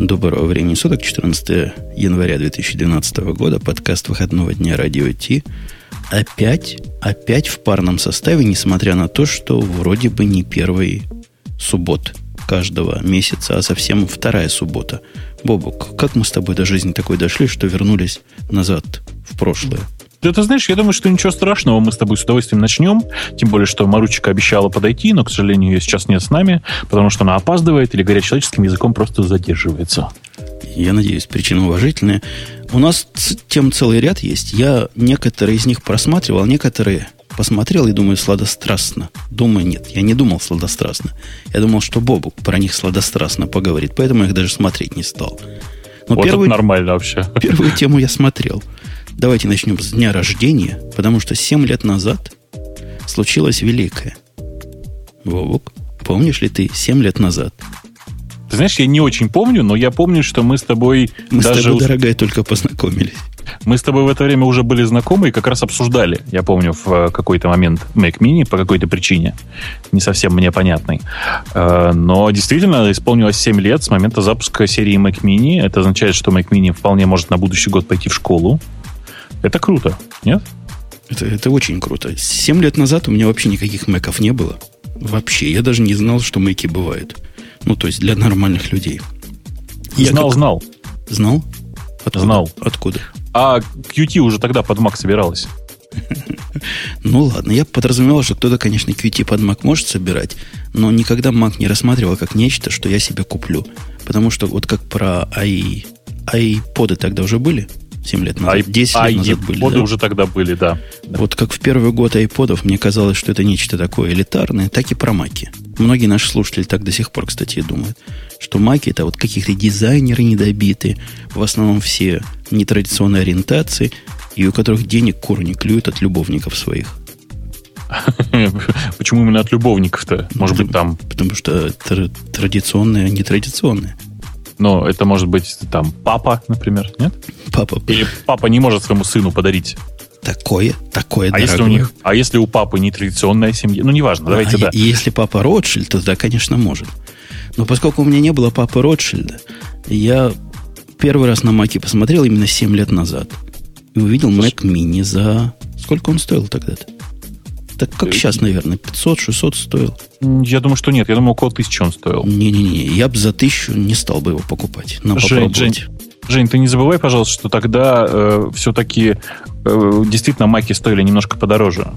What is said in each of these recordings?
Доброго времени суток, 14 января 2012 года, подкаст выходного дня Радио Ти. Опять, опять в парном составе, несмотря на то, что вроде бы не первый суббот каждого месяца, а совсем вторая суббота. Бобок, как мы с тобой до жизни такой дошли, что вернулись назад в прошлое? Да ты знаешь, я думаю, что ничего страшного, мы с тобой с удовольствием начнем. Тем более, что Маручика обещала подойти, но, к сожалению, ее сейчас нет с нами, потому что она опаздывает или, говоря человеческим языком, просто задерживается. Я надеюсь, причина уважительная. У нас тем целый ряд есть. Я некоторые из них просматривал, некоторые посмотрел и думаю, сладострастно. Думаю, нет, я не думал сладострастно. Я думал, что Бобук про них сладострастно поговорит, поэтому я их даже смотреть не стал. Но вот первую, это нормально вообще. Первую тему я смотрел – Давайте начнем с дня рождения, потому что 7 лет назад случилось великое. Вовок, помнишь ли ты 7 лет назад? Ты знаешь, я не очень помню, но я помню, что мы с тобой Мы даже... с тобой, дорогая, только познакомились. Мы с тобой в это время уже были знакомы и как раз обсуждали, я помню, в э, какой-то момент Mac Mini по какой-то причине, не совсем мне понятной. Э, но действительно исполнилось 7 лет с момента запуска серии Mac Mini. Это означает, что Mac Mini вполне может на будущий год пойти в школу. Это круто, нет? Это, это очень круто. Семь лет назад у меня вообще никаких мэков не было. Вообще. Я даже не знал, что мэки бывают. Ну, то есть для нормальных людей. Я знал, как... знал. Знал? Откуда? Знал. Откуда? А QT уже тогда под Mac собиралась. Ну ладно, я подразумевал, что кто-то, конечно, QT под Mac может собирать, но никогда Mac не рассматривал как нечто, что я себе куплю. Потому что вот как про i, iPod тогда уже были, 7 лет назад. 10 лет назад были. да? уже тогда были, да. Вот как в первый год айподов мне казалось, что это нечто такое элитарное, так и про маки. Многие наши слушатели так до сих пор, кстати, думают, что маки это вот каких-то дизайнеры недобитые, в основном все нетрадиционной ориентации, и у которых денег куры не клюют от любовников своих. Почему именно от любовников-то? Может быть, там... Потому что традиционные, а Но это может быть там папа, например, нет? Папа. Или папа не может своему сыну подарить Такое, такое а если у них, А если у папы не традиционная семья? Ну, неважно, а давайте, а да. Если папа Ротшильд, то да, конечно, может. Но поскольку у меня не было папы Ротшильда, я первый раз на Маке посмотрел именно 7 лет назад. И увидел Mac Mini за... Сколько он стоил тогда-то? Так как сейчас, наверное, 500-600 стоил. Я думаю, что нет. Я думаю, около тысячи он стоил. Не-не-не, я бы за тысячу не стал бы его покупать. Надо Жень. Жень, Жень, ты не забывай, пожалуйста, что тогда э, все-таки э, действительно маки стоили немножко подороже.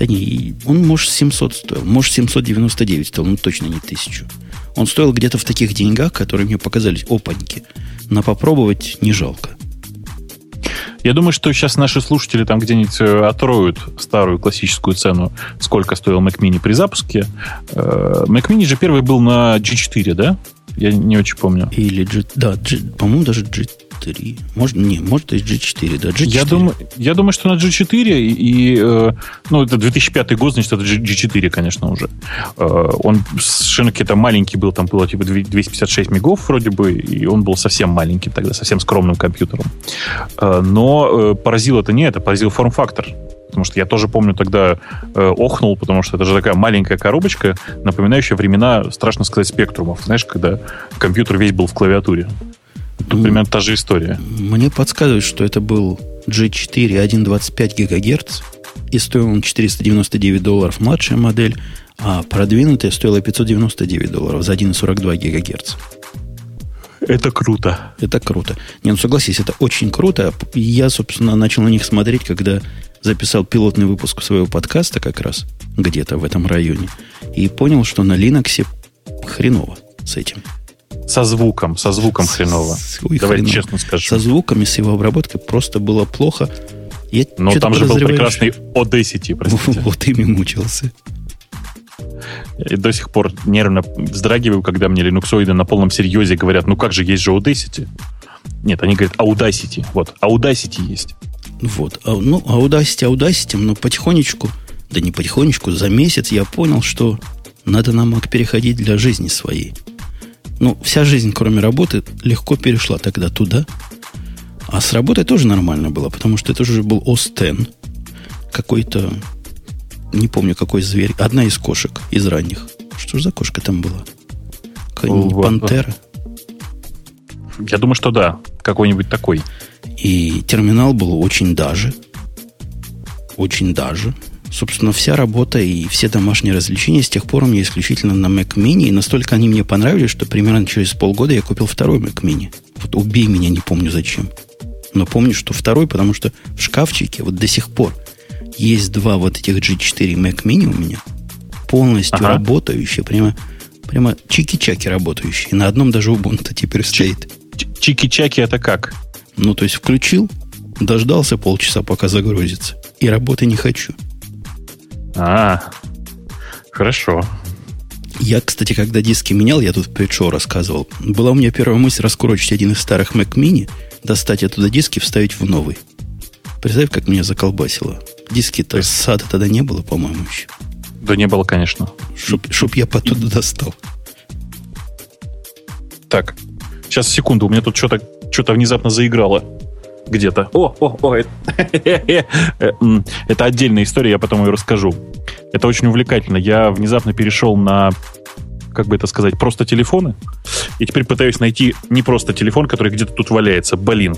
Да не, он, может, 700 стоил. Может, 799 стоил, но точно не 1000. Он стоил где-то в таких деньгах, которые мне показались опаньки. На попробовать не жалко. Я думаю, что сейчас наши слушатели там где-нибудь э, отроют старую классическую цену, сколько стоил Mac Mini при запуске. Э, Mac Mini же первый был на G4, да? Я не очень помню. Или G, да, G, по-моему, даже G3. Может, не, может, и G4, да, G4. Я думаю, я думаю, что на G4 и, э, ну, это 2005 год, значит, это G4, конечно, уже. Э, он совершенно какой-то маленький был, там было типа 256 мегов вроде бы, и он был совсем маленьким тогда, совсем скромным компьютером. Э, но поразил это не это, поразил форм-фактор. Потому что я тоже помню тогда э, охнул, потому что это же такая маленькая коробочка, напоминающая времена, страшно сказать, спектрумов. Знаешь, когда компьютер весь был в клавиатуре. Тут примерно та же история. Мне подсказывают, что это был G4 1.25 ГГц, и стоил он 499 долларов младшая модель, а продвинутая стоила 599 долларов за 1,42 ГГц. Это круто. Это круто. Не, ну согласись, это очень круто. Я, собственно, начал на них смотреть, когда записал пилотный выпуск своего подкаста как раз где-то в этом районе и понял, что на Linux хреново с этим. Со звуком, со звуком хреново. Ой, Давай хреново. честно скажу. Со звуками, с его обработкой просто было плохо. Я Но там же был прекрасный Audacity, простите. Вот ими мучился. И до сих пор нервно вздрагиваю, когда мне линуксоиды на полном серьезе говорят, ну как же, есть же Audacity. Нет, они говорят Audacity. Вот, Audacity есть. Вот. А, ну, Audacity, Audacity, но потихонечку, да не потихонечку, за месяц я понял, что надо на Mac переходить для жизни своей. Ну, вся жизнь, кроме работы, легко перешла тогда туда. А с работой тоже нормально было, потому что это уже был X. Какой-то, не помню, какой зверь. Одна из кошек из ранних. Что же за кошка там была? Какая-нибудь пантера? Я думаю, что да. Какой-нибудь такой. И терминал был очень даже. Очень даже. Собственно, вся работа и все домашние развлечения с тех пор у меня исключительно на Mac Mini. И настолько они мне понравились, что примерно через полгода я купил второй Mac Mini. Вот убей меня, не помню зачем. Но помню, что второй, потому что в шкафчике вот до сих пор есть два вот этих G4 Mac Mini у меня. Полностью ага. работающие, прямо, прямо чики-чаки работающие. На одном даже Ubuntu теперь стоит. Чики-чаки это как? Ну, то есть включил, дождался полчаса, пока загрузится. И работы не хочу. А, хорошо. Я, кстати, когда диски менял, я тут предшоу рассказывал, была у меня первая мысль раскурочить один из старых Mac Mini, достать оттуда диски, вставить в новый. Представь, как меня заколбасило. Диски-то есть... сада тогда не было, по-моему, еще. Да не было, конечно. Чтоб, чтоб я потуда достал. Так, сейчас, секунду, у меня тут что-то что внезапно заиграло где-то. О, о, о, это, отдельная история, я потом ее расскажу. Это очень увлекательно. Я внезапно перешел на, как бы это сказать, просто телефоны. И теперь пытаюсь найти не просто телефон, который где-то тут валяется. Блин.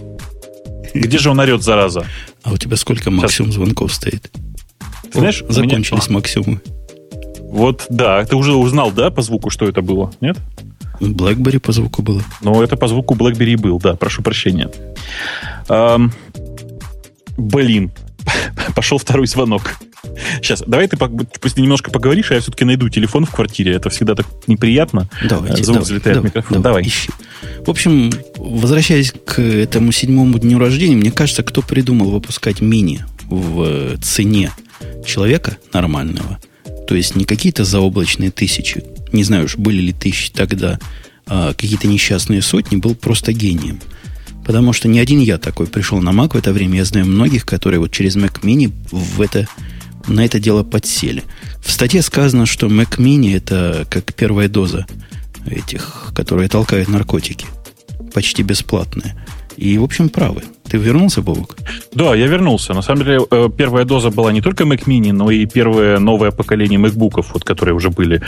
Где же он орет, зараза? А у тебя сколько максимум Сейчас. звонков стоит? Ты знаешь, закончились меня... максимумы. Вот, да. Ты уже узнал, да, по звуку, что это было? Нет? BlackBerry по звуку было. Ну, это по звуку BlackBerry был, да, прошу прощения. Эм, блин, пошел второй звонок. Сейчас, давай ты пусть немножко поговоришь, а я все-таки найду телефон в квартире. Это всегда так неприятно. Давайте, Звук давай, залетает давай, в микрофон. Давай, давай. Ищи. В общем, возвращаясь к этому седьмому дню рождения, мне кажется, кто придумал выпускать мини в цене человека нормального, то есть не какие-то заоблачные тысячи, не знаю уж, были ли тысячи тогда, а какие-то несчастные сотни, был просто гением. Потому что не один я такой пришел на Mac в это время. Я знаю многих, которые вот через Mac Mini в это, на это дело подсели. В статье сказано, что Mac Mini это как первая доза этих, которые толкают наркотики. Почти бесплатная. И, в общем, правы. Ты вернулся, Бобок? Да, я вернулся. На самом деле, э, первая доза была не только Mac Mini, но и первое новое поколение MacBook'ов, вот, которые уже были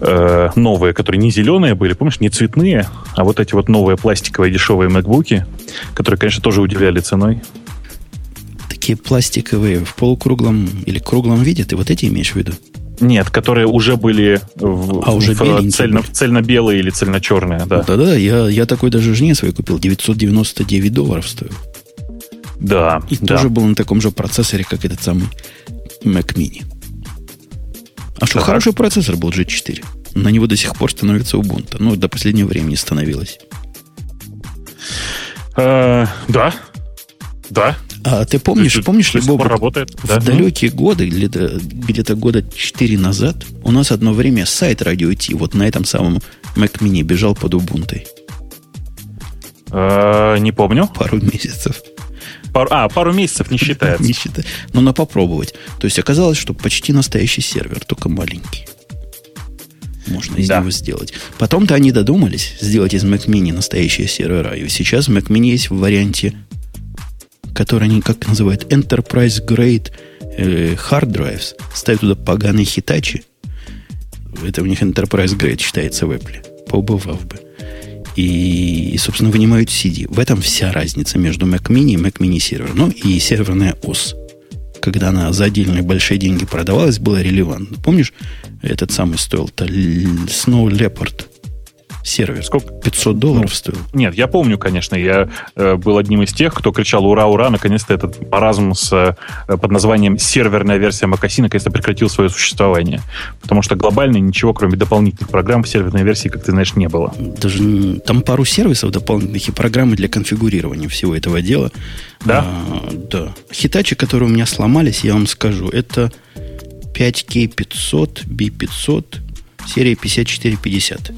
э, новые, которые не зеленые были, помнишь, не цветные, а вот эти вот новые пластиковые дешевые MacBook'и, которые, конечно, тоже удивляли ценой. Такие пластиковые в полукруглом или круглом виде, ты вот эти имеешь в виду? Нет, которые уже были в, а уже в цельно, цельно-белые или цельно-черные, да. Да-да, я, я такой даже жене своей купил, 999 долларов стоил. Да. И да. тоже был на таком же процессоре, как этот самый Mac Mini. А что, хороший процессор был G4. На него до сих пор становится Ubuntu. Ну, до последнего времени становилось. Э, да. Да. А ты помнишь, есть, помнишь ли, Боб, работает, в да? далекие годы, где-то, где-то года 4 назад, у нас одно время сайт Radio T вот на этом самом Mac Mini бежал под Ubuntu. Э, не помню. Пару месяцев. Пару, а, пару месяцев не считается. не считается. Но на попробовать. То есть оказалось, что почти настоящий сервер, только маленький. Можно из да. него сделать. Потом-то они додумались сделать из Mac Mini настоящие сервера. И сейчас Mac Mini есть в варианте, который они, как называют, Enterprise Grade э, Hard Drives. Ставят туда поганые хитачи. Это у них Enterprise Grade считается в Apple. Поубывав бы и, собственно, вынимают CD. В этом вся разница между Mac Mini и Mac Mini сервер. Ну и серверная ОС. Когда она за отдельные большие деньги продавалась, было релевантно. Помнишь, этот самый стоил-то Snow Leopard сервер. Сколько? 500 долларов ну, стоил. Нет, я помню, конечно. Я э, был одним из тех, кто кричал «Ура, ура!» Наконец-то этот маразм с, э, под названием серверная версия Макаси наконец-то прекратил свое существование. Потому что глобально ничего, кроме дополнительных программ в серверной версии, как ты знаешь, не было. Даже там пару сервисов дополнительных и программы для конфигурирования всего этого дела. Да? А, да. Хитачи, которые у меня сломались, я вам скажу, это 5K500, B500, серия 5450.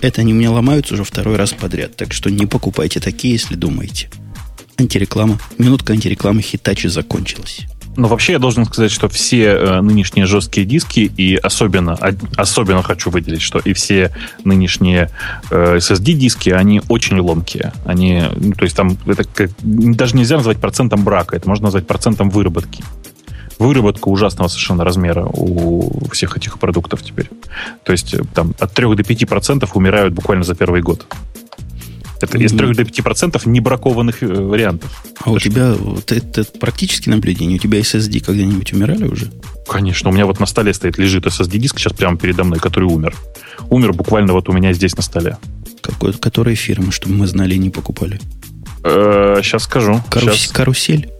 Это они у меня ломаются уже второй раз подряд. Так что не покупайте такие, если думаете. Антиреклама. Минутка антирекламы Хитачи закончилась. Но вообще я должен сказать, что все э, нынешние жесткие диски, и особенно, особенно хочу выделить, что и все нынешние э, SSD-диски, они очень ломкие. Они, ну, то есть там это как, даже нельзя назвать процентом брака, это можно назвать процентом выработки выработка ужасного совершенно размера у всех этих продуктов теперь. То есть э, там от 3 до 5 процентов умирают буквально за первый год. Это из 3 до 5% небракованных э, вариантов. А у тебя вот это практически наблюдение? У тебя SSD когда-нибудь умирали уже? Конечно, у меня вот на столе стоит, лежит SSD-диск сейчас прямо передо мной, который умер. Умер буквально вот у меня здесь на столе. Какой, которой фирмы, чтобы мы знали и не покупали? сейчас скажу. Карус, Щас. Карусель?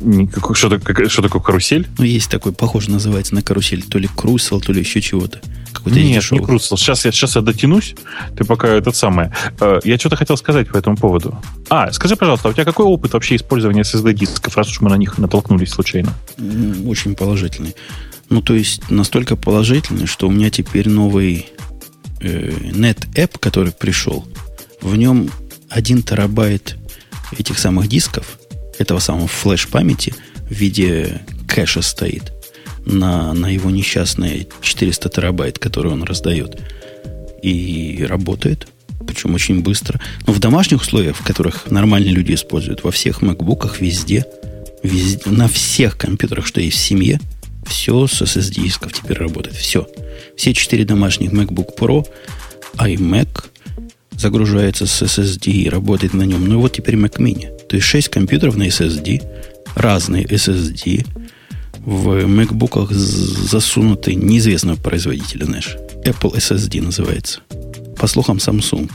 Никакой- Что, такое- что такое карусель? Ну, есть такой, похоже, называется на карусель. То ли крусел, то ли еще чего-то. Нет, не. Крусел. Сейчас я, сейчас я дотянусь. Ты пока этот самое. Э, Я что-то хотел сказать по этому поводу. А, скажи, пожалуйста, а у тебя какой опыт вообще использования SSD-дисков, раз уж мы на них натолкнулись случайно? Очень положительный. Ну, то есть, настолько положительный, что у меня теперь новый э, Net-App, который пришел, в нем 1 терабайт этих самых дисков, этого самого флеш-памяти в виде кэша стоит на, на его несчастные 400 терабайт, которые он раздает. И работает, причем очень быстро. Но в домашних условиях, в которых нормальные люди используют, во всех макбуках, везде, везде на всех компьютерах, что есть в семье, все с SSD-дисков теперь работает. Все. Все четыре домашних MacBook Pro, iMac загружается с SSD и работает на нем. Ну вот теперь Mac Mini. То есть 6 компьютеров на SSD, разные SSD, в MacBookах засунуты неизвестного производителя, знаешь. Apple SSD называется. По слухам, Samsung.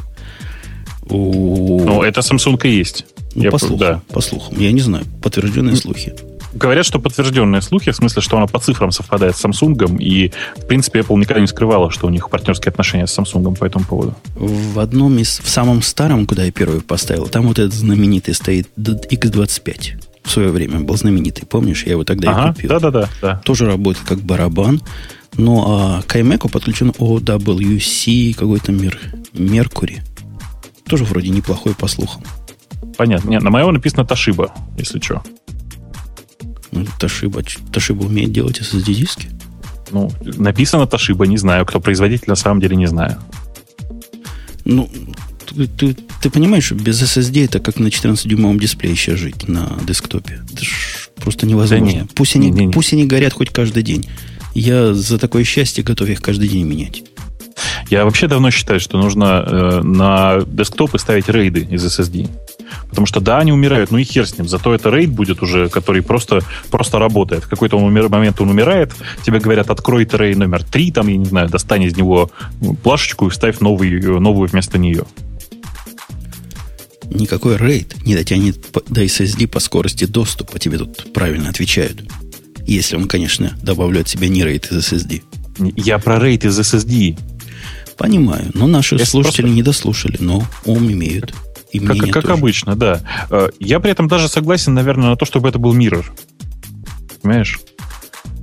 У- Ну, это Samsung и есть. ну, Я по слухам, да. по слухам. Я не знаю. Подтвержденные слухи. Говорят, что подтвержденные слухи, в смысле, что она по цифрам совпадает с Samsung, и, в принципе, Apple никогда не скрывала, что у них партнерские отношения с Samsung по этому поводу. В одном из, в самом старом, куда я первый поставил, там вот этот знаменитый стоит Д- X25. В свое время был знаменитый, помнишь? Я его тогда и Ага, купил. да-да-да. да. Тоже работает как барабан. Ну, а к iMac подключен OWC, какой-то мер, Mercury. Тоже вроде неплохой по слухам. Понятно. Нет, на моего написано Toshiba, если что. Ну, Toshiba, Toshiba умеет делать SSD-диски? Ну, написано Toshiba, не знаю. Кто производитель, на самом деле не знаю. Ну, ты, ты- ты понимаешь, что без SSD это как на 14-дюймовом дисплее еще жить на десктопе. Это ж просто невозможно. Да нет. пусть, они, Не-не-не. пусть они горят хоть каждый день. Я за такое счастье готов их каждый день менять. Я вообще давно считаю, что нужно э, на десктопы ставить рейды из SSD. Потому что да, они умирают, ну и хер с ним. Зато это рейд будет уже, который просто, просто работает. В какой-то умер- момент он умирает, тебе говорят, открой трей номер 3, там, я не знаю, достань из него ну, плашечку и вставь новый, э, новую вместо нее. Никакой RAID не дотянет до SSD по скорости доступа. Тебе тут правильно отвечают. Если он, конечно, добавляет себе не RAID из SSD. Я про рейд из SSD. Понимаю. Но наши Я слушатели просто- не дослушали, но ум имеют. И Как, мнение как тоже. обычно, да. Э, Я при этом даже согласен, наверное, на то, чтобы это был mirror. Понимаешь?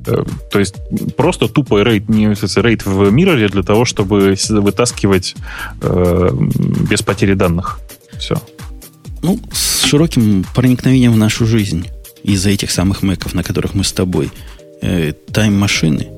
Э, То есть просто тупо рейд, не рейд в мироре для того, чтобы вытаскивать э, без потери данных. Все. Ну, с широким проникновением в нашу жизнь из-за этих самых мэков, на которых мы с тобой, э, тайм-машины,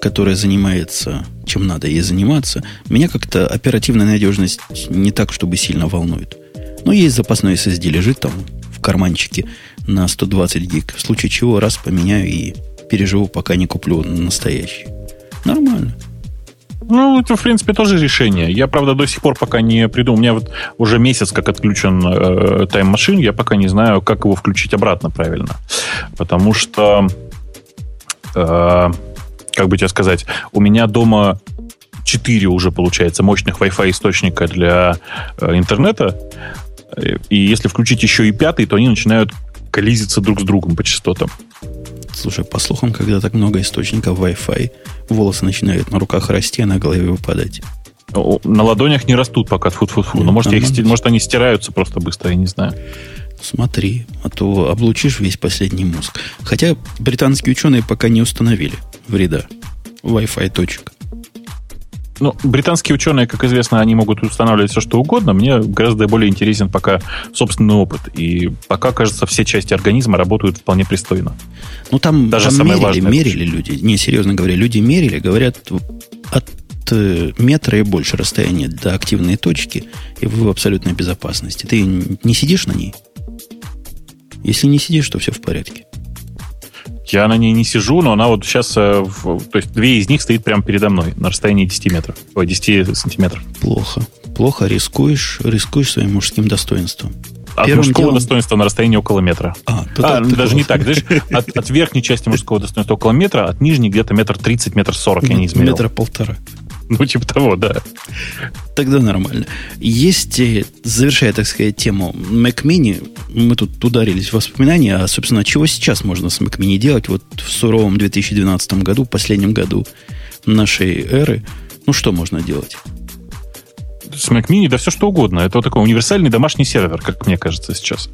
которая занимается, чем надо ей заниматься, меня как-то оперативная надежность не так, чтобы сильно волнует. Но есть запасной SSD, лежит там в карманчике на 120 гиг. В случае чего раз поменяю и переживу, пока не куплю настоящий. Нормально. Ну, это, в принципе, тоже решение. Я, правда, до сих пор пока не придумал. У меня вот уже месяц как отключен э, тайм-машин, я пока не знаю, как его включить обратно правильно. Потому что, э, как бы тебе сказать, у меня дома 4 уже, получается, мощных Wi-Fi источника для э, интернета. И если включить еще и пятый, то они начинают коллизиться друг с другом по частотам. Слушай, по слухам, когда так много источников Wi-Fi, волосы начинают на руках расти, а на голове выпадать. На ладонях не растут пока, фу фу фу Ну, Но может, их может, они стираются просто быстро, я не знаю. Смотри, а то облучишь весь последний мозг. Хотя британские ученые пока не установили вреда Wi-Fi точек. Ну, британские ученые, как известно, они могут устанавливать все, что угодно. Мне гораздо более интересен пока собственный опыт. И пока, кажется, все части организма работают вполне пристойно. Ну, там, Даже там мерили, важное мерили люди. Не, серьезно говоря, люди мерили, говорят, от э, метра и больше расстояния до активной точки, и вы в абсолютной безопасности. Ты не сидишь на ней? Если не сидишь, то все в порядке. Я на ней не сижу, но она вот сейчас... э, то есть две из них стоит прямо передо мной на расстоянии 10 метров. Ой, 10 сантиметров. Плохо. плохо рискуешь, рискуешь своим мужским достоинством. От Первым мужского делом... достоинства на расстоянии около метра. А, а даже не так. Знаешь, от, от верхней части мужского достоинства около метра, от нижней где-то метр тридцать, метр сорок, я не измерил. Метра полтора. Ну, типа того, да. Тогда нормально. Есть, э, завершая, так сказать, тему Mac Mini, мы тут ударились в воспоминания, а, собственно, чего сейчас можно с Mac Mini делать вот в суровом 2012 году, последнем году нашей эры. Ну, что можно делать? С Mac Mini, да все что угодно. Это вот такой универсальный домашний сервер, как мне кажется сейчас.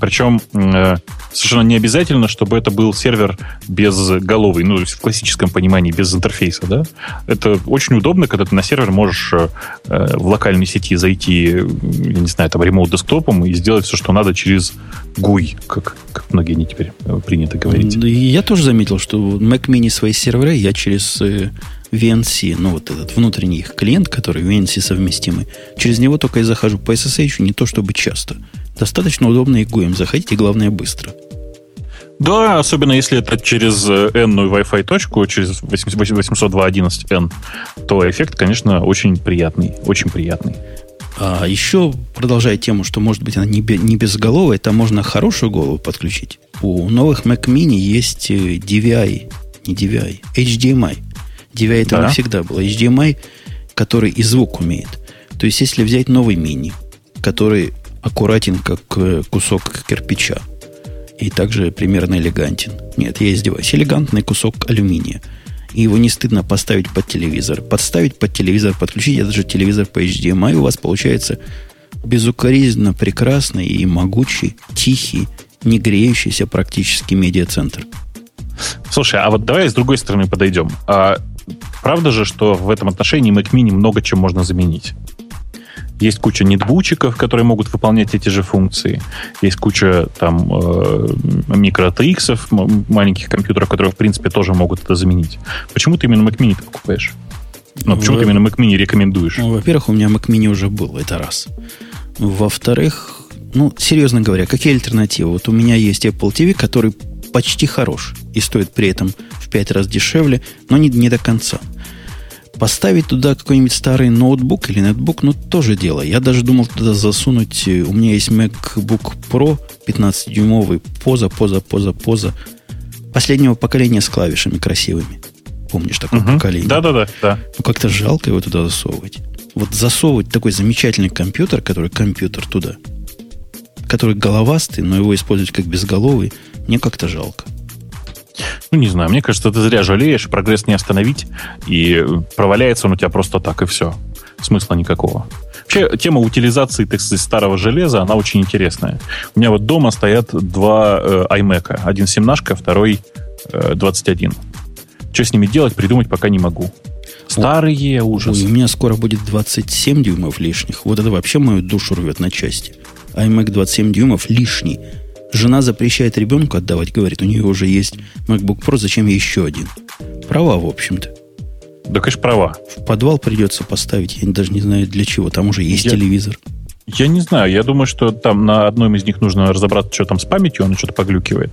Причем э, совершенно не обязательно, чтобы это был сервер без головы, ну, в классическом понимании, без интерфейса, да. Это очень удобно, когда ты на сервер можешь э, в локальной сети зайти, я не знаю, там, ремоут десктопом и сделать все, что надо через GUI, как, как многие не теперь э, принято говорить. Я тоже заметил, что Mac Mini свои серверы я через э, VNC, ну вот этот внутренний их клиент, который VNC совместимый, через него только и захожу по SSH, не то чтобы часто. Достаточно удобно и GUIM заходите, главное быстро. Да, особенно если это через N-ную Wi-Fi точку, через 802.11n, то эффект, конечно, очень приятный. Очень приятный. А еще, продолжая тему, что, может быть, она не, не безголовая, там можно хорошую голову подключить. У новых Mac Mini есть DVI, не DVI, HDMI. DVI это да. всегда было. HDMI, который и звук умеет. То есть, если взять новый мини, который аккуратен, как э, кусок кирпича, и также примерно элегантен. Нет, я издеваюсь. Элегантный кусок алюминия. И его не стыдно поставить под телевизор. Подставить под телевизор, подключить этот же телевизор по HDMI, у вас получается безукоризненно прекрасный и могучий, тихий, не греющийся практически медиацентр. Слушай, а вот давай с другой стороны подойдем. А Правда же, что в этом отношении Mac Mini много чем можно заменить. Есть куча нетбучиков, которые могут выполнять эти же функции. Есть куча там э, микро маленьких компьютеров, которые, в принципе, тоже могут это заменить. Почему ты именно Mac Mini покупаешь? Ну, почему ты именно Mac Mini рекомендуешь? Ну, во-первых, у меня Mac Mini уже был, это раз. Во-вторых, ну, серьезно говоря, какие альтернативы? Вот у меня есть Apple TV, который почти хорош и стоит при этом 5 раз дешевле, но не, не до конца. Поставить туда какой-нибудь старый ноутбук или нетбук, ну, тоже дело. Я даже думал туда засунуть... Э, у меня есть MacBook Pro 15-дюймовый, поза, поза, поза, поза. Последнего поколения с клавишами красивыми. Помнишь такое угу. поколение? Да-да-да. Да. Ну, как-то жалко его туда засовывать. Вот засовывать такой замечательный компьютер, который компьютер туда, который головастый, но его использовать как безголовый, мне как-то жалко. Ну, не знаю, мне кажется, ты зря жалеешь, прогресс не остановить, и проваляется он у тебя просто так, и все. Смысла никакого. Вообще, тема утилизации, так сказать, старого железа, она очень интересная. У меня вот дома стоят два э, iMac. Один 17, второй э, 21. Что с ними делать, придумать пока не могу. Старые, О, ужас. Ой, у меня скоро будет 27 дюймов лишних. Вот это вообще мою душу рвет на части. iMac 27 дюймов лишний. Жена запрещает ребенку отдавать, говорит, у нее уже есть MacBook Pro, зачем ей еще один? Права, в общем-то. Да, конечно, права. В подвал придется поставить, я даже не знаю для чего, там уже есть я, телевизор. Я не знаю, я думаю, что там на одном из них нужно разобраться, что там с памятью, он что-то поглюкивает.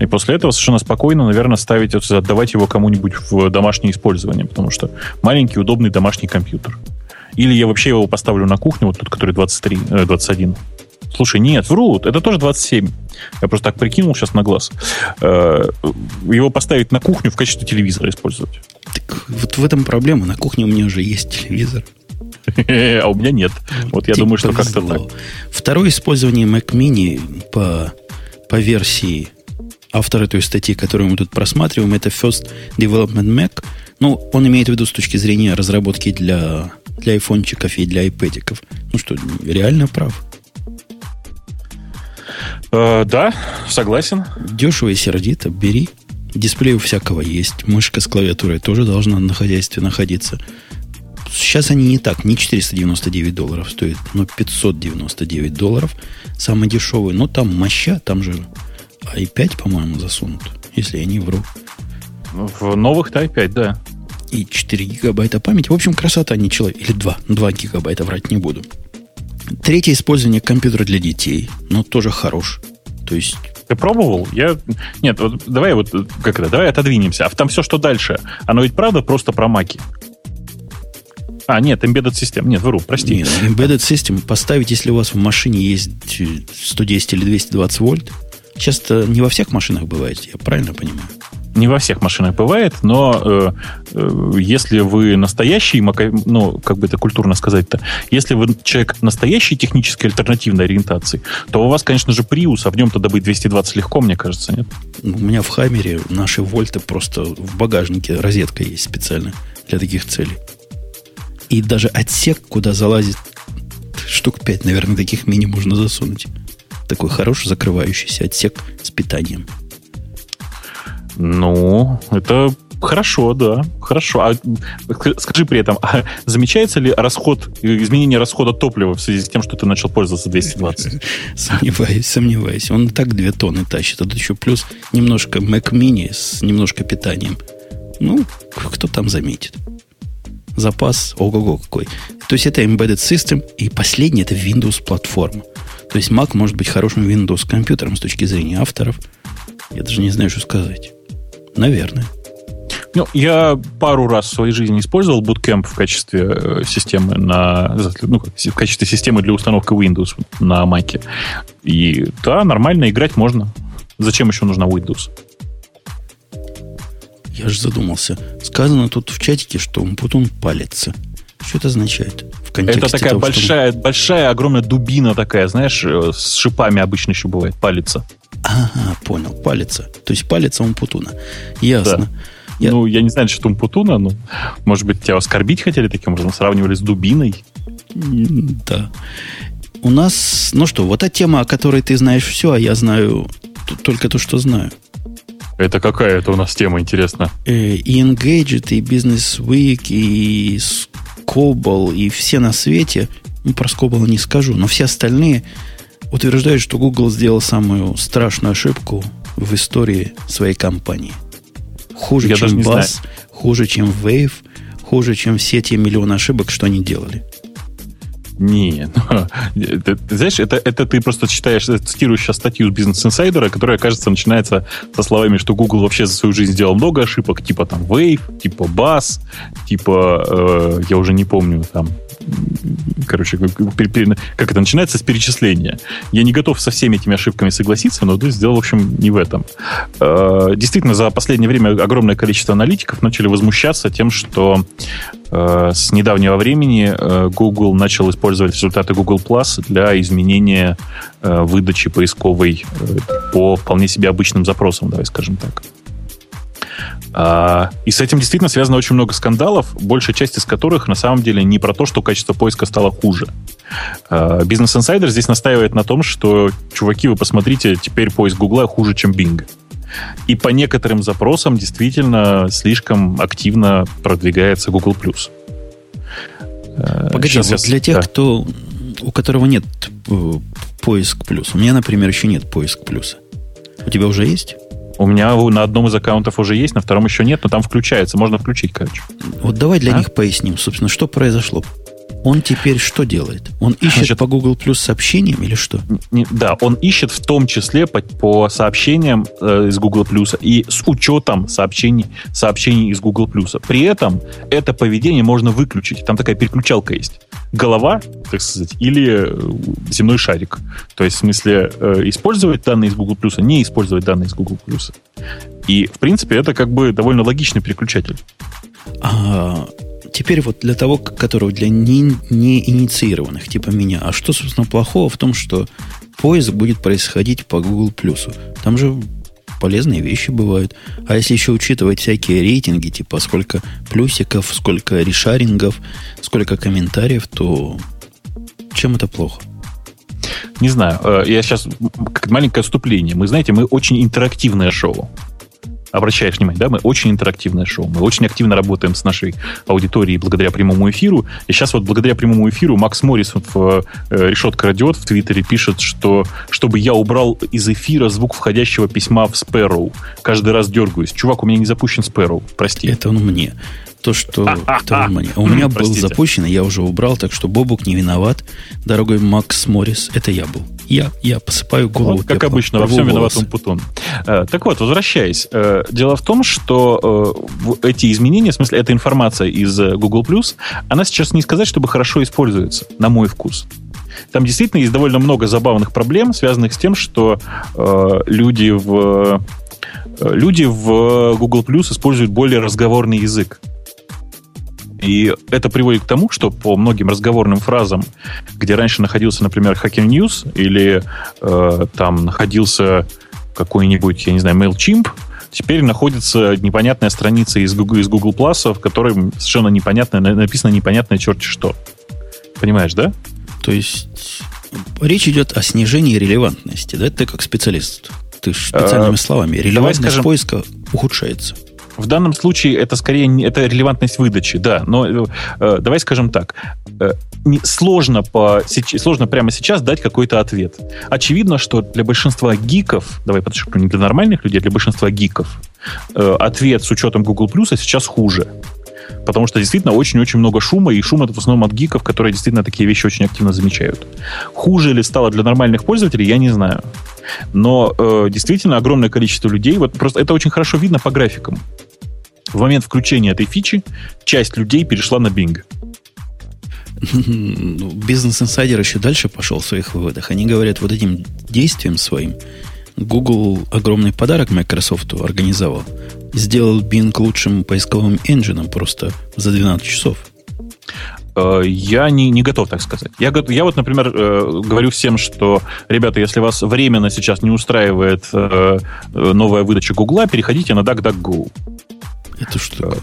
И после этого совершенно спокойно, наверное, ставить, отдавать его кому-нибудь в домашнее использование, потому что маленький, удобный домашний компьютер. Или я вообще его поставлю на кухню, вот тот, который 23, 21. Слушай, нет, врут. Это тоже 27. Я просто так прикинул сейчас на глаз. Э, его поставить на кухню в качестве телевизора использовать. Так вот в этом проблема. На кухне у меня уже есть телевизор. А у меня нет. Вот я думаю, что как-то так. Второе использование Mac Mini по, по версии автора той статьи, которую мы тут просматриваем, это First Development Mac. Ну, он имеет в виду с точки зрения разработки для, для айфончиков и для айпэдиков. Ну что, реально прав. Э, да, согласен. Дешево и сердито, бери. Дисплей у всякого есть. Мышка с клавиатурой тоже должна на хозяйстве находиться. Сейчас они не так, не 499 долларов стоят, но 599 долларов. Самый дешевый. Но там моща, там же i5, по-моему, засунут, если я не вру. В новых-то i5, да. И 4 гигабайта памяти. В общем, красота не человек. Или 2. 2 гигабайта, врать не буду. Третье использование компьютера для детей, но тоже хорош. То есть ты пробовал? Я... Нет, вот давай вот как это, давай отодвинемся. А там все, что дальше, оно ведь правда просто про маки? А, нет, embedded систем. Нет, вру, прости. Нет, embedded system поставить, если у вас в машине есть 110 или 220 вольт. Сейчас-то не во всех машинах бывает, я правильно понимаю? Не во всех машинах бывает, но э, э, если вы настоящий, ну, как бы это культурно сказать-то, если вы человек настоящей технической альтернативной ориентации, то у вас, конечно же, Prius, а в нем-то добыть 220 легко, мне кажется, нет? У меня в Хаммере наши вольты просто в багажнике розетка есть специально для таких целей. И даже отсек, куда залазит штук 5, наверное, таких мини можно засунуть. Такой хороший закрывающийся отсек с питанием. Ну, это хорошо, да, хорошо. А скажи при этом, а замечается ли расход, изменение расхода топлива в связи с тем, что ты начал пользоваться 220? Сомневаюсь, сомневаюсь. Он так две тонны тащит. А тут еще плюс немножко Mac Mini с немножко питанием. Ну, кто там заметит? Запас, ого-го какой. То есть это embedded system, и последний это Windows платформа. То есть Mac может быть хорошим Windows компьютером с точки зрения авторов. Я даже не знаю, что сказать. Наверное. Ну, я пару раз в своей жизни использовал Bootcamp в качестве э, системы на, ну, в качестве системы для установки Windows на Mac. И да, нормально играть можно. Зачем еще нужна Windows? Я же задумался. Сказано тут в чатике, что Умпутун палится. Что это означает? В это такая того, большая, что... большая, огромная дубина такая, знаешь, э, с шипами обычно еще бывает, палится. Ага, понял, палится. То есть палится Умпутуна. Ясно. Да. Я... Ну, я не знаю, что Умпутуна, но, может быть, тебя оскорбить хотели таким образом, сравнивали с дубиной? Да. У нас, ну что, вот та тема, о которой ты знаешь все, а я знаю только то, что знаю. Это какая это у нас тема, интересно? Э, и Engadget, и Business Week, и Scobal, и все на свете. Ну, про Scobal не скажу, но все остальные утверждают, что Google сделал самую страшную ошибку в истории своей компании. Хуже, Я чем Buzz, хуже, чем Wave, хуже, чем все те миллионы ошибок, что они делали. Не, ну, ты, ты знаешь, это, это ты просто читаешь, цитируешь сейчас статью Бизнес Инсайдера, которая, кажется, начинается со словами, что Google вообще за свою жизнь сделал много ошибок, типа там Wave, типа Buzz, типа, э, я уже не помню, там, короче, как, это начинается с перечисления. Я не готов со всеми этими ошибками согласиться, но ты сделал, в общем, не в этом. Э, действительно, за последнее время огромное количество аналитиков начали возмущаться тем, что э, с недавнего времени э, Google начал использовать результаты Google Plus для изменения выдачи поисковой по вполне себе обычным запросам, давай скажем так. А, и с этим действительно связано очень много скандалов, большая часть из которых на самом деле не про то, что качество поиска стало хуже. А, Бизнес Insider здесь настаивает на том, что, чуваки, вы посмотрите, теперь поиск Гугла хуже, чем Bing. И по некоторым запросам действительно слишком активно продвигается Google+. А, Погоди, Сейчас, вот для тех, да. кто, у которого нет э, поиск плюс. У меня, например, еще нет поиск плюса. У тебя уже есть? У меня на одном из аккаунтов уже есть, на втором еще нет, но там включается, можно включить, короче. Вот давай для а? них поясним, собственно, что произошло. Он теперь что делает? Он ищет Значит, по Google Plus сообщениям или что? Не, да, он ищет в том числе по, по сообщениям э, из Google Plus и с учетом сообщений, сообщений из Google Plus. При этом это поведение можно выключить. Там такая переключалка есть. Голова, так сказать, или э, земной шарик. То есть, в смысле, э, использовать данные из Google Plus, не использовать данные из Google Plus. И, в принципе, это как бы довольно логичный переключатель. А, Теперь вот для того, которого для не, не инициированных, типа меня. А что, собственно, плохого в том, что поиск будет происходить по Google Плюсу? Там же полезные вещи бывают. А если еще учитывать всякие рейтинги, типа сколько плюсиков, сколько решарингов, сколько комментариев, то чем это плохо? Не знаю. Э, я сейчас как маленькое отступление. Мы, знаете, мы очень интерактивное шоу обращаешь внимание, да, мы очень интерактивное шоу, мы очень активно работаем с нашей аудиторией благодаря прямому эфиру. И сейчас вот благодаря прямому эфиру Макс Моррис в э, решетка радиот в Твиттере пишет, что чтобы я убрал из эфира звук входящего письма в Sparrow. Каждый раз дергаюсь. Чувак, у меня не запущен Sparrow, прости. Это он мне. То, что это он мне. У меня был запущен, я уже убрал, так что Бобук не виноват. Дорогой Макс Моррис, это я был. Я, я посыпаю голову. Вот, как обычно, во всем виноват Умпутун. Э, так вот, возвращаясь. Э, дело в том, что э, эти изменения, в смысле, эта информация из Google+, она сейчас не сказать, чтобы хорошо используется, на мой вкус. Там действительно есть довольно много забавных проблем, связанных с тем, что люди в люди в Google Plus используют более разговорный язык. И это приводит к тому, что по многим разговорным фразам, где раньше находился, например, Hacker News или э, там находился какой-нибудь, я не знаю, MailChimp, теперь находится непонятная страница из Google, из Google Plus, в которой совершенно непонятно, написано непонятное черти что. Понимаешь, да? То есть речь идет о снижении релевантности, да? Ты как специалист. Ты специальными а, словами. Релевантность скажем, поиска ухудшается. В данном случае это скорее это релевантность выдачи, да. Но э, э давай скажем так. Э, не, сложно, по, сложно прямо сейчас дать какой-то ответ. Очевидно, что для большинства гиков, давай подчеркну, не для нормальных людей, а для большинства гиков, э, ответ с учетом Google Plus сейчас хуже. Потому что действительно очень-очень много шума, и шум это в основном от гиков, которые действительно такие вещи очень активно замечают. Хуже ли стало для нормальных пользователей, я не знаю. Но э, действительно огромное количество людей, вот просто это очень хорошо видно по графикам. В момент включения этой фичи часть людей перешла на Bing. Бизнес инсайдер еще дальше пошел в своих выводах. Они говорят, вот этим действием своим Google огромный подарок Microsoft организовал. Сделал Bing лучшим поисковым энджином просто за 12 часов. Э, я не, не готов так сказать. Я, я вот, например, э, говорю всем, что, ребята, если вас временно сейчас не устраивает э, новая выдача Гугла, переходите на DuckDuckGo. Это что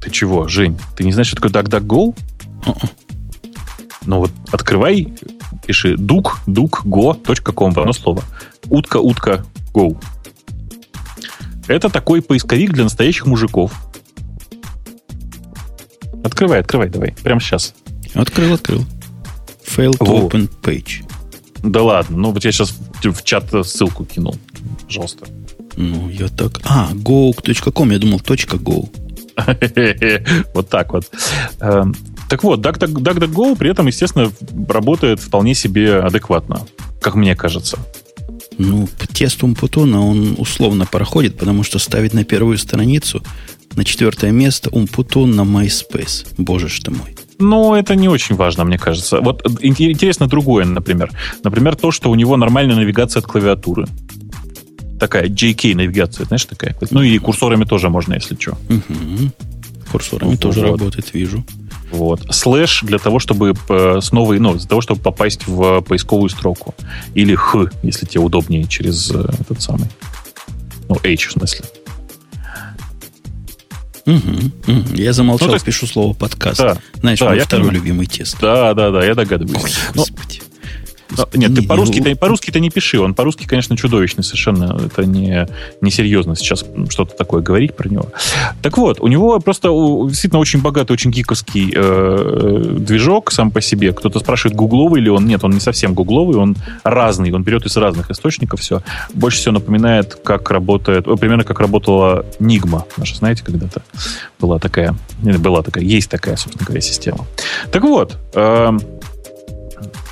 Ты чего, Жень? Ты не знаешь, что такое DuckDuckGo? Uh-uh. Ну вот открывай, пиши duck, duckgo.com в одно слово. Утка, утка, go. Это такой поисковик для настоящих мужиков. Открывай, открывай, давай. Прямо сейчас. Открыл, открыл. Fail to Во. open page. Да ладно, ну вот я сейчас в чат ссылку кинул. Пожалуйста. Ну, я так... А, go.com, я думал, .go. вот так вот. Эм, так вот, DuckDuckGo при этом, естественно, работает вполне себе адекватно, как мне кажется. Ну, тест Умпутуна, он условно проходит, потому что ставить на первую страницу, на четвертое место Умпутун на MySpace. Боже ж ты мой. Но это не очень важно, мне кажется. Вот интересно другое, например. Например, то, что у него нормальная навигация от клавиатуры. Такая JK навигация, знаешь, такая. Ну и курсорами тоже можно, если что. Угу. Курсорами ну, тоже вот. работает, вижу. Вот. Слэш для того, чтобы э, с новой, ну, для того, чтобы попасть в поисковую строку. Или х, если тебе удобнее через э, этот самый. Ну, H в смысле. Угу, угу. Я замолчал, ну, есть... пишу слово подкаст. Да, Знаешь, да, мой второй понимаю. любимый тест. Да, да, да, я догадываюсь. Ой, ну, господи. Но, нет, ты по-русски, ты, по-русски ты не пиши. Он по-русски, конечно, чудовищный совершенно. Это не, не серьезно сейчас что-то такое говорить про него. Так вот, у него просто действительно очень богатый, очень гиковский э, движок сам по себе. Кто-то спрашивает, гугловый ли он. Нет, он не совсем гугловый, он разный. Он берет из разных источников все. Больше всего напоминает, как работает, примерно как работала Нигма. Наша, знаете, когда-то была такая, была такая, есть такая, собственно говоря, система. Так вот, э,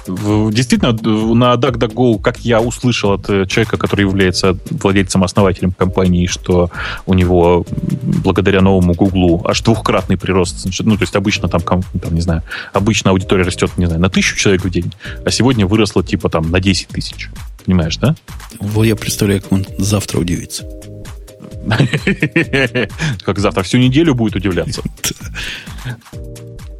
Действительно, на DuckDuckGo, как я услышал от э, человека, который является владельцем-основателем компании, что у него благодаря новому Гуглу аж двухкратный прирост. Ну, то есть обычно там, там, не знаю, обычно аудитория растет, не знаю, на тысячу человек в день, а сегодня выросла типа там на 10 тысяч. Понимаешь, да? Вот я представляю, как он завтра удивится. Как завтра всю неделю будет удивляться.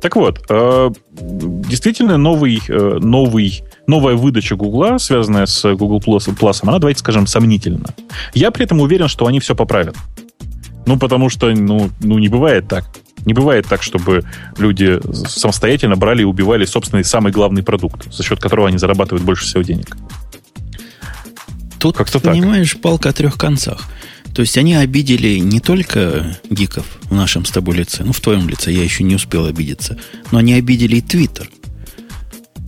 Так вот, э, действительно новый, э, новый, новая выдача Гугла, связанная с Google Plus, она, давайте скажем, сомнительна. Я при этом уверен, что они все поправят. Ну, потому что, ну, ну не бывает так. Не бывает так, чтобы люди самостоятельно брали и убивали собственный самый главный продукт, за счет которого они зарабатывают больше всего денег. Тут, Как-то понимаешь, так. палка о трех концах. То есть они обидели не только гиков в нашем с тобой лице, ну, в твоем лице я еще не успел обидеться, но они обидели и Твиттер.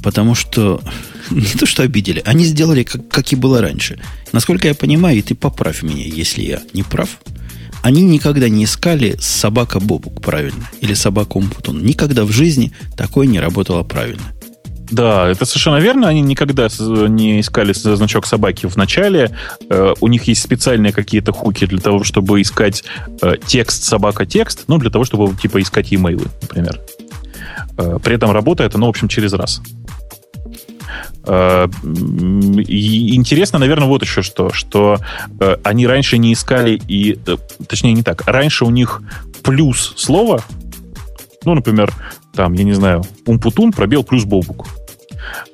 Потому что, не то что обидели, они сделали, как, как и было раньше. Насколько я понимаю, и ты поправь меня, если я не прав, они никогда не искали собака Бобук правильно, или собака Умпутун. Никогда в жизни такое не работало правильно. Да, это совершенно верно. Они никогда не искали значок собаки в начале. Э, у них есть специальные какие-то хуки для того, чтобы искать э, текст собака-текст, ну, для того, чтобы, типа, искать e-mail, например. Э, при этом работает оно, в общем, через раз. И интересно, наверное, вот еще что, что они раньше не искали и, точнее, не так, раньше у них плюс слово, ну, например, там, я не знаю, умпутун, пробел плюс бобук.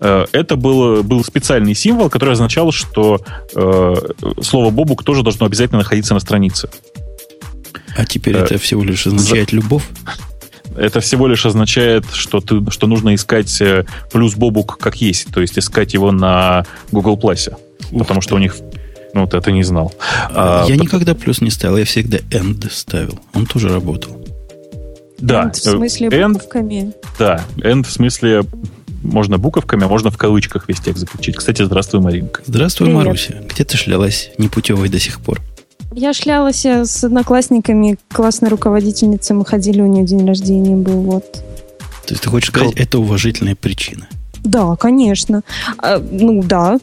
Э, это был, был специальный символ, который означал, что э, слово бобук тоже должно обязательно находиться на странице. А теперь э, это всего лишь означает за... любовь? Это всего лишь означает, что, ты, что нужно искать э, плюс бобук как есть, то есть искать его на Google Plus. Потому ты. что у них ну, вот это не знал. Я а, никогда плюс не ставил, я всегда end ставил. Он тоже работал. Да. End в смысле буковками? Да, end в смысле можно буковками, а можно в кавычках весь текст заключить. Кстати, здравствуй, Маринка. Здравствуй, Привет. Маруся. Где ты шлялась непутевой до сих пор? Я шлялась с одноклассниками, классной руководительницей. Мы ходили, у нее день рождения был, вот. То есть ты хочешь сказать, это уважительная причина? Да, конечно. А, ну, да.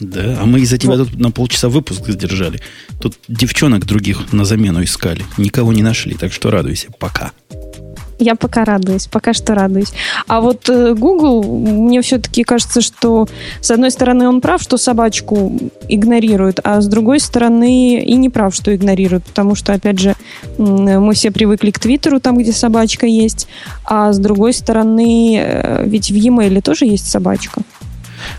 Да, а мы из-за тебя вот. тут на полчаса выпуск задержали. Тут девчонок других на замену искали. Никого не нашли, так что радуйся. Пока. Я пока радуюсь, пока что радуюсь. А вот э, Google, мне все-таки кажется, что с одной стороны он прав, что собачку игнорирует, а с другой стороны и не прав, что игнорирует, потому что, опять же, мы все привыкли к Твиттеру, там, где собачка есть, а с другой стороны, э, ведь в e-mail тоже есть собачка.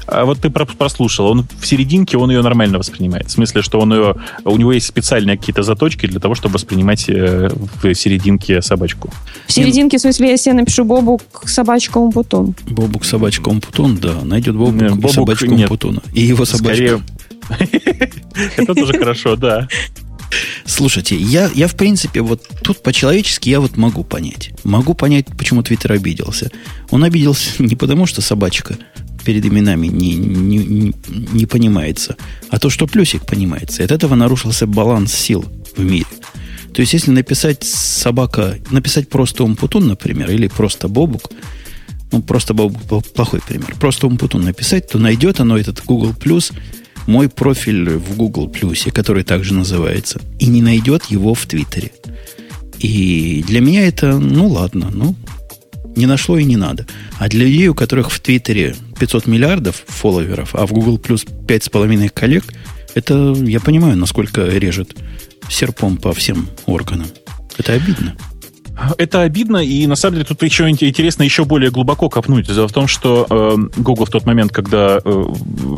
А вот ты прослушал, он в серединке, он ее нормально воспринимает. В смысле, что он ее, у него есть специальные какие-то заточки для того, чтобы воспринимать э, в серединке собачку. В серединке, в смысле, если я напишу Бобук собачка Умпутун. Бобук собачка Умпутун, да, найдет Бобук, нет, и собачку нет. Умпутуна. И его собачка. Это тоже хорошо, да. Слушайте, я, я в принципе вот тут по-человечески я вот могу понять. Могу понять, почему Твиттер обиделся. Он обиделся не потому, что собачка перед именами не, не, не, понимается, а то, что плюсик понимается. От этого нарушился баланс сил в мире. То есть, если написать собака, написать просто умпутун, например, или просто бобук, ну, просто бобук плохой пример, просто умпутун написать, то найдет оно этот Google Plus, мой профиль в Google Plus, который также называется, и не найдет его в Твиттере. И для меня это, ну ладно, ну, не нашло и не надо. А для людей, у которых в Твиттере 500 миллиардов фолловеров, а в Google Plus 5,5 коллег, это я понимаю, насколько режет серпом по всем органам. Это обидно. Это обидно, и на самом деле тут еще интересно еще более глубоко копнуть. Дело в том, что э, Google в тот момент, когда э,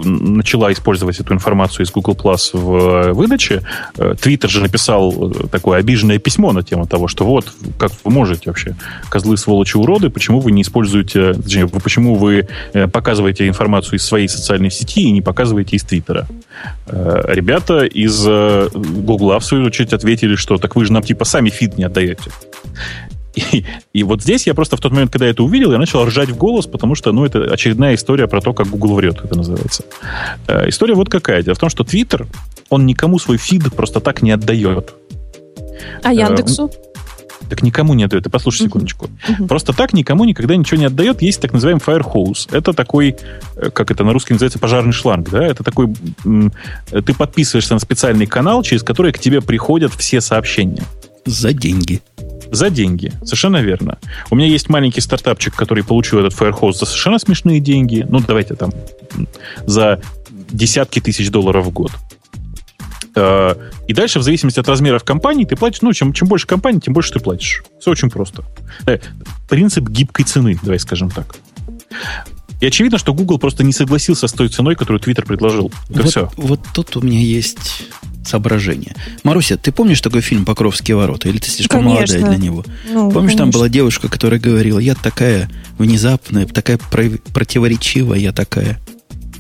начала использовать эту информацию из Google Plus в э, выдаче, э, Twitter же написал э, такое обиженное письмо на тему того, что вот, как вы можете вообще, козлы, сволочи, уроды, почему вы не используете, точнее, почему вы э, показываете информацию из своей социальной сети и не показываете из Твиттера. Э, ребята из э, Google в свою очередь ответили, что так вы же нам типа сами фид не отдаете. И, и вот здесь я просто в тот момент, когда это увидел, я начал ржать в голос, потому что, ну, это очередная история про то, как Google врет, это называется. Э, история вот какая. Дело в том, что Twitter, он никому свой фид просто так не отдает. А Яндексу? Так никому не отдает. Ты послушай секундочку. Uh-huh. Просто так никому никогда ничего не отдает. Есть так называемый firehose. Это такой, э, как это на русский называется, пожарный шланг. Да? Это такой... Ты подписываешься на специальный канал, через который к тебе приходят все сообщения. За деньги. За деньги. Совершенно верно. У меня есть маленький стартапчик, который получил этот Firehose за совершенно смешные деньги. Ну, давайте там за десятки тысяч долларов в год. Э, и дальше, в зависимости от размеров компании, ты платишь, ну, чем, чем больше компаний, тем больше ты платишь. Все очень просто. Э, принцип гибкой цены, давай скажем так. И очевидно, что Google просто не согласился с той ценой, которую Twitter предложил. Это вот, все. Вот тут у меня есть соображение. Маруся, ты помнишь такой фильм «Покровские ворота»? Или ты слишком Конечно. молодая для него? Ну, помнишь, конечно. там была девушка, которая говорила, я такая внезапная, такая противоречивая, я такая...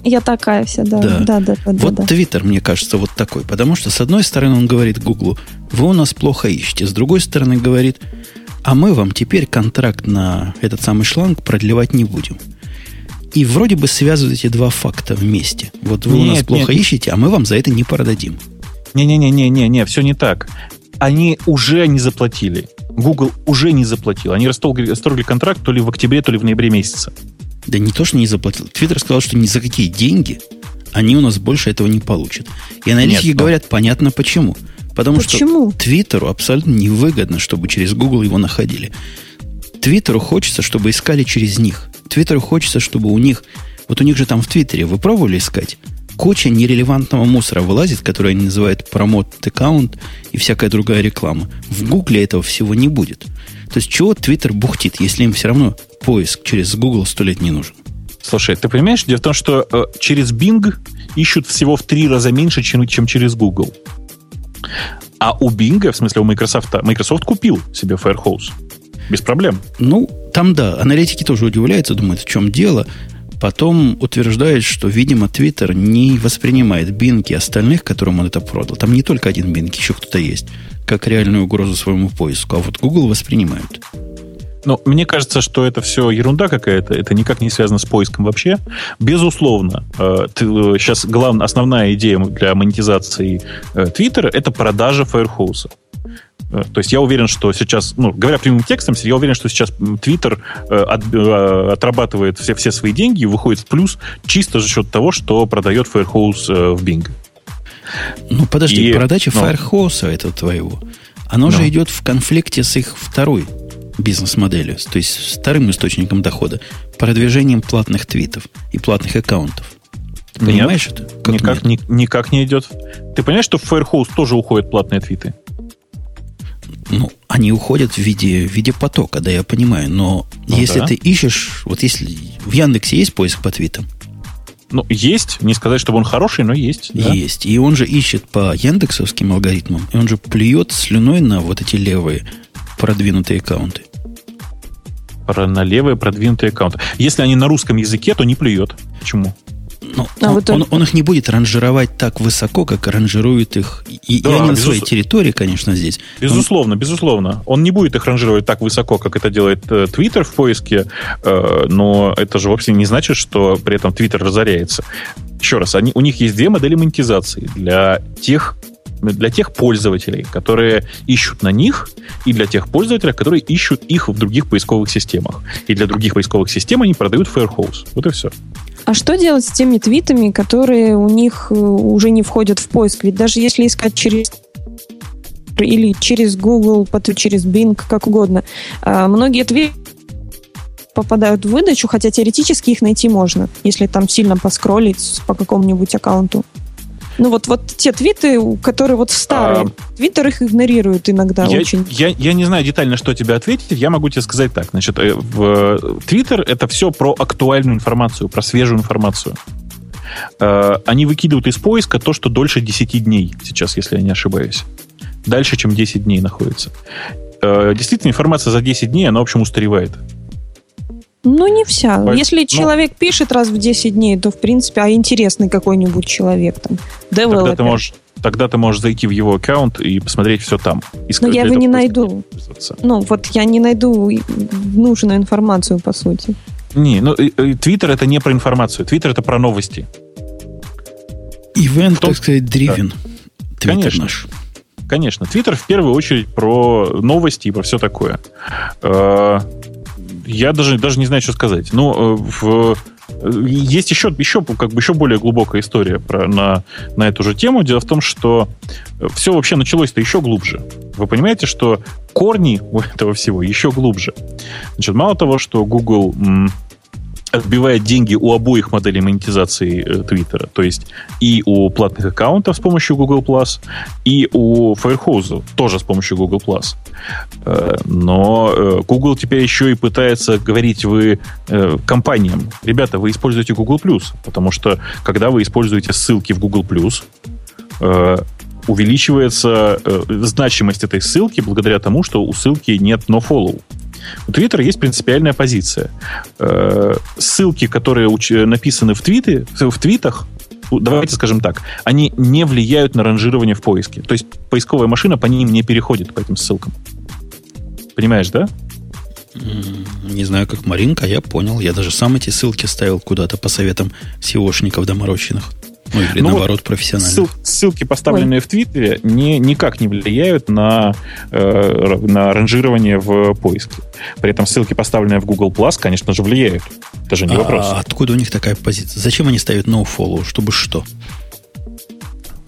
Я такая вся, да. Да, да, да. да вот да. Твиттер, мне кажется, вот такой. Потому что, с одной стороны, он говорит Гуглу, вы у нас плохо ищете. С другой стороны, говорит, а мы вам теперь контракт на этот самый шланг продлевать не будем. И вроде бы связывают эти два факта вместе. Вот вы нет, у нас плохо нет. ищете, а мы вам за это не продадим. Не-не-не-не-не, все не так. Они уже не заплатили. Google уже не заплатил. Они расторгли, расторгли контракт то ли в октябре, то ли в ноябре месяце. Да не то, что не заплатил. Твиттер сказал, что ни за какие деньги они у нас больше этого не получат. И аналитики Нет, но... говорят, понятно почему. Потому почему? что Твиттеру абсолютно невыгодно, чтобы через Google его находили. Твиттеру хочется, чтобы искали через них. Твиттеру хочется, чтобы у них... Вот у них же там в Твиттере, вы пробовали искать? Куча нерелевантного мусора вылазит, который они называют промот аккаунт и всякая другая реклама. В Гугле этого всего не будет. То есть чего Твиттер бухтит, если им все равно поиск через Google сто лет не нужен? Слушай, ты понимаешь, дело в том, что э, через Bing ищут всего в три раза меньше, чем, чем через Google. А у Bing, в смысле у Microsoft, Microsoft купил себе Firehouse. Без проблем. Ну, там да, аналитики тоже удивляются, думают, в чем дело. Потом утверждает, что, видимо, Twitter не воспринимает Bing и остальных, которым он это продал. Там не только один Bing, еще кто-то есть, как реальную угрозу своему поиску. А вот Google воспринимают. Но мне кажется, что это все ерунда какая-то, это никак не связано с поиском вообще. Безусловно, сейчас э, главная, основная идея для монетизации Твиттера это продажа Firehouse. Э, то есть я уверен, что сейчас, ну, говоря прямым текстом, я уверен, что сейчас Twitter э, от, э, отрабатывает все, все свои деньги и выходит в плюс чисто за счет того, что продает Firehouse э, в Bing. Ну, подожди, и, продача но... Firehouse этого твоего, оно но. же идет в конфликте с их второй бизнес-моделью, то есть с вторым источником дохода, продвижением платных твитов и платных аккаунтов. Ты нет, понимаешь это? Как никак, нет? Ни, никак не идет. Ты понимаешь, что в Firehouse тоже уходят платные твиты? Ну, они уходят в виде, в виде потока, да, я понимаю. Но ну, если да. ты ищешь, вот если в Яндексе есть поиск по твитам? Ну, есть. Не сказать, чтобы он хороший, но есть. Да? Есть. И он же ищет по яндексовским алгоритмам, и он же плюет слюной на вот эти левые продвинутые аккаунты. Про, на левые продвинутые аккаунты. Если они на русском языке, то не плюет. Почему? Ну, а он, вот он, он их не будет ранжировать так высоко, как ранжирует их. И, да, и они безус... на своей территории, конечно, здесь. Безусловно, он... безусловно. Он не будет их ранжировать так высоко, как это делает э, Twitter в поиске, э, но это же вовсе не значит, что при этом Twitter разоряется. Еще раз, они, у них есть две модели монетизации для тех для тех пользователей, которые ищут на них, и для тех пользователей, которые ищут их в других поисковых системах. И для других поисковых систем они продают Firehouse. Вот и все. А что делать с теми твитами, которые у них э, уже не входят в поиск? Ведь даже если искать через или через Google, через Bing, как угодно, а, многие твиты попадают в выдачу, хотя теоретически их найти можно, если там сильно поскролить по какому-нибудь аккаунту. Ну вот, вот те твиты, которые вот старые, а, Твиттер их игнорирует иногда я, очень. Я, я не знаю детально, что тебе ответить. Я могу тебе сказать так. Значит, э, в Твиттер это все про актуальную информацию, про свежую информацию. Э, они выкидывают из поиска то, что дольше 10 дней сейчас, если я не ошибаюсь. Дальше, чем 10 дней находится. Э, действительно, информация за 10 дней, она, в общем, устаревает. Ну, не вся. По... Если ну, человек пишет раз в 10 дней, то, в принципе, а интересный какой-нибудь человек там, девелопер. Тогда ты можешь, тогда ты можешь зайти в его аккаунт и посмотреть все там. Но я его не найду. Ну, вот я не найду нужную информацию, по сути. Не, ну, Твиттер это не про информацию. Твиттер это про новости. Ивент, так сказать, дривен. Да. Конечно. наш. Конечно. Твиттер в первую очередь про новости и про все такое. Э, я даже, даже не знаю, что сказать. Ну, в, есть еще, еще, как бы еще более глубокая история про, на, на эту же тему. Дело в том, что все вообще началось-то еще глубже. Вы понимаете, что корни у этого всего еще глубже. Значит, мало того, что Google отбивает деньги у обоих моделей монетизации э, Твиттера. То есть и у платных аккаунтов с помощью Google+, и у Firehouse тоже с помощью Google+. Э, но э, Google теперь еще и пытается говорить вы компаниям, ребята, вы используете Google+, потому что когда вы используете ссылки в Google+, увеличивается значимость этой ссылки благодаря тому, что у ссылки нет nofollow. У Твиттера есть принципиальная позиция. Э, ссылки, которые написаны в, твиты, в твитах, давайте скажем так, они не влияют на ранжирование в поиске. То есть поисковая машина по ним не переходит, по этим ссылкам. Понимаешь, да? Не знаю, как Маринка, я понял. Я даже сам эти ссылки ставил куда-то по советам SEOшников доморощенных. Ну, или Ну, наоборот, профессионально. Ссыл- ссылки, поставленные в Твиттере, не, никак не влияют на, э, на ранжирование в поиске. При этом ссылки, поставленные в Google Plus, конечно же, влияют. Это же не А вопрос. откуда у них такая позиция? Зачем они ставят nofollow? Чтобы что?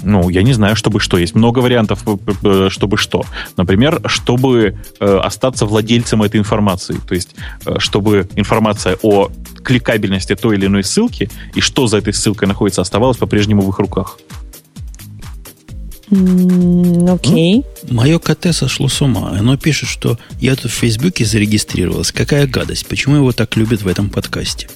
Ну, я не знаю, чтобы что. Есть много вариантов, э, чтобы что. Например, чтобы э, остаться владельцем этой информации. То есть, э, чтобы информация о кликабельности той или иной ссылки и что за этой ссылкой находится, оставалась по-прежнему в их руках. М, Окей. Мое КТ сошло с ума. Оно пишет, что я тут в Фейсбуке зарегистрировалась. Какая гадость. Почему его так любят в этом подкасте?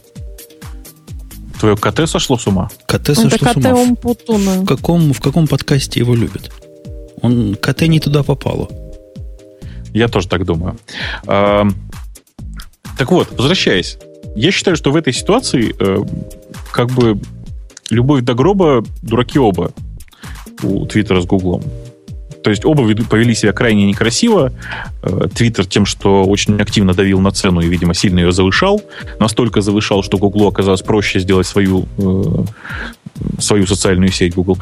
Твое КТ сошло с ума? КТ Это сошло с КТ ума. В- Умпутуна. В каком, в каком подкасте его любят? Он КТ не туда попало. Я тоже так думаю. А, так вот, возвращаясь. Я считаю, что в этой ситуации э, как бы любовь до гроба, дураки оба у Твиттера с Гуглом. То есть оба повели себя крайне некрасиво. Э, Твиттер тем, что очень активно давил на цену и, видимо, сильно ее завышал. Настолько завышал, что Гуглу оказалось проще сделать свою, э, свою социальную сеть Google+.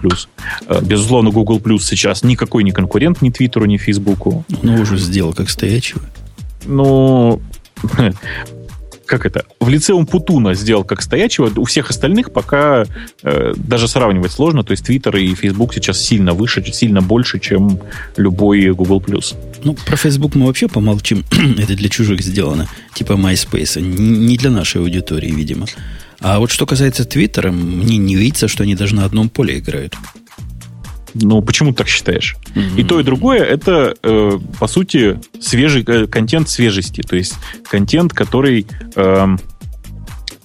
Э, Безусловно, Google сейчас никакой не конкурент ни Твиттеру, ни Фейсбуку. Его уже сделал как стоячего. Ну, как это? В лице Умпутуна сделал как стоячего. У всех остальных пока э, даже сравнивать сложно. То есть Twitter и Facebook сейчас сильно выше, сильно больше, чем любой Google+. Ну, про Facebook мы вообще помолчим. Это для чужих сделано. Типа MySpace. Не для нашей аудитории, видимо. А вот что касается Твиттера, мне не видится, что они даже на одном поле играют. Ну, почему ты так считаешь? И то, и другое это, э, по сути, свежий э, контент свежести. То есть контент, который эм,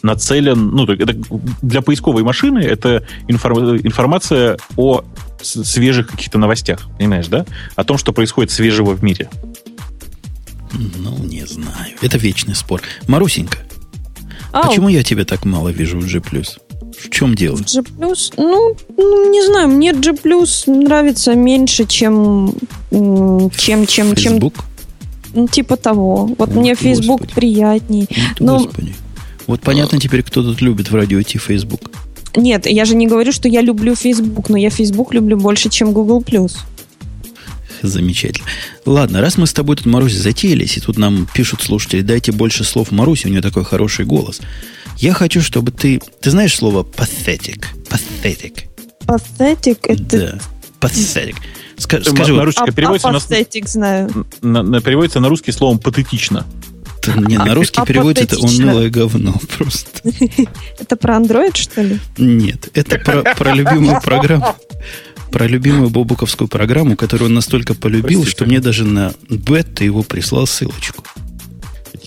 нацелен. Ну, это для поисковой машины это информ- информация о свежих каких-то новостях, понимаешь, да? О том, что происходит свежего в мире. Ну, не знаю. Это вечный спор. Марусенька, Ау, почему я тебя так мало вижу в G+. В чем дело? G+, ну, не знаю, мне G+, нравится меньше, чем, чем, чем, чем, Facebook? ну, типа того. Вот О, мне Facebook Господи. приятней. Ты, Ну, Господи. Вот понятно теперь, кто тут любит в радио Ти Facebook. Нет, я же не говорю, что я люблю Facebook, но я Facebook люблю больше, чем Google+. Замечательно. Ладно, раз мы с тобой тут, Марусь, затеялись, и тут нам пишут слушатели, дайте больше слов Маруси, у нее такой хороший голос. Я хочу, чтобы ты... Ты знаешь слово pathetic? Pathetic. Pathetic это... Да. Pathetic. Ска- скажи, вот, Марусечка, А, переводится, а на, pathetic знаю. на- на- переводится на русский словом патетично. ты- не, на русский а переводится это унылое говно просто. Это про Android, что ли? Нет, это про, про любимую программу. Про любимую бобуковскую программу, которую он настолько полюбил, Простите. что мне даже на бет его прислал ссылочку.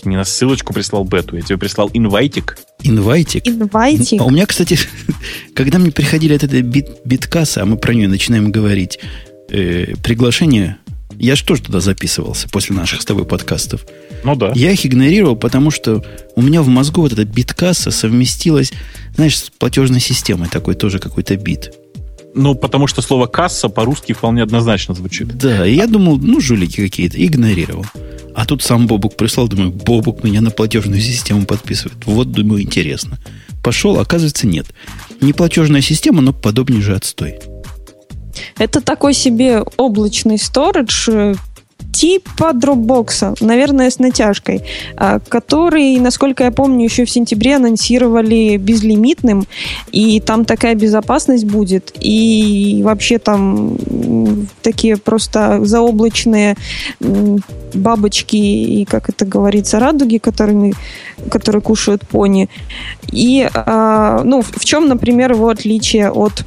Тебе не на ссылочку прислал бету, я тебе прислал инвайтик. Инвайтик. Инвайтик. А у меня, кстати, когда мне приходили от этой бит, биткасса, а мы про нее начинаем говорить, э, приглашение, я же тоже туда записывался после наших с тобой подкастов. Ну да. Я их игнорировал, потому что у меня в мозгу вот эта биткасса совместилась, знаешь, с платежной системой такой тоже какой-то бит. Ну, потому что слово касса по-русски вполне однозначно звучит. Да, и я думал, ну, жулики какие-то, игнорировал. А тут сам Бобук прислал, думаю, Бобук меня на платежную систему подписывает. Вот, думаю, интересно. Пошел, оказывается, нет. Не платежная система, но подобнее же отстой. Это такой себе облачный сторидж, э, типа Dropbox, наверное, с натяжкой, а, который, насколько я помню, еще в сентябре анонсировали безлимитным, и там такая безопасность будет, и вообще там такие просто заоблачные бабочки и, как это говорится, радуги, которыми, которые кушают пони. И, а, ну, в в чем, например, его отличие от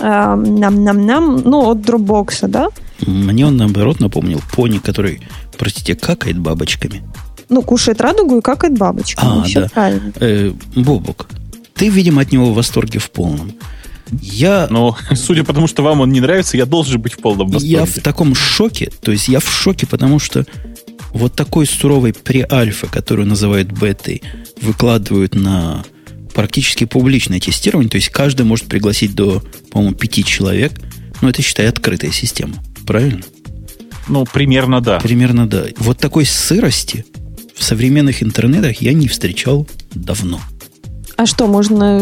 а, нам-нам-нам, ну, от Dropbox, да? Мне он, наоборот, напомнил пони, который, простите, какает бабочками. Ну, кушает радугу и какает бабочка. А, все да. правильно. Э, Бобук, ты, видимо, от него в восторге в полном. Я, Но, судя по тому, что вам он не нравится, я должен быть в полном восторге. я в таком шоке, то есть я в шоке, потому что вот такой суровой преальфы, которую называют бетой, выкладывают на практически публичное тестирование, то есть каждый может пригласить до, по-моему, пяти человек, ну, это, считай, открытая система, правильно? Ну, примерно да. Примерно, да. Вот такой сырости в современных интернетах я не встречал давно. А что, можно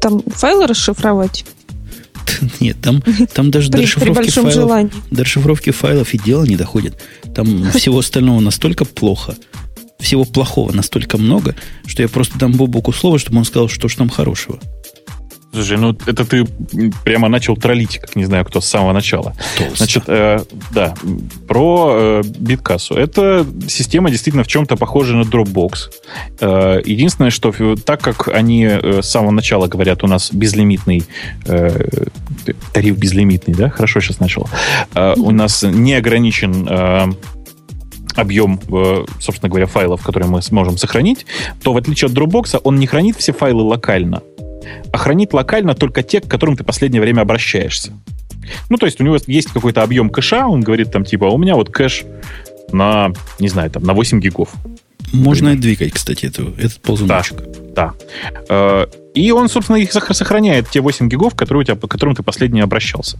там файлы расшифровать? Нет, там, там даже до При, при расшифровки большом файлов, желании. до расшифровки файлов и дела не доходит. Там всего остального настолько плохо, всего плохого настолько много, что я просто дам Бобуку слово, чтобы он сказал, что ж там хорошего. Слушай, ну это ты прямо начал троллить, как не знаю кто, с самого начала. Толсто. Значит, э, да, про э, биткассу. Это система действительно в чем-то похожа на Dropbox. Э, единственное, что так как они э, с самого начала говорят, у нас безлимитный э, тариф безлимитный, да? Хорошо сейчас начал. Э, у нас не ограничен э, объем, э, собственно говоря, файлов, которые мы сможем сохранить, то в отличие от Dropbox, он не хранит все файлы локально, а хранит локально только те, к которым ты последнее время обращаешься. Ну, то есть у него есть какой-то объем кэша, он говорит там типа, у меня вот кэш на, не знаю, там, на 8 гигов. Можно и двигать, кстати, эту, этот ползуночек. Да. Э, И он, собственно, их сох- сохраняет, те 8 гигов, которые у тебя, по которым ты последний обращался.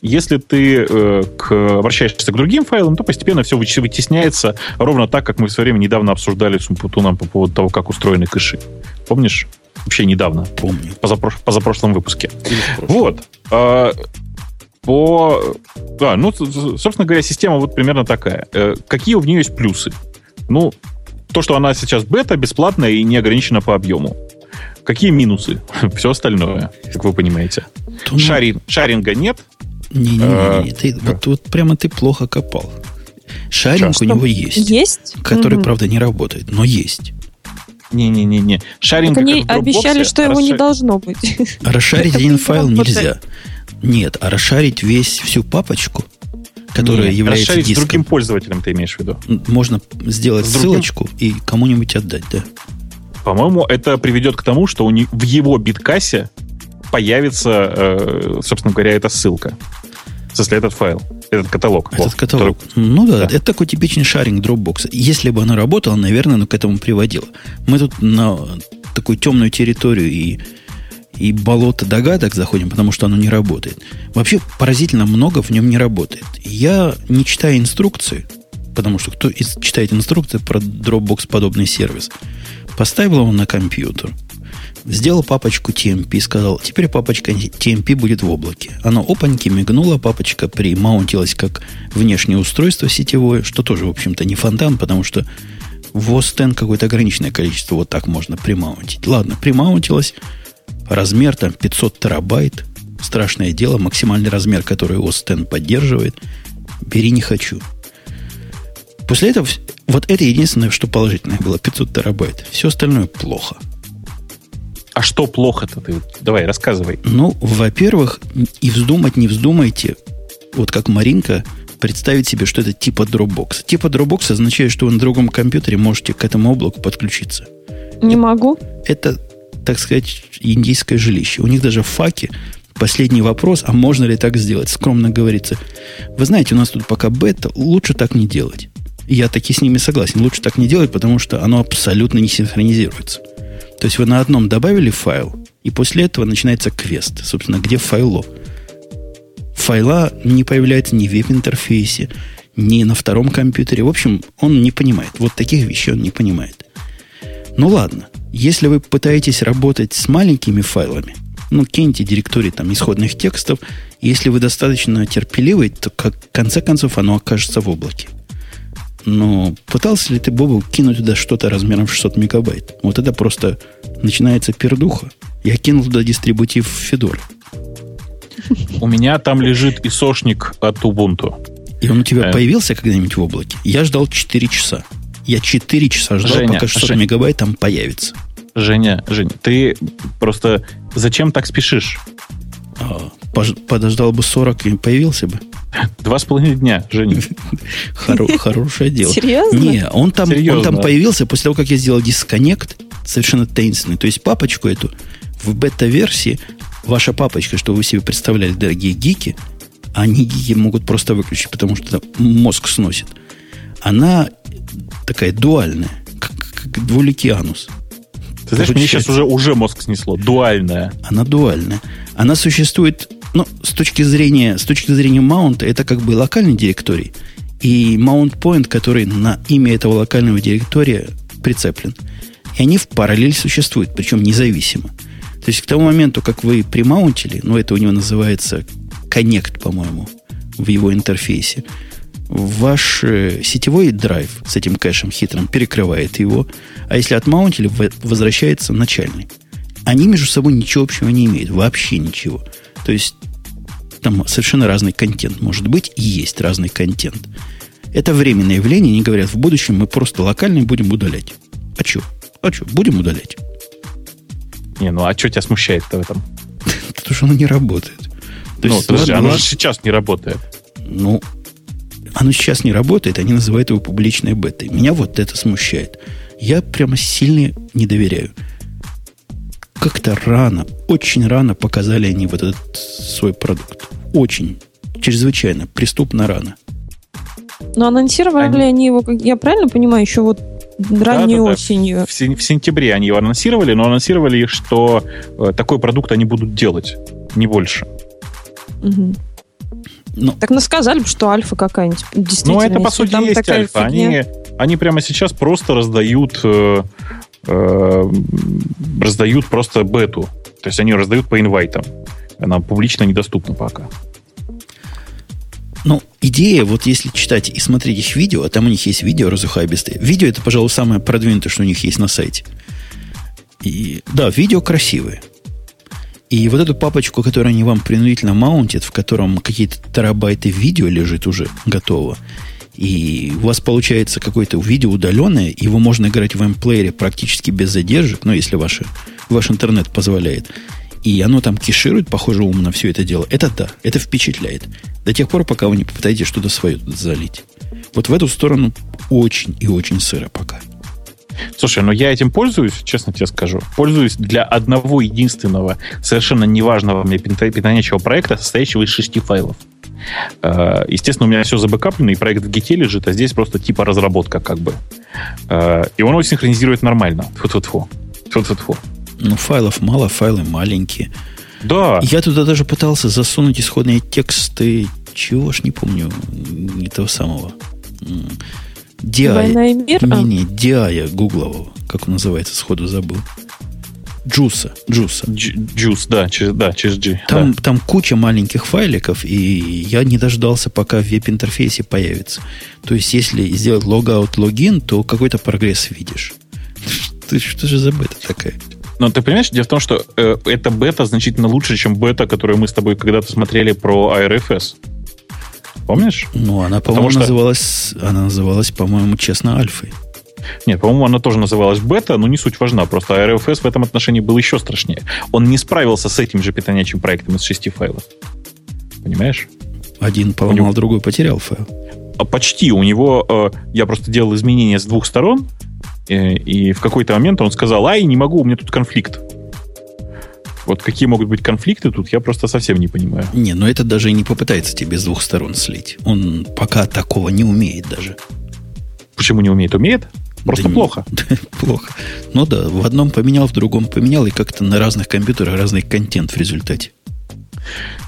Если ты э, к, обращаешься к другим файлам, то постепенно все вытесняется ровно так, как мы в свое время недавно обсуждали с Умпутуном по поводу того, как устроены кэши. Помнишь? Вообще недавно, Помню. в позапрош- позапрошлом выпуске. В. Вот. А, По... Да, ну, собственно говоря, система вот примерно такая. Э, Какие у нее есть плюсы? Ну, то, что она сейчас бета, бесплатная и не ограничена по объему. Какие минусы? Все остальное, как вы понимаете. То, ну, Шарин, шаринга нет. Не-не-не, Э, ты, вот, вот прямо ты плохо копал. Шаринг Чё? у него есть, Есть? который, Мгм. правда, не работает, но есть. Не-не-не-не. Шаринга Так они как в обещали, что его не должно быть. Расшарить Это один не файл нельзя. Нет, а расшарить весь всю папочку, которая Нет, является расшарить с диском, другим пользователем ты имеешь в виду. можно сделать С ссылочку и кому-нибудь отдать, да. По-моему, это приведет к тому, что у не- в его биткассе появится, э, собственно говоря, эта ссылка. В смысле, этот файл, этот каталог. Этот Вот, каталог. который- Ну да, Да. это такой типичный шаринг Dropbox. Если бы она работала, наверное, оно к этому приводило. Мы тут на такую темную территорию и, и болото догадок заходим, потому что оно не работает. Вообще поразительно много в нем не работает. Я не читаю инструкции, потому что кто читает инструкции про Dropbox подобный сервис, поставил его на компьютер, сделал папочку TMP, сказал, теперь папочка TMP будет в облаке. Оно опаньки мигнуло, папочка примаунтилась как внешнее устройство сетевое, что тоже, в общем-то, не фонтан, потому что в OS X какое-то ограниченное количество вот так можно примаунтить. Ладно, примаунтилось, размер там 500 терабайт, страшное дело, максимальный размер, который OS X поддерживает, бери не хочу. После этого, вот это единственное, что положительное было, 500 терабайт. Все остальное плохо. А что плохо-то ты? вот Давай, рассказывай. Ну, во-первых, и вздумать не вздумайте, вот как Маринка, представить себе, что это типа Dropbox. Типа Dropbox означает, что вы на другом компьютере можете к этому облаку подключиться. Не могу. Это, так сказать, индийское жилище. У них даже в факе последний вопрос, а можно ли так сделать? Скромно говорится. Вы знаете, у нас тут пока бета, лучше так не делать. Я таки с ними согласен. Лучше так не делать, потому что оно абсолютно не синхронизируется. То есть вы на одном добавили файл, и после этого начинается квест. Собственно, где файло? Файла не появляется ни в веб-интерфейсе, ни на втором компьютере. В общем, он не понимает. Вот таких вещей он не понимает. Ну ладно, если вы пытаетесь работать с маленькими файлами, ну, киньте директории там исходных текстов, если вы достаточно терпеливый, то как, в конце концов оно окажется в облаке. Но пытался ли ты, Бобу, кинуть туда что-то размером в 600 мегабайт? Вот это просто начинается пердуха. Я кинул туда дистрибутив Fedora. У меня там лежит исошник от Ubuntu. И он у тебя Э. появился когда-нибудь в облаке? Я ждал 4 часа. Я 4 часа ждал, Женя, пока 600 Жень. мегабайт там появится. Женя, Женя, ты просто зачем так спешишь? А, подождал бы 40 и появился бы. Два с половиной дня, Женя. Хоро- хорошее дело. Серьезно? Не, он там, он там появился после того, как я сделал дисконнект, совершенно таинственный. То есть папочку эту в бета-версии, ваша папочка, что вы себе представляли, дорогие гики, они гики могут просто выключить, потому что мозг сносит. Она такая дуальная, как, как двуликий анус. Ты знаешь, мне Получается. сейчас уже, уже мозг снесло. Дуальная. Она дуальная. Она существует, ну, с точки зрения, с точки зрения маунта, это как бы локальный директорий. И маунт point, который на имя этого локального директория прицеплен. И они в параллель существуют, причем независимо. То есть к тому моменту, как вы примаунтили, ну, это у него называется Connect, по-моему, в его интерфейсе, ваш э, сетевой драйв с этим кэшем хитрым перекрывает его, а если отмаунтили, возвращается начальный. Они между собой ничего общего не имеют, вообще ничего. То есть там совершенно разный контент может быть, и есть разный контент. Это временное явление, они говорят, в будущем мы просто локально будем удалять. А что? А что? Будем удалять. Не, ну а что тебя смущает-то в этом? Потому что оно не работает. То ну, есть, подожди, оно же сейчас не работает. Ну, оно сейчас не работает, они называют его публичной бетой. Меня вот это смущает. Я прямо сильно не доверяю. Как-то рано, очень рано показали они вот этот свой продукт очень, чрезвычайно, преступно рано. Но анонсировали они, они его, я правильно понимаю, еще вот ранней да, да, осенью? Да. В, в сентябре они его анонсировали, но анонсировали, что э, такой продукт они будут делать, не больше. Угу. Ну, так нас сказали бы, что альфа какая-нибудь. Действительно, ну, это по сути есть альфа. Они, они прямо сейчас просто раздают, э, э, раздают просто бету. То есть они раздают по инвайтам. Она публично недоступна пока. Ну, идея, вот если читать и смотреть их видео, а там у них есть видео разухабистые. Видео это, пожалуй, самое продвинутое, что у них есть на сайте. И да, видео красивые. И вот эту папочку, которую они вам принудительно маунтят, в котором какие-то терабайты видео лежит уже готово, и у вас получается какое-то видео удаленное, его можно играть в M-плеере практически без задержек, ну, если ваш, ваш интернет позволяет и оно там кеширует, похоже, умно все это дело, это да, это впечатляет. До тех пор, пока вы не попытаетесь что-то свое залить. Вот в эту сторону очень и очень сыро пока. Слушай, ну я этим пользуюсь, честно тебе скажу. Пользуюсь для одного единственного, совершенно неважного мне питанячего проекта, состоящего из шести файлов. Э, естественно, у меня все забэкаплено, и проект в гите лежит, а здесь просто типа разработка как бы. Э, и он его синхронизирует нормально. Фу-фу-фу. Фу-фу-фу. Ну, файлов мало, файлы маленькие. Да. Я туда даже пытался засунуть исходные тексты, чего ж не помню, этого самого. DI. Не, не, DI гуглового, как он называется, сходу забыл. Guice а. Guice а. Guice, да, через, да, через G. Там, да. там куча маленьких файликов, и я не дождался, пока в веб-интерфейсе появится. То есть, если сделать logout, login, то какой-то прогресс видишь. Ты что же за бета такая? Но ты понимаешь, дело в том, что э, эта бета значительно лучше, чем бета, которую мы с тобой когда-то смотрели про ARFS. Помнишь? Ну, она, по-моему, что... называлась, она называлась, по-моему, честно, альфой. Нет, по-моему, она тоже называлась бета, но не суть важна. Просто ARFS в этом отношении был еще страшнее. Он не справился с этим же питонячим проектом из шести файлов. Понимаешь? Один поломал, него... другой потерял файл. А почти. У него... Э, я просто делал изменения с двух сторон, Э, и в какой-то момент он сказал, ай, не могу, у меня тут конфликт. Вот какие могут быть конфликты тут, я просто совсем не понимаю. Не, но это даже и не попытается тебе с двух сторон слить. Он пока такого не умеет даже. Почему не умеет? Умеет? Просто да плохо. Не, плохо. Ну да, в одном поменял, в другом поменял, и как-то на разных компьютерах разный контент в результате.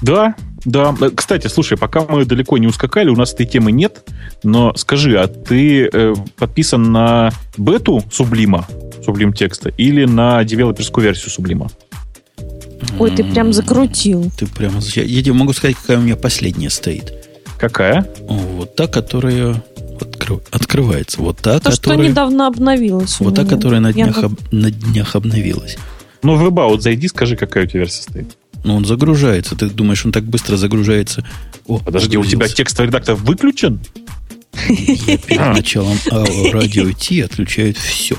Да, да. Кстати, слушай, пока мы далеко не ускакали, у нас этой темы нет, но скажи, а ты э, подписан на бету Сублима, Сублим текста, или на девелоперскую версию Сублима? Ой, ты прям закрутил. Ты прямо... Я, я тебе могу сказать, какая у меня последняя стоит. Какая? Вот та, которая откры... открывается. Вот та, То, которая... что недавно обновилась. Вот та, которая на днях, об... на днях обновилась. Ну, в About зайди, скажи, какая у тебя версия стоит. Ну, он загружается. Ты думаешь, он так быстро загружается? О, Подожди, у тебя текстовый редактор выключен? Я перед началом Радио-Т отключают все,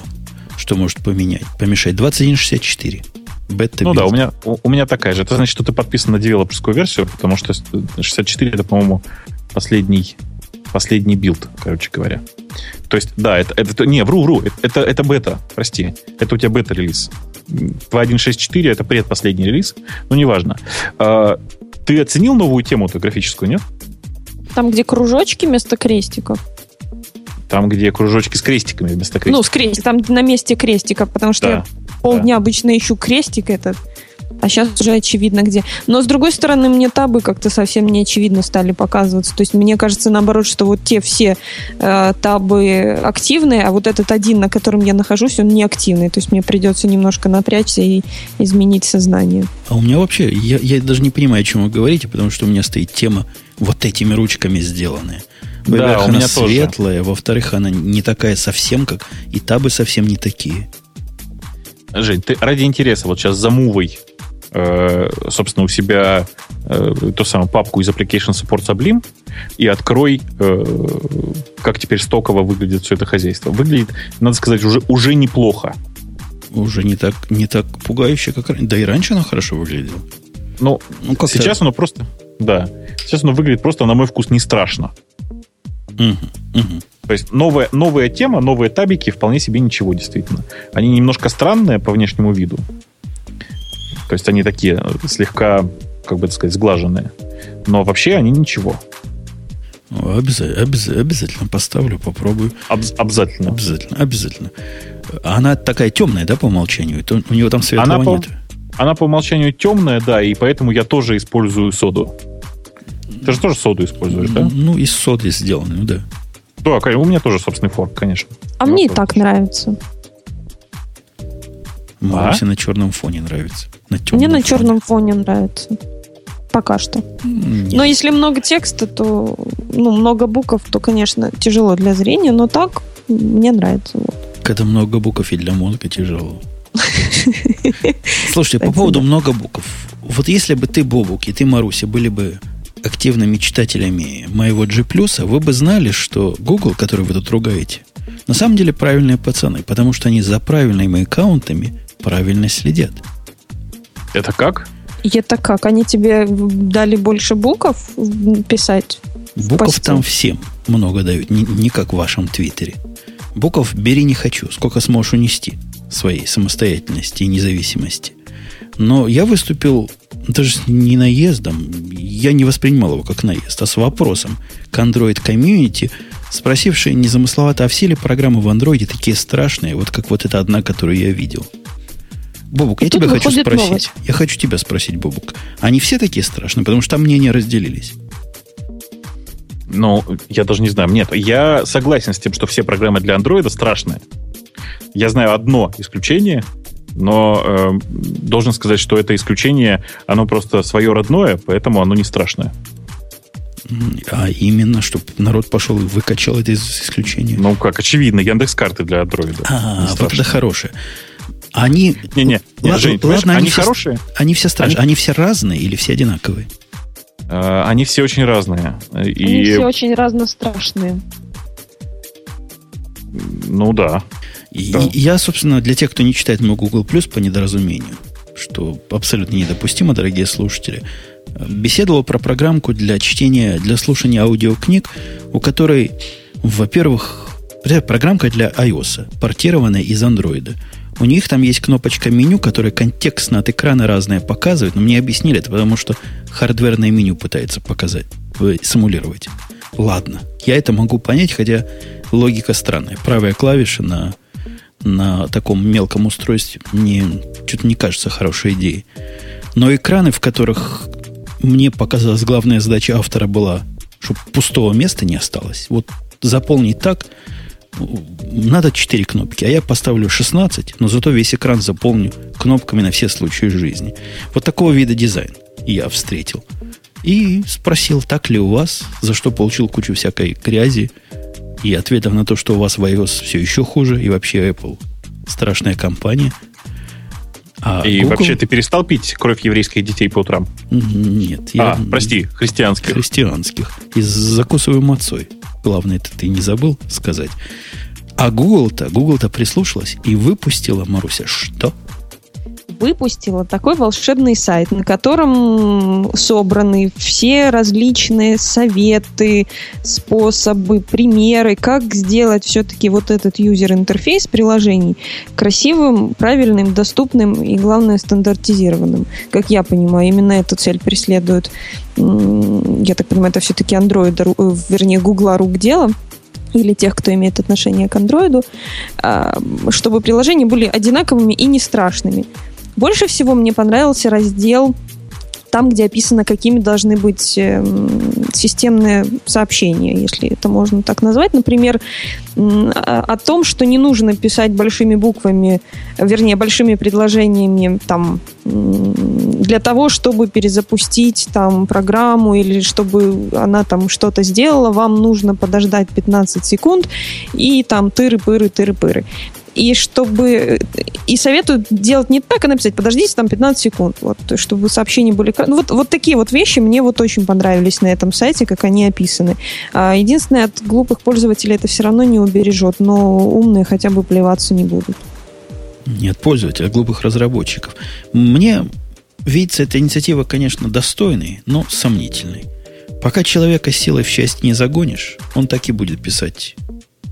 что может поменять, помешать. 2164. Бета ну да, у меня, у, у меня такая же. Это значит, что ты подписан на девелоперскую версию, потому что 64 это, по-моему, последний, последний build, короче говоря. То есть, да, это, это не, вру, вру, это, это бета, прости. Это у тебя бета-релиз. 2.1.6.4 это предпоследний релиз, но неважно. А, ты оценил новую тему-то графическую, нет? Там, где кружочки вместо крестиков. Там, где кружочки с крестиками вместо крестиков. Ну, с крестиком, там на месте крестика, потому что да, я полдня да. обычно ищу крестик этот. А сейчас уже очевидно где. Но с другой стороны, мне табы как-то совсем не очевидно стали показываться. То есть мне кажется, наоборот, что вот те все э, табы активные, а вот этот один, на котором я нахожусь, он не активный. То есть мне придется немножко напрячься и изменить сознание. А у меня вообще, я, я даже не понимаю, о чем вы говорите, потому что у меня стоит тема вот этими ручками сделанная. Во-первых, Да, у она меня тоже. светлая, во-вторых, она не такая совсем, как и табы совсем не такие. Жень, ты ради интереса вот сейчас замувай, собственно, у себя э, ту самую папку из Application Support Sublime и открой, э, как теперь стоково выглядит все это хозяйство. Выглядит, надо сказать, уже, уже неплохо. Уже не так, не так пугающе, как раньше. Да и раньше она хорошо выглядела. Ну, Ну, как сейчас оно просто... Да. Сейчас оно выглядит просто, на мой вкус, не страшно. Мгм, мгм. То есть новая, новая тема, новые табики вполне себе ничего, действительно. Они немножко странные по внешнему виду. То есть они такие э, слегка, как бы так сказать, сглаженные. Но вообще они ничего. О, обяза- обяза- обязательно поставлю, попробую. Обз- обязательно. Обязательно, обязательно. А Она такая темная, да, по умолчанию? У него там светлого Она по- нет. Она по умолчанию темная, да, и поэтому я тоже использую соду. Ты же тоже соду используешь, да? Ну, из соды сделаны, ну да. Да, конечно, у меня тоже собственный форк, конечно. А мне и так нравится. Марусе на черном фоне нравится. На Мне на фоне. черном фоне нравится. Пока что. М, Но если много текста, то, ну, много букв, то, конечно, тяжело для зрения, но так мне нравится. Вот. Когда много букв и для мозга тяжело. Слушайте, по поводу много букв. Вот если бы ты, Бобук, и ты, Маруся, были бы активными читателями моего G+, вы бы знали, что Google, который вы тут ругаете, на самом деле правильные пацаны, потому что они за правильными аккаунтами правильно следят. Это как? Это как? Они тебе дали больше букв писать? в Букв посте? там всем много дают, не, не как в вашем Твиттере. Букв бери не хочу, сколько сможешь унести своей самостоятельности и независимости. Но я выступил даже не наездом, я не воспринимал его как наезд, а с вопросом к Android комьюнити, спросивший незамысловато, а все ли программы в Android такие страшные, вот как вот эта одна, которую я видел. Бобук, И я тебя хочу спросить. новость. Я хочу тебя спросить, Бобук. Они все такие страшные, потому что там мнения разделились. Ну, я даже не знаю. Нет, я согласен с тем, что все программы для андроида страшные. Я знаю одно исключение, но э, должен сказать, что это исключение, оно просто свое родное, поэтому оно не страшное. А именно, чтобы народ пошел и выкачал это из исключения. Ну, как очевидно, Яндекс карты для андроида. а, вот это хорошее. Они, Не-не, не, Ладно, Жень, ладно, они, они все- хорошие, они все страшные. Они... все разные или все одинаковые? э, они все очень разные. Они И, все очень разнострашные. ну да. И- Да. я, собственно, для тех, кто не читает мой Google Plus по недоразумению, что абсолютно недопустимо, дорогие слушатели, беседовал про программку для чтения, для слушания аудиокниг, у которой, во-первых, это программка для iOS, портированная из Android. У них там есть кнопочка меню, которая контекстно от экрана разное показывает, но мне объяснили это, потому что хардверное меню пытается показать, э, симулировать. Ладно, я это могу понять, хотя логика странная. Правая клавиша на, на таком мелком устройстве мне что-то не кажется хорошей идеей. Но экраны, в которых мне показалась главная задача автора была, чтобы пустого места не осталось. Вот заполнить так, надо 4 кнопки, а я поставлю 16, но зато весь экран заполню кнопками на все случаи жизни. Вот такого вида дизайн я встретил. И спросил, так ли у вас, за что получил кучу всякой грязи, и ответов на то, что у вас в iOS все еще хуже, и вообще Apple страшная компания. А И Google- вообще, ты перестал пить кровь еврейских детей по утрам? Нет. а, прости, христианских. Христианских. И закусываю мацой. Главное, это ты не забыл сказать. А Google-то, Google-то прислушалась и выпустила, Маруся, что? Выпустила такой волшебный сайт, на котором собраны все различные советы, способы, примеры, как сделать все-таки вот этот юзер-интерфейс приложений красивым, правильным, доступным и, главное, стандартизированным. Как я понимаю, именно эту цель преследует, м, я так понимаю, это все-таки Android, э, вернее, Google рук дело или тех, кто имеет отношение к андроиду, чтобы приложения были одинаковыми и не страшными. Больше всего мне понравился раздел там, где описано, какими должны быть эм, системные сообщения, если это можно так назвать. Например, о том, что не нужно писать большими буквами, вернее, большими предложениями там, для того, чтобы перезапустить там, программу или чтобы она там что-то сделала, вам нужно подождать 15 секунд и там тыры-пыры, тыры-пыры и чтобы и советуют делать не так, а написать, подождите там 15 секунд, вот, чтобы сообщения были... Ну, вот, вот такие вот вещи мне вот очень понравились на этом сайте, как они описаны. А, единственное, от глупых пользователей это все равно не убережет, но умные хотя бы плеваться не будут. Нет, пользователей, а глупых разработчиков. Мне видится эта инициатива, конечно, достойной, но сомнительной. Пока человека силой в счастье не загонишь, он так и будет писать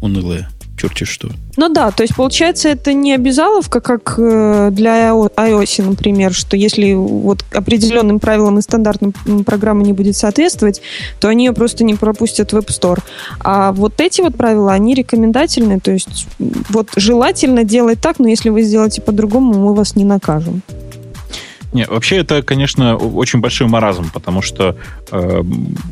унылое черти что. Ну да, то есть получается это не обязаловка, как э, для iOS, например, что если вот определенным правилам и стандартам программа не будет соответствовать, то они ее просто не пропустят в App Store. А вот эти вот правила, они рекомендательны, то есть вот желательно делать так, но если вы сделаете по-другому, мы вас не накажем. Не, вообще это, конечно, очень большой маразм, потому что э,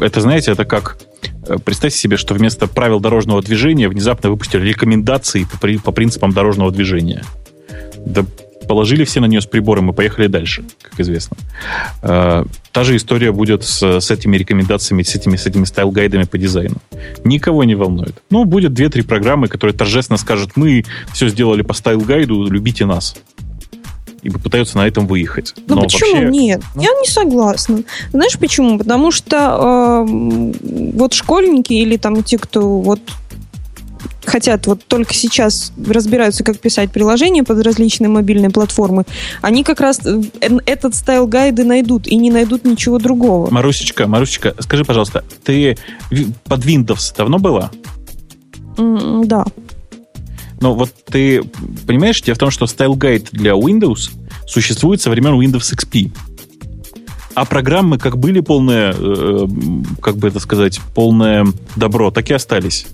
это, знаете, это как Э, представьте себе, что вместо правил дорожного движения внезапно выпустили рекомендации по, по принципам дорожного движения. Да положили все на нее с прибором и поехали дальше, как известно. Э, та же история будет с, с этими рекомендациями, с этими, с этими style guide ами по дизайну. Никого не волнует. Ну, будет 2-3 программы, которые торжественно скажут, мы все сделали по стайл-гайду, любите нас и попытаются на этом выехать. Ну Но почему вообще... нет? Ну... Я не согласна. Знаешь почему? Потому что э, вот школьники или там те, кто вот хотят вот только сейчас разбираются, как писать приложения под различные мобильные платформы, они как раз э, этот стайл гайды найдут и не найдут ничего другого. Марусечка, Марусечка, скажи, пожалуйста, ты под Windows давно была? Mm, да. Но вот ты понимаешь, дело в том, что Style Guide для Windows существует со времен Windows XP. А программы как были полное, э, как бы это сказать, полное добро, так и остались.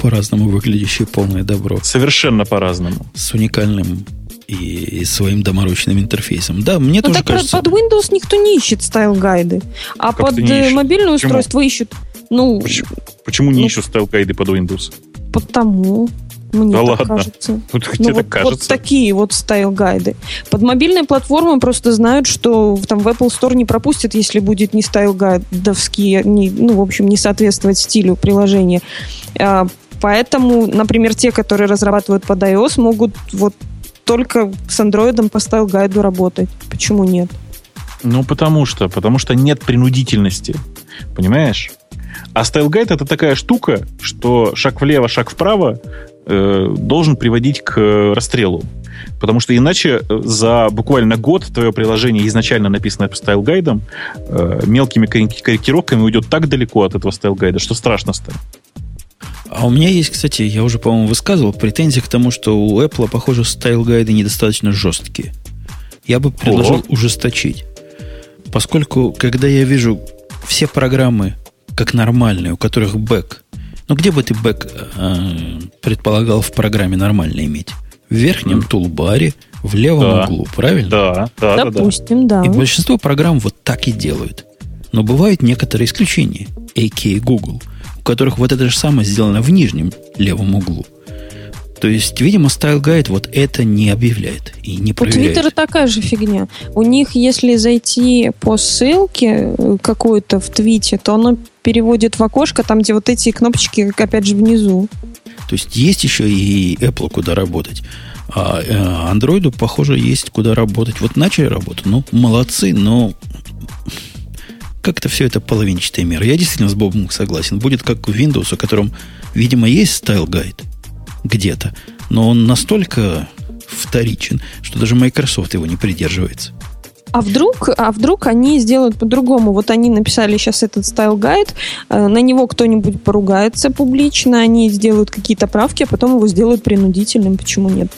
По-разному выглядящее полное добро. Совершенно по-разному. С уникальным и своим доморощенным интерфейсом. Да, мне ну, тоже так кажется... Под Windows никто не ищет стайл-гайды, а как под мобильное устройство ищут... Ну, почему, почему не ну, ищут стайл-гайды под Windows? Потому мне да так ладно. кажется. Вот, ну, вот, кажется. вот такие вот стайл-гайды. Под мобильные платформы просто знают, что там в Apple Store не пропустят, если будет не стайл-гайдовский, не, ну, в общем, не соответствовать стилю приложения. А, поэтому, например, те, которые разрабатывают под iOS, могут вот только с Android по стайл-гайду работать. Почему нет? Ну, потому что, потому что нет принудительности. Понимаешь? А стайл-гайд это такая штука, что шаг влево, шаг вправо должен приводить к расстрелу. Потому что иначе э, за буквально год твое приложение, изначально написанное по стайл-гайдам, э, мелкими корректировками уйдет так далеко от этого стайл-гайда, что страшно станет. А у меня есть, кстати, я уже, по-моему, высказывал претензии к тому, что у Apple, похоже, стайл-гайды недостаточно жесткие. Я бы предложил О. ужесточить. Поскольку, когда я вижу все программы как нормальные, у которых бэк. Ну, где бы ты бэк э, предполагал в программе нормально иметь? В верхнем mm. тулбаре, в левом да. углу, правильно? Да, да, Допустим, да, да. И большинство программ вот так и делают. Но бывают некоторые исключения, a.k.a. Google, у которых вот это же самое сделано в нижнем левом углу. То есть, видимо, Style Guide вот это не объявляет и не проверяет. У Твиттера такая же фигня. У них, если зайти по ссылке э, какую-то в твите, то оно переводит в окошко, там, где вот эти кнопочки, как опять же, внизу. То есть, есть еще и Apple куда работать. А э, Android, похоже, есть куда работать. Вот начали работу, ну, молодцы, но как-то все это половинчатая мера. Я действительно с Бобом согласен. Будет как в Windows, у котором, видимо, есть Style Guide где-то. Но он настолько вторичен, что даже Microsoft его не придерживается. А вдруг, а вдруг они сделают по-другому? Вот они написали сейчас этот стайл гайд, э, на него кто-нибудь поругается публично, они сделают какие-то правки, а потом его сделают принудительным. Почему нет?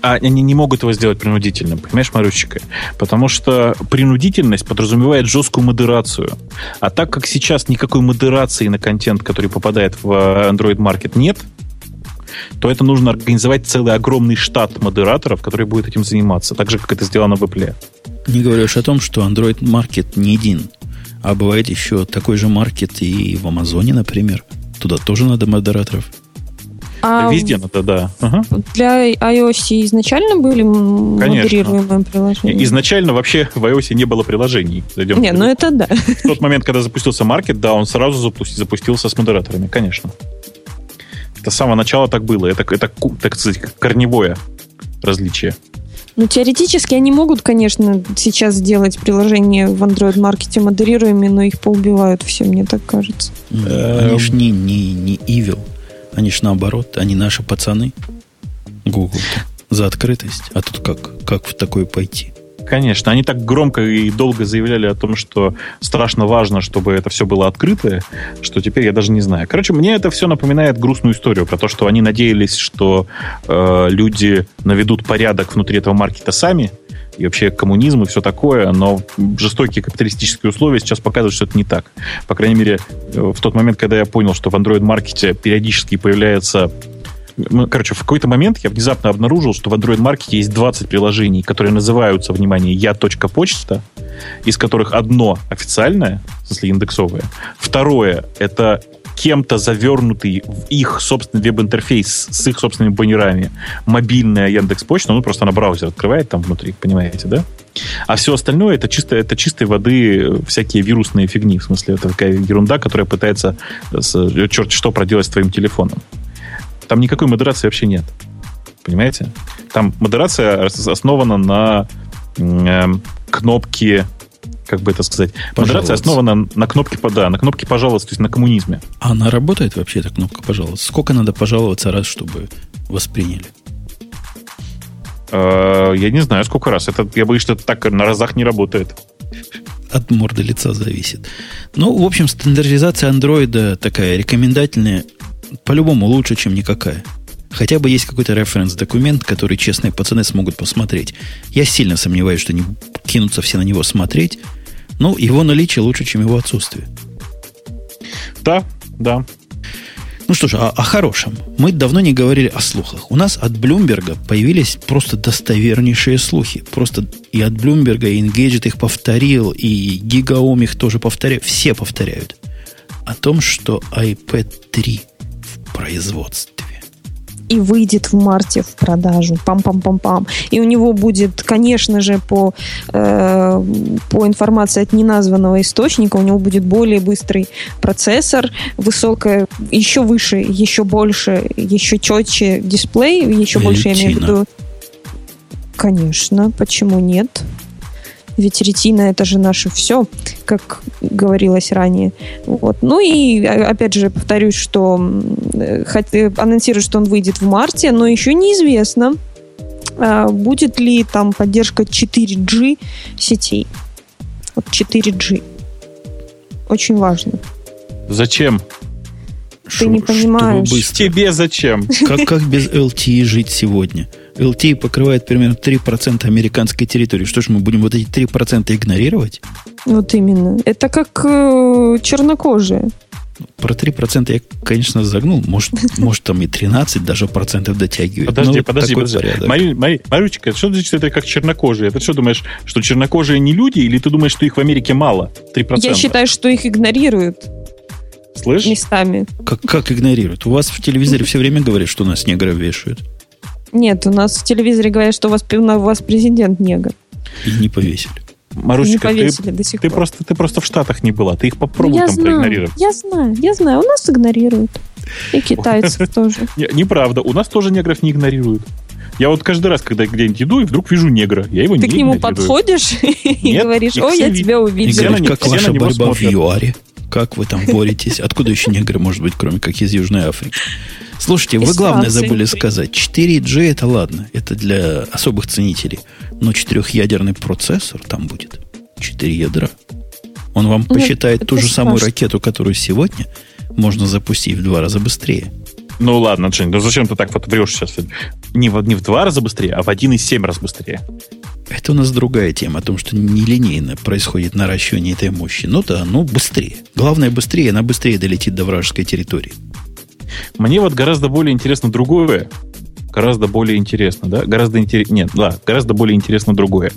А они не могут его сделать принудительным, понимаешь, Марусечка? Потому что принудительность подразумевает жесткую модерацию. А так как сейчас никакой модерации на контент, который попадает в Android Market, нет, то это нужно организовать целый огромный штат модераторов, который будет этим заниматься, так же, как это сделано в Apple. Не говорю уж о том, что Android Market не един, а бывает еще такой же маркет и в Амазоне, например. Туда тоже надо модераторов. А Везде надо, да. Ага. для iOS изначально были Конечно. модерируемые приложения? Изначально вообще в iOS не было приложений. Зайдем Не, ну это да. В тот момент, когда запустился маркет, да, он сразу запу- запустился с модераторами, конечно. Это с самого начала так было. Это, это так сказать, корневое различие. Ну, теоретически они могут, конечно, сейчас сделать приложение в Android маркете модерируемыми, но их поубивают все, мне так кажется. Эм. Они ж не, не, не evil. Они ж наоборот. Они наши пацаны. Google за открытость. А тут как? Как в такое пойти? Конечно, они так громко и долго заявляли о том, что страшно важно, чтобы это все было открытое, что теперь я даже не знаю. Короче, мне это все напоминает грустную историю про то, что они надеялись, что э, люди наведут порядок внутри этого маркета сами, и вообще коммунизм и все такое, но жестокие капиталистические условия сейчас показывают, что это не так. По крайней мере, э, в тот момент, когда я понял, что в Android-маркете периодически появляется короче, в какой-то момент я внезапно обнаружил, что в Android-маркете есть 20 приложений, которые называются, внимание, я.почта, из которых одно официальное, в смысле индексовое, второе — это кем-то завернутый в их собственный веб-интерфейс с их собственными баннерами мобильная Яндекс Почта, ну просто она браузер открывает там внутри, понимаете, да? А все остальное это чисто это чистой воды всякие вирусные фигни, в смысле это такая ерунда, которая пытается с- черт что проделать с твоим телефоном. Там никакой модерации вообще нет. Понимаете? Там модерация ос- основана на м, эм, кнопке, как бы это сказать, модерация основана на кнопке, да, на кнопке пожаловаться, то есть на коммунизме. А она работает вообще, эта кнопка «Пожаловаться»? Сколько надо пожаловаться раз, чтобы восприняли? Э, Я не знаю, сколько раз. Это, я боюсь, что это так на разах не работает. От морды лица зависит. Ну, в общем, стандартизация андроида такая рекомендательная, по-любому лучше, чем никакая. Хотя бы есть какой-то референс-документ, который честные пацаны смогут посмотреть. Я сильно сомневаюсь, что они кинутся все на него смотреть. Ну, его наличие лучше, чем его отсутствие. Да, да. Ну что ж, о, о хорошем. Мы давно не говорили о слухах. У нас от Блумберга появились просто достовернейшие слухи. Просто и от Блумберга, и Engadget их повторил, и Гигаом их тоже повторяют. Все повторяют. О том, что iPad 3 в производстве. и выйдет в марте в продажу. Пам-пам-пам-пам. И у него будет, конечно же, по, э, по информации от неназванного источника, у него будет более быстрый процессор, высокая, еще выше, еще больше, еще четче дисплей, еще больше, я имею в виду. Конечно, почему нет? Ведь ретина это же наше все, как говорилось ранее. Вот. Ну и а, опять же повторюсь, что э, э, анонсируют, что он выйдет в марте, но еще неизвестно, а, будет ли там поддержка 4G сетей. Вот 4G. Очень важно. Зачем? Шо- не чтобы понимаешь. быстро. Тебе зачем? Как, как без LTE жить сегодня? LTE покрывает примерно 3% американской территории. Что ж, мы будем вот эти 3% игнорировать? Вот именно. Это как э, чернокожие. Про 3% я, конечно, загнул. Может, может там и 13 даже процентов дотягивает. Подожди, Ну, подожди, подожди. порядок. Мари, Мари- Марючка, что значит, это как чернокожие? Ты что думаешь, что чернокожие не люди, или ты думаешь, что их в Америке мало? 3%? Я считаю, что их игнорируют Слышь? местами. Как, как игнорируют? У вас в телевизоре все время говорят, что нас негров вешают. Нет, у нас в телевизоре говорят, что у вас, у вас президент негр. И не повесили. Не Марусечка, ты, повесили до сих ты пор. просто, ты просто в Штатах не была. Ты их попробуй я там знаю, проигнорировать. я знаю, я знаю. У нас игнорируют. И китайцев тоже. Не- неправда. У нас тоже негров не игнорируют. Я вот каждый раз, когда где-нибудь иду, и вдруг вижу негра. Я его Ты не к нему игнорирую. подходишь и Нет, говоришь, их о, все я тебя И увидел. Говорят, него- как ваша борьба в. ЮАРе? Как вы там боретесь? Откуда еще негры, может быть, кроме как из Южной Африки? Слушайте, вы главное забыли сказать. 4G это ладно, это для особых ценителей. Но четырехъядерный процессор там будет. Четыре ядра. Он вам посчитает это ту же самую страшно. ракету, которую сегодня можно запустить в два раза быстрее. Ну ладно, Жень, ну зачем ты так вот врешь сейчас? Не в, не в два раза быстрее, а в 1,7 раз быстрее. Это у нас другая тема, о том, что нелинейно происходит наращивание этой мощи. Ну да, ну быстрее. Главное быстрее, она быстрее долетит до вражеской территории. Мне вот гораздо более интересно другое. Гораздо более интересно, да? Гораздо интересно. Нет, да, гораздо более интересно другое.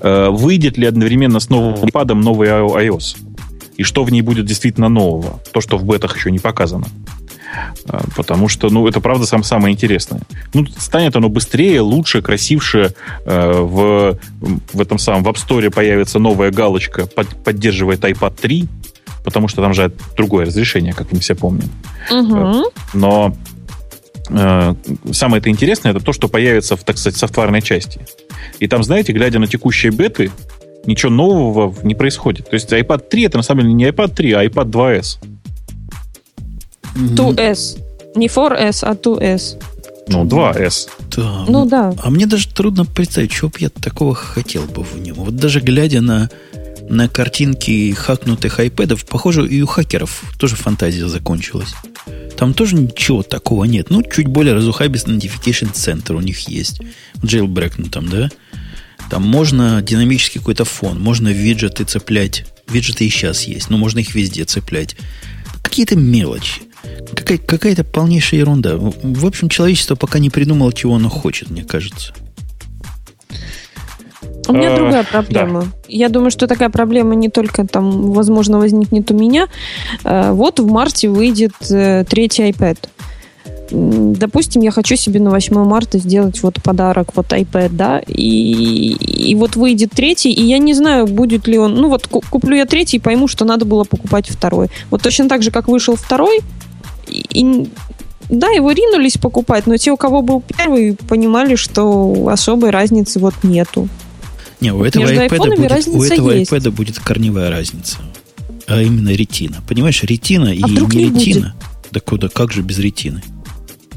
Э, выйдет ли одновременно с новым iPad новый iOS? И что в ней будет действительно нового? То, что в бетах еще не показано. Э, потому что, ну, это правда сам, самое интересное. Ну, станет оно быстрее, лучше, красивше. Э, в, в этом самом в App Store появится новая галочка, под, поддерживает iPad 3, потому что там же другое разрешение, как мы все помним. Угу. Но э, самое это интересное, это то, что появится в, так сказать, софтварной части. И там, знаете, глядя на текущие беты, ничего нового не происходит. То есть iPad 3 это на самом деле не iPad 3, а iPad 2S. 2S. Не 4S, а 2S. Ну, 2S. Да. Ну да. А мне даже трудно представить, что бы я такого хотел бы в нем. Вот даже глядя на, на картинки хакнутых айпэдов, похоже, и у хакеров тоже фантазия закончилась. Там тоже ничего такого нет. Ну, чуть более разухабистый Notification Center у них есть. Jailbreak, ну там, да? Там можно динамический какой-то фон, можно виджеты цеплять. Виджеты и сейчас есть, но можно их везде цеплять. Какие-то мелочи. Какая, какая-то полнейшая ерунда. В общем, человечество пока не придумало, чего оно хочет, мне кажется. У меня Э, другая проблема. Я думаю, что такая проблема не только там, возможно, возникнет у меня. Э, Вот в марте выйдет э, третий iPad. Допустим, я хочу себе на 8 марта сделать вот подарок, вот iPad, да, и, и вот выйдет третий, и я не знаю, будет ли он, ну вот ку- куплю я третий и пойму, что надо было покупать второй. Вот точно так же, как вышел второй, и да, его ринулись покупать, но те, у кого был первый, понимали, что особой разницы вот нету. Не, у этого, Между iPad будет, у этого есть. iPad будет корневая разница. А именно ретина. Понимаешь, ретина и А вдруг не не будет? ретина. Да куда, как же без ретины?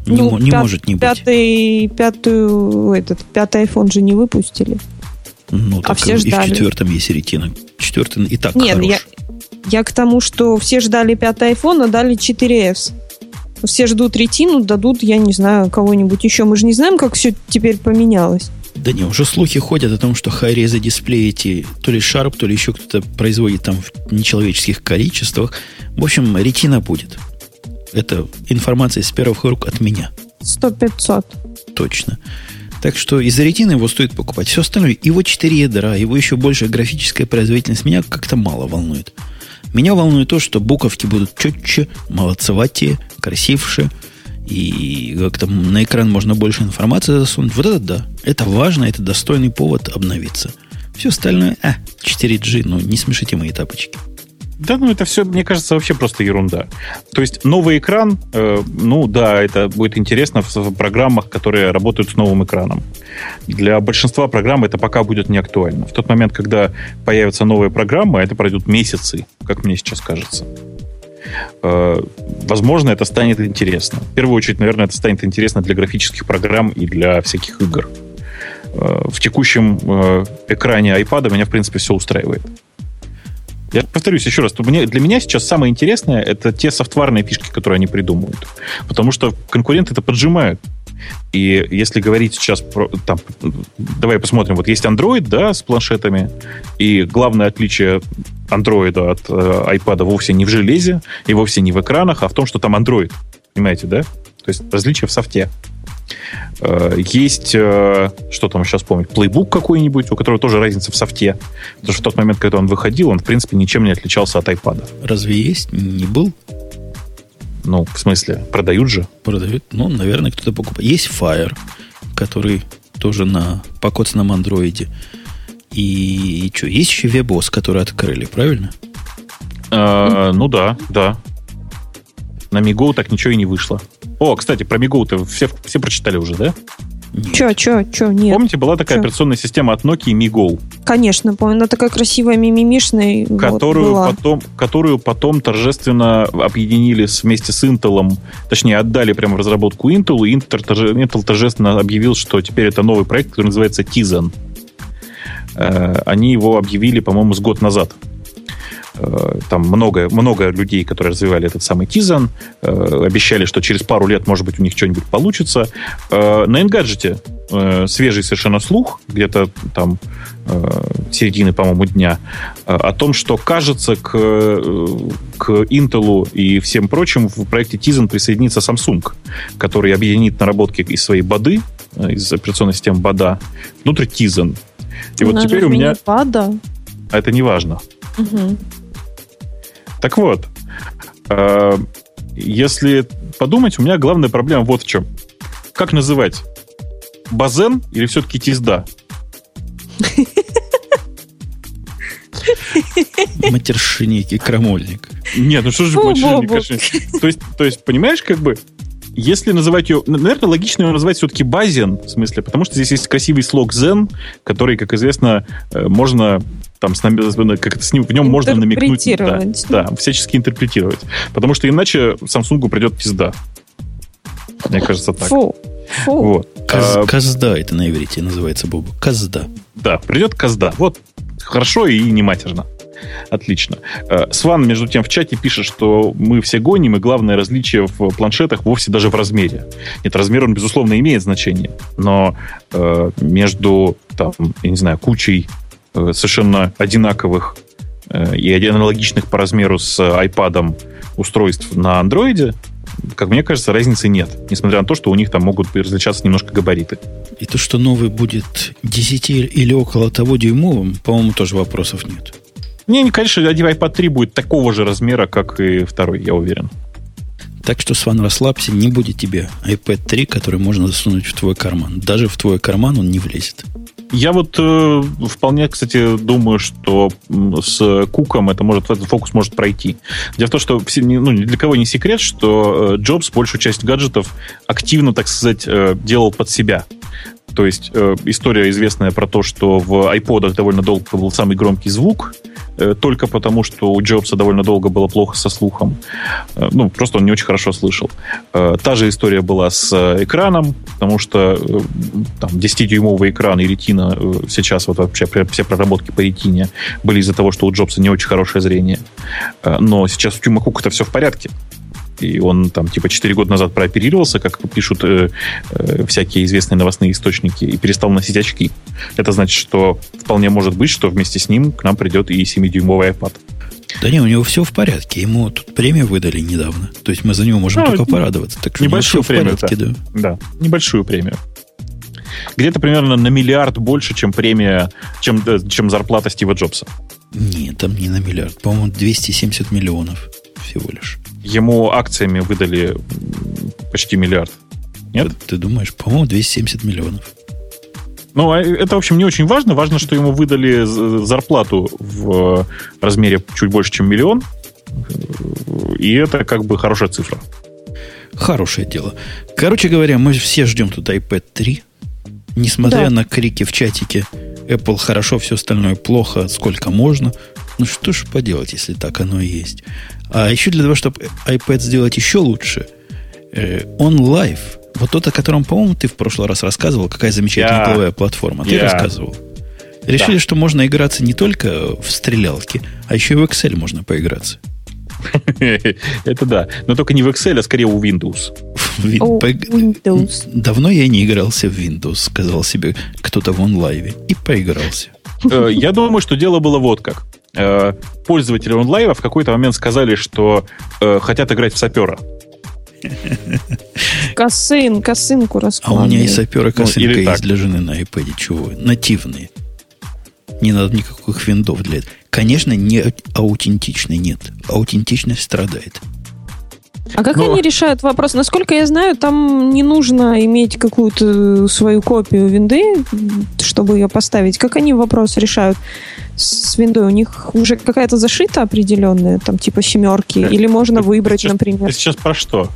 Не, Ну, мо- не пят- может не быть. Пятый, пятую, этот, пятый iPhone же не выпустили. Ну, а так все и в ждали. четвертом есть ретина. Четвертый и так Нет, хорош. я, я к тому, что все ждали пятый iPhone, а дали 4S. Все ждут ретину, дадут, я не знаю, кого-нибудь еще. Мы же не знаем, как все теперь поменялось. Да не, уже слухи ходят о том, что хай-резы дисплеи эти, то ли Sharp, то ли еще кто-то производит там в нечеловеческих количествах. В общем, ретина будет. Это информация из первых рук от меня. 100-500. Точно. Так что из-за ретины его стоит покупать. Все остальное, его 4 ядра, его еще больше графическая производительность меня как-то мало волнует. Меня волнует то, что буковки будут четче, молодцеватее, красивше, и как-то на экран можно больше информации засунуть. Вот это да. Это важно, это достойный повод обновиться. Все остальное, а, 4G, ну не смешите мои тапочки. Да, ну это все, мне кажется, вообще просто ерунда. То есть новый экран, э, ну да, это будет интересно в, в программах, которые работают с новым экраном. Для большинства программ это пока будет не актуально. В тот момент, когда появятся новые программы, а это пройдут месяцы, как мне сейчас кажется. Э, Возможно, это станет интересно. В первую очередь, наверное, это станет интересно для графических программ и для всяких игр. Э, В текущем э, экране iPad меня, в принципе, все устраивает. Я повторюсь еще раз, для меня сейчас самое интересное это те софтварные фишки, которые они придумывают. Потому что конкуренты это поджимают. И если говорить сейчас про... Там, давай посмотрим. Вот есть Android, да, с планшетами. И главное отличие Android от э, iPad вовсе не в железе и вовсе не в экранах, а в том, что там Android. Понимаете, да? То есть различие в софте. Э, Есть, э, что там сейчас помню, плейбук какой-нибудь, у которого тоже разница в софте. Потому что в тот момент, когда он выходил, он, в принципе, ничем не отличался от iPad. Разве есть? Не был? Ну, в смысле, продают же. продают. Ну, наверное, кто-то покупает. Есть Fire, который тоже на покоцанном андроиде. И, и что? Есть еще WebOS, который открыли, правильно? Э, Ну да, да. На Мигоу так ничего и не вышло. О, кстати, про Мигоу-то все, все прочитали уже, да? Нет. Че, че, че, нет. Помните, была такая Чё? операционная система от Nokia Мигоу, Конечно, помню. Она такая красивая, мимимишная. вот, которую, была. потом, которую потом торжественно объединили вместе с Intel, точнее, отдали прямо в разработку Intel, и Intel, торже- Intel торжественно объявил, что теперь это новый проект, который называется Tizen. Э, Они его объявили, по-моему, с год назад. Э, там много, много людей, которые развивали этот самый Тизан, э, обещали, что через пару лет, может быть, у них что-нибудь получится. Э, на Engadget свежий совершенно слух, где-то там середины, по-моему, дня, о том, что, кажется, к, к Intel и всем прочим в проекте Tizen присоединится Samsung, который объединит наработки из своей бады, из операционной системы БАДа, внутрь Tizen. И вот теперь у меня... БАДа. А это не важно. Угу. Так вот, э, если подумать, у меня главная проблема вот в чем. Как называть? Базен или все-таки тизда? Матершинник и крамольник. Нет, ну что же матершинник? То есть, то есть, понимаешь, как бы, если называть ее... Наверное, логично ее назвать все-таки базен, в смысле, потому что здесь есть красивый слог zen, который, как известно, э, можно там с нами, как это с ним, в нем можно намекнуть. Да, да, всячески интерпретировать. Потому что иначе Samsung придет пизда. Мне кажется так. Фу. Фу. Вот. Каз, а, казда это на иврите называется, Бобу. Казда. Да, придет казда. Вот хорошо и не матерно. Отлично. Э, Сван, между тем, в чате пишет, что мы все гоним, и главное различие в планшетах вовсе даже в размере. Нет, размер, он, безусловно, имеет значение, но э, между, там, я не знаю, кучей совершенно одинаковых э, и аналогичных по размеру с iPad устройств на андроиде, как мне кажется, разницы нет. Несмотря на то, что у них там могут различаться немножко габариты. И то, что новый будет 10 или около того дюймовым, по-моему, тоже вопросов нет. Не, конечно, один iPad 3 будет такого же размера, как и второй, я уверен. Так что, Сван, расслабься, не будет тебе iPad 3, который можно засунуть в твой карман. Даже в твой карман он не влезет. Я вот э, вполне, кстати, думаю, что с Куком это может, этот фокус может пройти. Дело в том, что ну, ни для кого не секрет, что э, Джобс большую часть гаджетов активно, так сказать, э, делал под себя. То есть э, история известная про то, что в iPod довольно долго был самый громкий звук, э, только потому, что у Джобса довольно долго было плохо со слухом. Э, ну, просто он не очень хорошо слышал. Э, та же история была с э, экраном, потому что э, там 10-дюймовый экран и ретина э, сейчас, вот вообще все проработки по ретине были из-за того, что у Джобса не очень хорошее зрение. Э, но сейчас у Тима Кука это все в порядке и он там типа 4 года назад прооперировался, как пишут э, э, всякие известные новостные источники, и перестал носить очки. Это значит, что вполне может быть, что вместе с ним к нам придет и 7-дюймовый iPad. Да не, у него все в порядке. Ему тут премию выдали недавно. То есть мы за него можем ну, только порадоваться. Так небольшую премию, порядке, да. да. Небольшую премию. Где-то примерно на миллиард больше, чем премия, чем, чем зарплата Стива Джобса. Нет, там не на миллиард. По-моему, 270 миллионов всего лишь. Ему акциями выдали почти миллиард. Нет? Ты, ты думаешь, по-моему, 270 миллионов. Ну, а это, в общем, не очень важно. Важно, что ему выдали зарплату в размере чуть больше, чем миллион. И это как бы хорошая цифра. Хорошее дело. Короче говоря, мы все ждем тут iPad 3. Несмотря да. на крики в чатике, Apple хорошо, все остальное плохо, сколько можно. Ну что ж поделать, если так оно и есть. А еще для того, чтобы iPad сделать еще лучше, э, OnLive, вот тот, о котором, по-моему, ты в прошлый раз рассказывал, какая замечательная yeah. платформа. Ты yeah. рассказывал. Решили, да. что можно играться не только в стрелялки, а еще и в Excel можно поиграться. Это да. Но только не в Excel, а скорее у Windows. Windows. Давно я не игрался в Windows, сказал себе кто-то в онлайве. И поигрался. Э, я думаю, что дело было вот как. Э, пользователи онлайва в какой-то момент сказали, что э, хотят играть в сапера. Косын, косынку раскладывали. А у меня и сапера косынка ну, есть для жены на iPad. Чего? Нативные. Не надо никаких виндов для этого. Конечно, не аутентичный, нет. Аутентичность страдает. А как Но... они решают вопрос? Насколько я знаю, там не нужно иметь какую-то свою копию винды, чтобы ее поставить. Как они вопрос решают с виндой? У них уже какая-то зашита определенная, там типа семерки, э, или можно ты, выбрать, сейчас, например? Ты сейчас про что?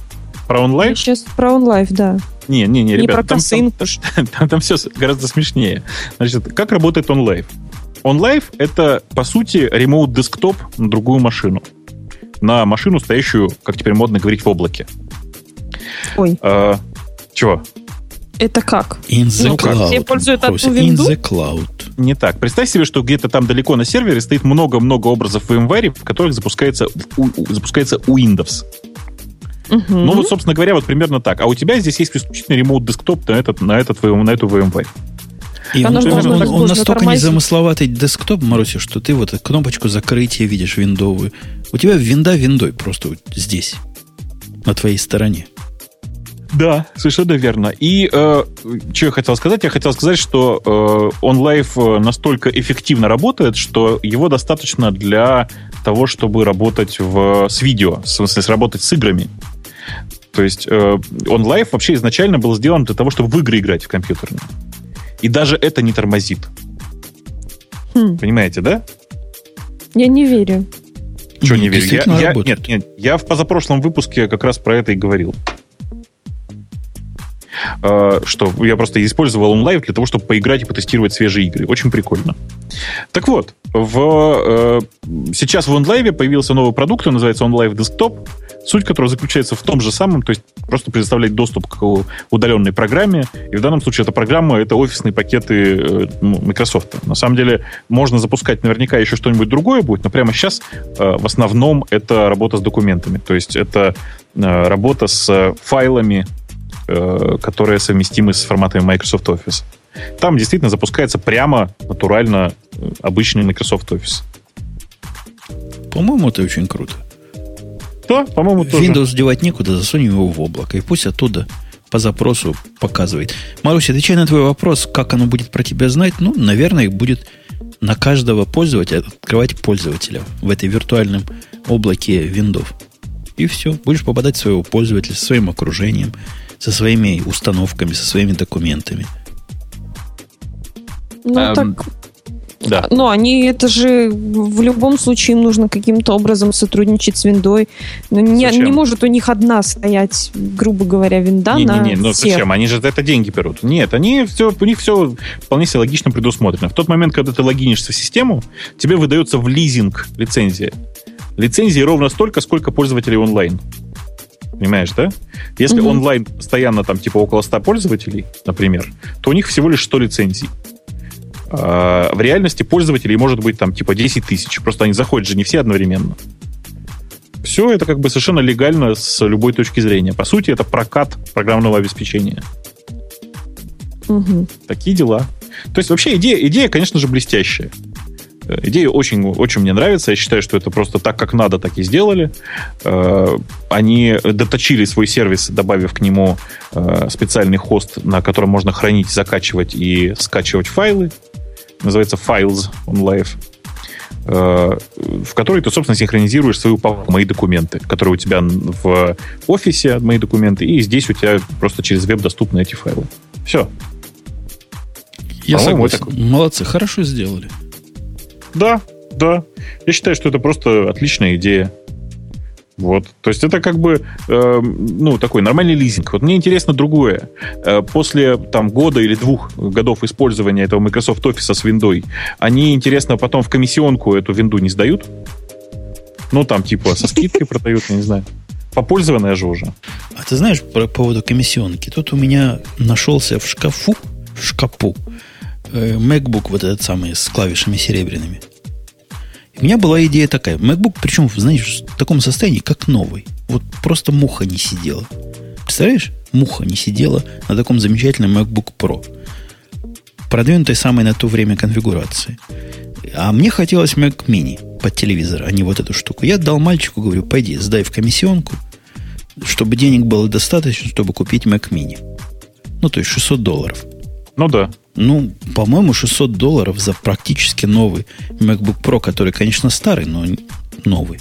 Про онлайн? Сейчас про онлайн, да. Не, не, не, ребята, не про там, там, там, там, там все гораздо смешнее. Значит, как работает онлайн? OnLive — это, по сути, ремоут десктоп на другую машину. На машину, стоящую, как теперь модно говорить, в облаке. Ой. А, чего? Это как? In the ну, cloud. Все пользуют одну In the cloud. не так. Представь себе, что где-то там далеко на сервере стоит много-много образов в VMware, в которых запускается, у, запускается Windows. Угу. Ну вот, собственно говоря, вот примерно так. А у тебя здесь есть исключительно ремоут десктоп на, этот, на, этот, на эту VMware. И он, он, он, он настолько тормозить. незамысловатый десктоп, Маруся, что ты вот кнопочку закрытия видишь виндовую. У тебя винда виндой просто вот здесь, на твоей стороне. Да, совершенно верно. И э, что я хотел сказать? Я хотел сказать, что э, OnLive э, настолько эффективно работает, что его достаточно для того, чтобы работать в, с видео, в смысле, работать с играми. То есть э, OnLive вообще изначально был сделан для того, чтобы в игры играть в компьютерные. И даже это не тормозит. Хм. Понимаете, да? Я не верю. Что не верю? Я, я, нет, нет, я в позапрошлом выпуске как раз про это и говорил. Э, что я просто использовал онлайн для того, чтобы поиграть и потестировать свежие игры. Очень прикольно. Так вот, в, э, сейчас в OnLive появился новый продукт, он называется OnLive Desktop, суть которого заключается в том же самом, то есть просто предоставлять доступ к удаленной программе, и в данном случае эта программа — это офисные пакеты э, ну, Microsoft. На самом деле можно запускать наверняка еще что-нибудь другое будет, но прямо сейчас в основном это работа с документами, то есть это работа с файлами Э, которые совместимы с форматами Microsoft Office. Там действительно запускается прямо, натурально э, обычный Microsoft Office. По-моему, это очень круто. Да, по-моему, тоже. Windows девать некуда, засунем его в облако, и пусть оттуда по запросу показывает. Маруся, отвечая на твой вопрос, как оно будет про тебя знать, ну, наверное, будет на каждого пользователя открывать пользователя в этой виртуальном облаке Windows. И все. Будешь попадать в своего пользователя, со своим окружением, со своими установками, со своими документами. Ну, эм, так... Да. Ну, они, это же в любом случае им нужно каким-то образом сотрудничать с виндой. Ну, не, не может у них одна стоять, грубо говоря, винда не, на не, не, ну всех. зачем? Они же за это деньги берут. Нет, они все, у них все вполне себе логично предусмотрено. В тот момент, когда ты логинишься в систему, тебе выдается в лизинг лицензия. Лицензии ровно столько, сколько пользователей онлайн. Понимаешь, да? Если угу. онлайн постоянно там типа около 100 пользователей, например, то у них всего лишь 100 лицензий. А в реальности пользователей может быть там типа 10 тысяч. Просто они заходят же не все одновременно. Все это как бы совершенно легально с любой точки зрения. По сути, это прокат программного обеспечения. Угу. Такие дела. То есть вообще идея, идея, конечно же, блестящая. Идея очень, очень мне нравится. Я считаю, что это просто так, как надо, так и сделали. Э, они доточили свой сервис, добавив к нему э, специальный хост, на котором можно хранить, закачивать и скачивать файлы. Называется Files on Live э, в которой ты, собственно, синхронизируешь свою папку «Мои документы», которые у тебя в офисе «Мои документы», и здесь у тебя просто через веб доступны эти файлы. Все. Я согласен. Это... Молодцы, хорошо сделали. Да, да. Я считаю, что это просто отличная идея. Вот. То есть это как бы э, ну, такой нормальный лизинг. Вот мне интересно другое. Э, после там, года или двух годов использования этого Microsoft Office с виндой, они, интересно, потом в комиссионку эту винду не сдают? Ну, там, типа, со скидкой продают, я не знаю. Попользованная же уже. А ты знаешь по поводу комиссионки? Тут у меня нашелся в шкафу, в шкафу, Э, MacBook вот этот самый с клавишами серебряными. У меня была идея такая. MacBook, причем, знаешь, в таком состоянии, как новый. Вот просто муха не сидела. Представляешь? Муха не сидела на таком замечательном MacBook Pro. Продвинутой самой на то время конфигурации. А мне хотелось Mac Mini под телевизор, а не вот эту штуку. Я дал мальчику, говорю, пойди, сдай в комиссионку, чтобы денег было достаточно, чтобы купить Mac Mini. Ну, то есть 600 долларов. Ну да. Ну, по-моему, 600 долларов за практически новый MacBook Pro, который, конечно, старый, но новый.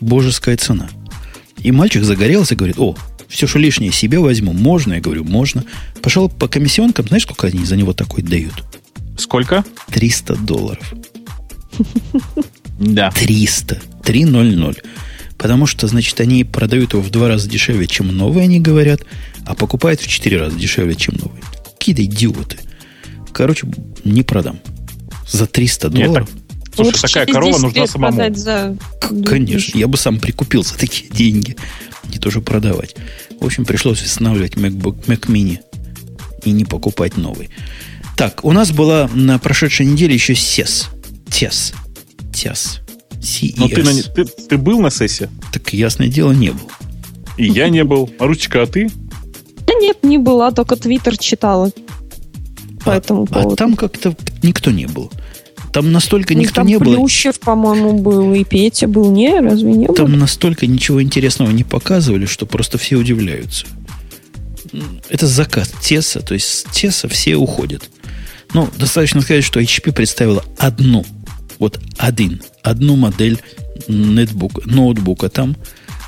Божеская цена. И мальчик загорелся и говорит, о, все, что лишнее себе возьму, можно? Я говорю, можно. Пошел по комиссионкам, знаешь, сколько они за него такой дают? Сколько? 300 долларов. Да. 300. 300. Потому что, значит, они продают его в два раза дешевле, чем новый, они говорят, а покупают в четыре раза дешевле, чем новый. Какие-то идиоты. Короче, не продам. За 300 долларов. Нет, так, слушай, вот такая корова нужна самому. За... Конечно, я бы сам прикупил за такие деньги. Не тоже продавать. В общем, пришлось восстанавливать MacBook, Mac Mini и не покупать новый. Так, у нас была на прошедшей неделе еще SES. TES. TES. CES. Но ты, на, ты, ты был на сессии? Так, ясное дело, не был. И я не был. Марусечка, а ты? Нет, не была, только Твиттер читала. По а, этому а поводу. там как-то никто не был. Там настолько Ну, никто там не был. Плющев, по-моему, был, и Петя был. Не, разве не был? Там настолько ничего интересного не показывали, что просто все удивляются. Это заказ Теса, то есть с Теса все уходят. Ну, достаточно сказать, что HP представила одну, вот один, одну модель нетбук, ноутбука там.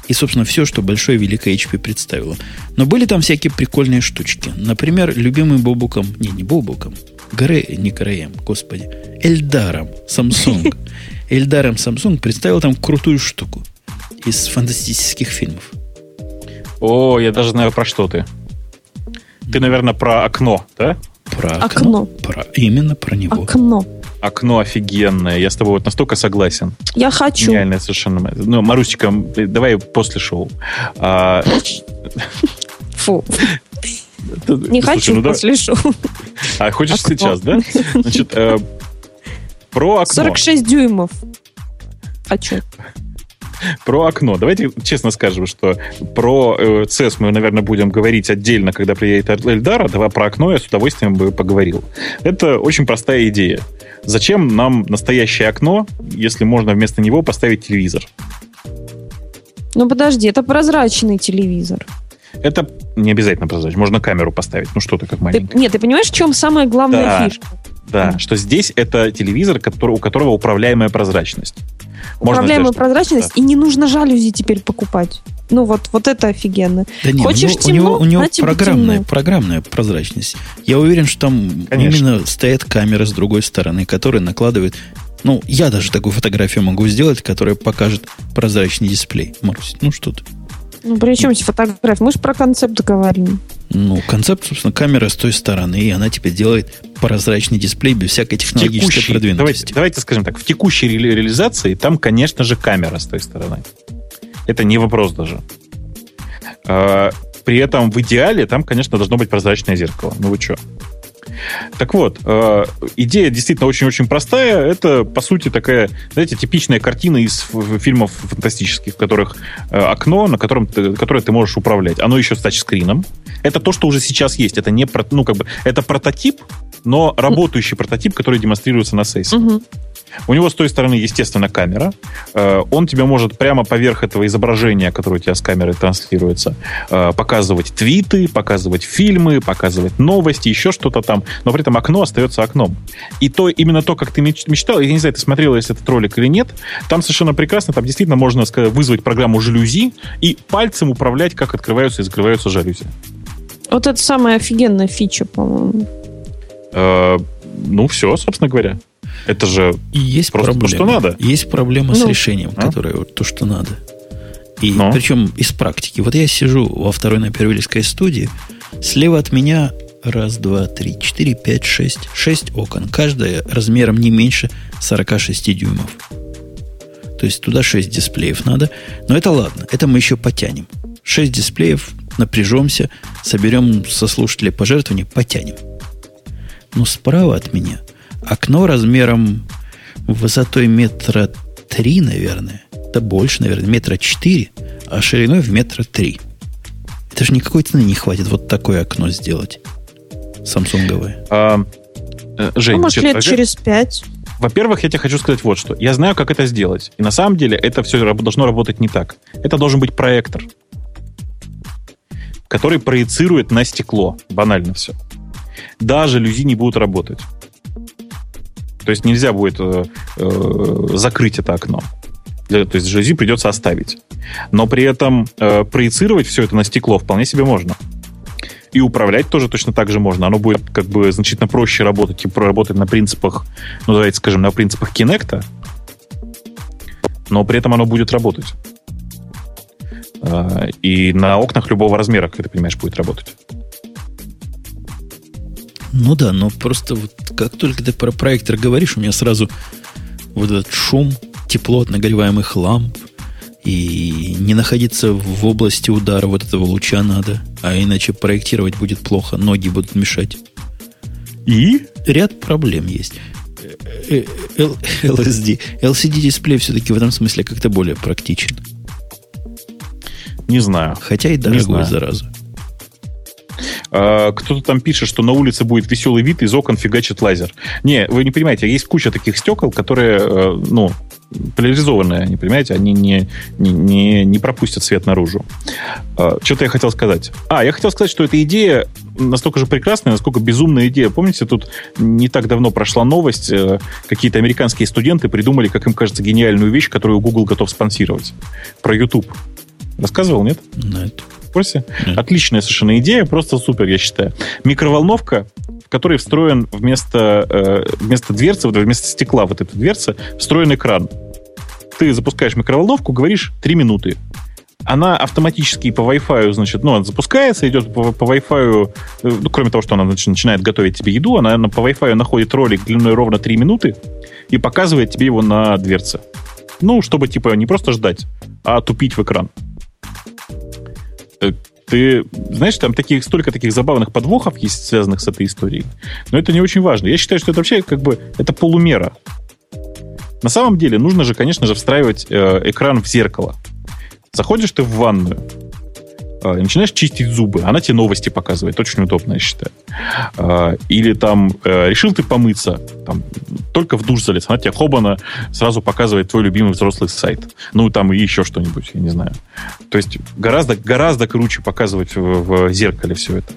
И, собственно, все, что большое великое HP представило. Но были там всякие прикольные штучки. Например, любимый Бобуком, не, не Бобуком, Гре, не Греем, господи, Эльдаром Samsung. Эльдаром Samsung представил там крутую штуку из фантастических фильмов. О, я даже знаю, про что ты. Ты, наверное, про окно, да? Про Окно. Про, именно про него. Окно. Окно офигенное. Я с тобой вот настолько согласен. Я хочу. Гениальное совершенно. Ну, Марусечка, давай после шоу. А, Фу. Не хочу ну после шоу. А хочешь сейчас, да? Значит, э, про окно. 46 дюймов. А что? Про окно. Давайте честно скажем, что про э, CES мы, наверное, будем говорить отдельно, когда приедет Эльдара. Давай про окно я с удовольствием бы поговорил. Это очень простая идея. Зачем нам настоящее окно, если можно вместо него поставить телевизор? Ну подожди, это прозрачный телевизор. Это не обязательно прозрачно. Можно камеру поставить. Ну что ты как Ты- маленький. нет, ты понимаешь, в чем самая главная Да. фишка? Да, что здесь это телевизор, который, у которого управляемая прозрачность. Можно Управляемую сделать, прозрачность, и не нужно жалюзи теперь покупать. Ну вот, вот это офигенно. Да нет, Хочешь у него, у него, темно? у него программная, темно. программная прозрачность. Я уверен, что там Конечно. именно стоят камеры с другой стороны, которые накладывают. Ну, я даже такую фотографию могу сделать, которая покажет прозрачный дисплей. Марусь, ну что ты? Ну при чем здесь фотография? Мы же про концепт говорим. Ну, концепт, собственно, камера с той стороны, и она тебе делает прозрачный дисплей без всякой технологической текущей- продвинутости. давайте, давайте скажем так, в текущей ре- реализации там, конечно же, камера с той стороны. Это не вопрос даже. А, При этом в идеале там, конечно, должно быть прозрачное зеркало. Ну вы что? Так вот, э, идея действительно очень-очень простая. Это, по сути, такая, знаете, типичная картина из фильмов фантастических, в которых э, окно, на котором ты, которое ты можешь управлять. Оно еще с тачскрином. Это то, что уже сейчас есть. Это не, ну, как бы, это прототип, но работающий прототип, который демонстрируется на сессии. Мгм. У него с той стороны, естественно, камера. Э, Он тебе может прямо поверх этого изображения, которое у тебя с камеры транслируется, э, показывать твиты, показывать фильмы, показывать новости, еще что-то там. Но при этом окно остается окном. И то, именно то, как ты меч- мечтал, я не знаю, ты смотрел, если этот ролик или нет, там совершенно прекрасно, там действительно можно вызвать программу жалюзи и пальцем управлять, как открываются и закрываются жалюзи. Вот это самая офигенная фича, по-моему. Э, Ну, все, собственно говоря. Это же И есть Просто то, проблема. что надо. Есть проблема с Ну. решением, А? которое вот то, что надо. И Ну. причем из практики. Вот я сижу во второй на Первильской студии, слева от меня раз, два, три, четыре, пять, шесть. Шесть окон. Каждое размером не меньше 46 дюймов. То есть туда 6 дисплеев надо. Но это ладно, это мы еще потянем. 6 дисплеев, напряжемся, соберем со слушателей пожертвования, потянем. Но справа от меня окно размером высотой метра три, наверное. Да больше, наверное, метра четыре, а шириной в метра три. Это же никакой цены не хватит вот такое окно сделать. Самсунговое. А, э, Жень, Ну, может, лет через пять. во-первых, я тебе хочу сказать вот что. Я знаю, как это сделать. И на самом деле это все должно работать не так. Это должен быть проектор, который проецирует на стекло. Банально все. Даже люзи не будут работать. То есть нельзя будет э, э, закрыть это окно. Э, То есть жалюзи придется оставить. Но при этом э, проецировать все это на стекло вполне себе можно. И управлять тоже точно так же можно. Оно будет как бы значительно проще работать и работать на принципах, ну давайте скажем, на принципах Kinect, но при этом оно будет работать. А, И на окнах любого размера, как ты понимаешь, будет работать. Ну да, но просто вот как только ты про проектор говоришь, у меня сразу вот этот шум, тепло от нагреваемых ламп, и не находиться в области удара вот этого луча надо, а иначе проектировать будет плохо, ноги будут мешать. И? ряд проблем есть. LSD. LCD-дисплей все-таки в этом смысле как-то более практичен. Не знаю. Хотя и дорогой, зараза. А, кто-то там пишет, что на улице будет веселый вид, из окон фигачит лазер. Не, вы не понимаете, есть куча таких стекол, которые, э, ну, поляризованные, не понимаете, они не, не, не, не пропустят свет наружу. А, что-то я хотел сказать. А, я хотел сказать, что эта идея настолько же прекрасная, насколько безумная идея. Помните, тут не так давно прошла новость, э, какие-то американские студенты придумали, как им кажется, гениальную вещь, которую Google готов спонсировать. Про YouTube. Рассказывал, нет? Нет курсе? Нет. Отличная совершенно идея, просто супер, я считаю. Микроволновка, в которой встроен вместо, э, вместо дверцы, вместо стекла вот этой дверцы, встроен экран. Ты запускаешь микроволновку, говоришь 3 минуты. Она автоматически по Wi-Fi, значит, ну, она запускается, идет по, по Wi-Fi, э, ну, кроме того, что она значит, начинает готовить тебе еду, она, она по Wi-Fi находит ролик длиной ровно 3 минуты и показывает тебе его на дверце. Ну, чтобы, типа, не просто ждать, а тупить в экран. Э, ты знаешь, там таких, столько таких забавных подвохов есть, связанных с этой историей. Но это не очень важно. Я считаю, что это вообще как бы это полумера. На самом деле нужно же, конечно же, встраивать э, экран в зеркало. Заходишь ты в ванную, и начинаешь чистить зубы. Она тебе новости показывает. Очень удобно, я считаю. А, или там э, решил ты помыться, там, только в душ залез. Она тебе хобана сразу показывает твой любимый взрослый сайт. Ну, там и еще что-нибудь, я не знаю. То есть гораздо, гораздо круче показывать в, в зеркале все это,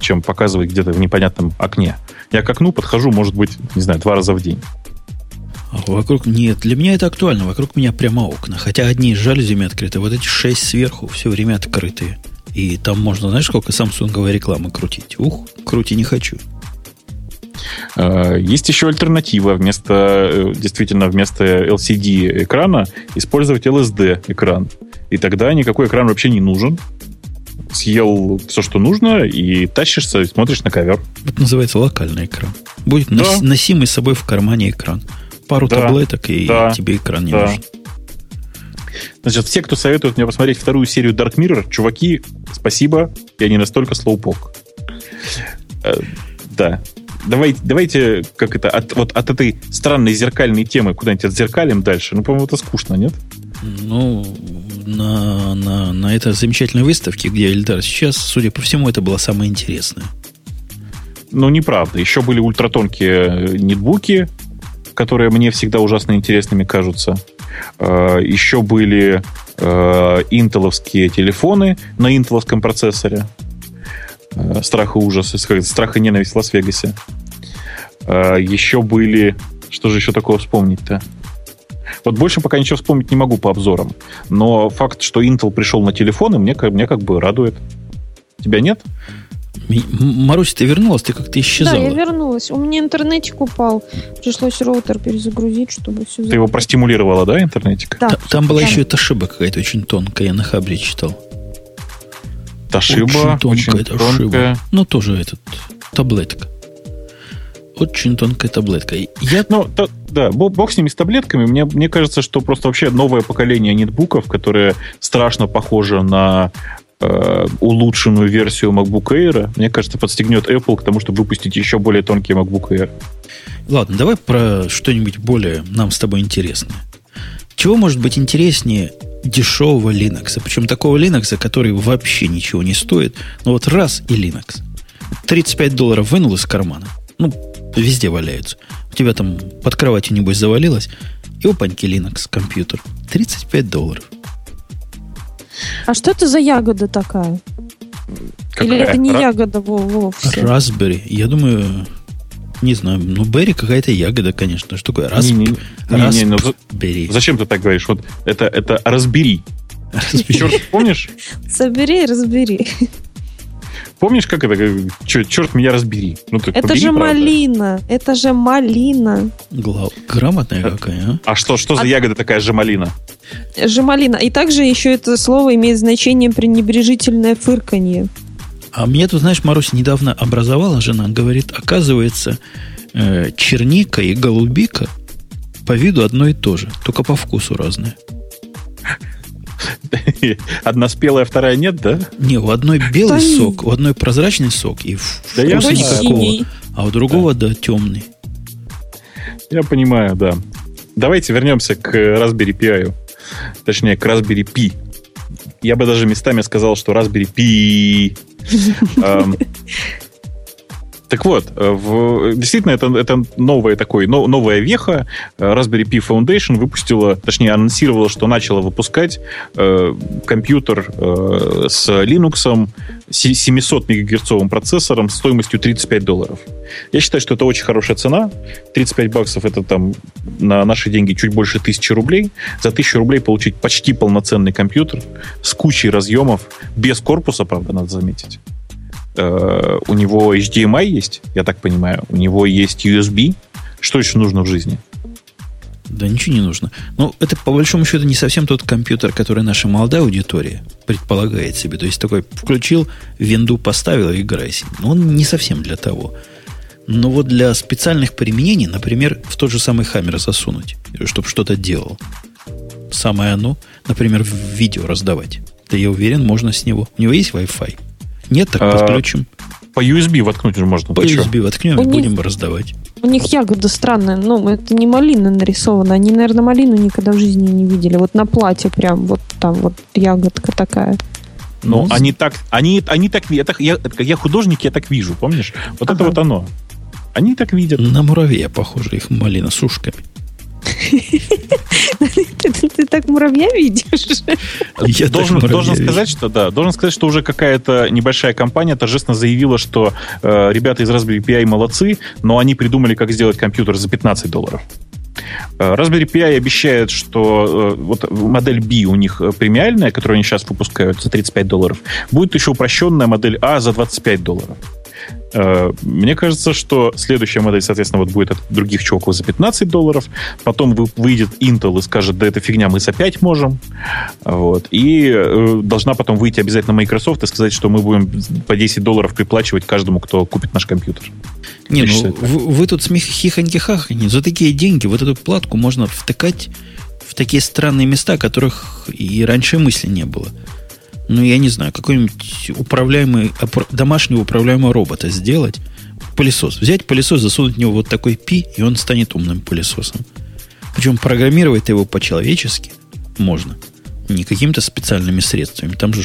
чем показывать где-то в непонятном окне. Я к окну подхожу, может быть, не знаю, два раза в день. А вокруг нет, для меня это актуально. Вокруг меня прямо окна. Хотя одни с жалюзями открыты, вот эти шесть сверху все время открытые. И там можно, знаешь, сколько самсунговой рекламы крутить? Ух, крути не хочу. А, есть еще альтернатива. Вместо, э, действительно, вместо LCD экрана использовать LSD экран. И тогда никакой экран вообще не нужен. Съел все, что нужно, и тащишься, и смотришь на ковер. Это называется локальный экран. Будет да. носимый с собой в кармане экран пару да, таблеток, и да, тебе экран не да. нужен. Значит, все, кто советует мне посмотреть вторую серию Dark Mirror, чуваки, спасибо, я не настолько слоупок. Э, да. Давайте, давайте, как это, от, вот от этой странной зеркальной темы куда-нибудь отзеркалим дальше. Ну, по-моему, это скучно, нет? Ну, на, на, на этой замечательной выставке, где Эльдар сейчас, судя по всему, это было самое интересное. Ну, неправда. Еще были ультратонкие нетбуки, которые мне всегда ужасно интересными кажутся. Э, еще были э, интеловские телефоны на интеловском процессоре. Э, страх и ужас, страх и ненависть в Лас-Вегасе. Еще были... Что же еще такого вспомнить-то? Вот больше пока ничего вспомнить не могу по обзорам. Но факт, что Intel пришел на телефоны, мне, мне как бы радует. Тебя нет? Марусь, ты вернулась? Ты как-то исчезала. Да, я вернулась. У меня интернетик упал. Пришлось роутер перезагрузить, чтобы все... Ты его простимулировала, да, интернетик? Да. Там была еще эта ошибка какая-то очень тонкая. Я на хабре читал. Тошиба, очень тонкая, очень тонкая. Ну, тоже этот, таблетка. Очень тонкая таблетка. Я... Ну, то, да, бог с ними, с таблетками. Мне, мне кажется, что просто вообще новое поколение нетбуков, которое страшно похоже на э, улучшенную версию MacBook Air, мне кажется, подстегнет Apple к тому, чтобы выпустить еще более тонкий MacBook Air. Ладно, давай про что-нибудь более нам с тобой интересное. Чего может быть интереснее дешевого Linux? Причем такого Linux, который вообще ничего не стоит. Ну вот раз и Linux. 35 долларов вынул из кармана. Ну, везде валяются. У тебя там под кроватью, небось, завалилось. И опаньки Linux компьютер. 35 долларов. А что это за ягода такая? Какая? Или это не Ра- ягода вовсе? Raspberry. Я думаю, не знаю, ну, Берри какая-то ягода, конечно. Что такое? Расп... Не, не, не, не, ну, зачем ты так говоришь? Вот это, это разбери. разбери. Черт, помнишь? Собери и разбери. Помнишь, как это? Черт, черт меня разбери. Ну, это побери, же правда. малина. Это же малина. Глав... Грамотная какая, а? А что, что за а... ягода такая же малина? Жемалина. И также еще это слово имеет значение пренебрежительное фырканье. А мне тут, знаешь, Марусь недавно образовала жена, говорит, оказывается, э, черника и голубика по виду одно и то же, только по вкусу разное. Одна спелая, вторая нет, да? Не, у одной белый да сок, у одной прозрачный сок и да вкуса никакого. А у другого, да, да темный. Я понимаю, да. Давайте вернемся к Raspberry Pi. Точнее, к Raspberry Pi. Я бы даже местами сказал, что Raspberry Pi. Так вот, э, в, действительно, это, это новая такой, но, новая веха. Э, Raspberry Pi Foundation выпустила, точнее, анонсировала, что начала выпускать э, компьютер э, с Linux 700 мегагерцовым процессором стоимостью 35 долларов. Я считаю, что это очень хорошая цена. 35 баксов это там на наши деньги чуть больше 1000 рублей. За 1000 рублей получить почти полноценный компьютер с кучей разъемов, без корпуса, правда, надо заметить. Э, у него HDMI есть, я так понимаю, у него есть USB. Что еще нужно в жизни? Да ничего не нужно. Но это, по большому счету, не совсем тот компьютер, который наша молодая аудитория предполагает себе. То есть такой включил, винду поставил и. Но он не совсем для того. Но вот для специальных применений, например, в тот же самый хаммер засунуть, чтобы что-то делал. Самое оно, например, в видео раздавать. Да я уверен, можно с него. У него есть Wi-Fi. Нет, так а, подключим. По USB воткнуть уже можно. По USB воткнем и них, будем раздавать. У них ягода странная. Ну, это не малина нарисована. Они, наверное, малину никогда в жизни не видели. Вот на платье прям вот там вот ягодка такая. Ну, ну они так, они, они так, я, так, я, я художник, я так вижу, помнишь? Вот ага. это вот оно. Они так видят. На муравья похоже, их малина с ушками. Ты так муравья видишь? Я должен, должен сказать, что да, должен сказать, что уже какая-то небольшая компания торжественно заявила, что э, ребята из Raspberry Pi молодцы, но они придумали, как сделать компьютер за 15 долларов. Э, Raspberry Pi обещает, что э, вот модель B у них премиальная, которую они сейчас выпускают за 35 долларов, будет еще упрощенная модель А за 25 долларов. Э, мне кажется, что следующая модель, соответственно, вот будет от других чуваков за 15 долларов. Потом выйдет Intel и скажет, да это фигня, мы за 5 можем. Вот. И э, должна потом выйти обязательно Microsoft и сказать, что мы будем по 10 долларов приплачивать каждому, кто купит наш компьютер. Не, ну, вы, вы тут хихоньки-хахоньки. За такие деньги вот эту платку можно втыкать в такие странные места, которых и раньше мысли не было ну, я не знаю, какой-нибудь управляемый, домашнего управляемого робота сделать, пылесос. Взять пылесос, засунуть в него вот такой пи, и он станет умным пылесосом. Причем программировать его по-человечески можно. Не какими-то специальными средствами. Там же,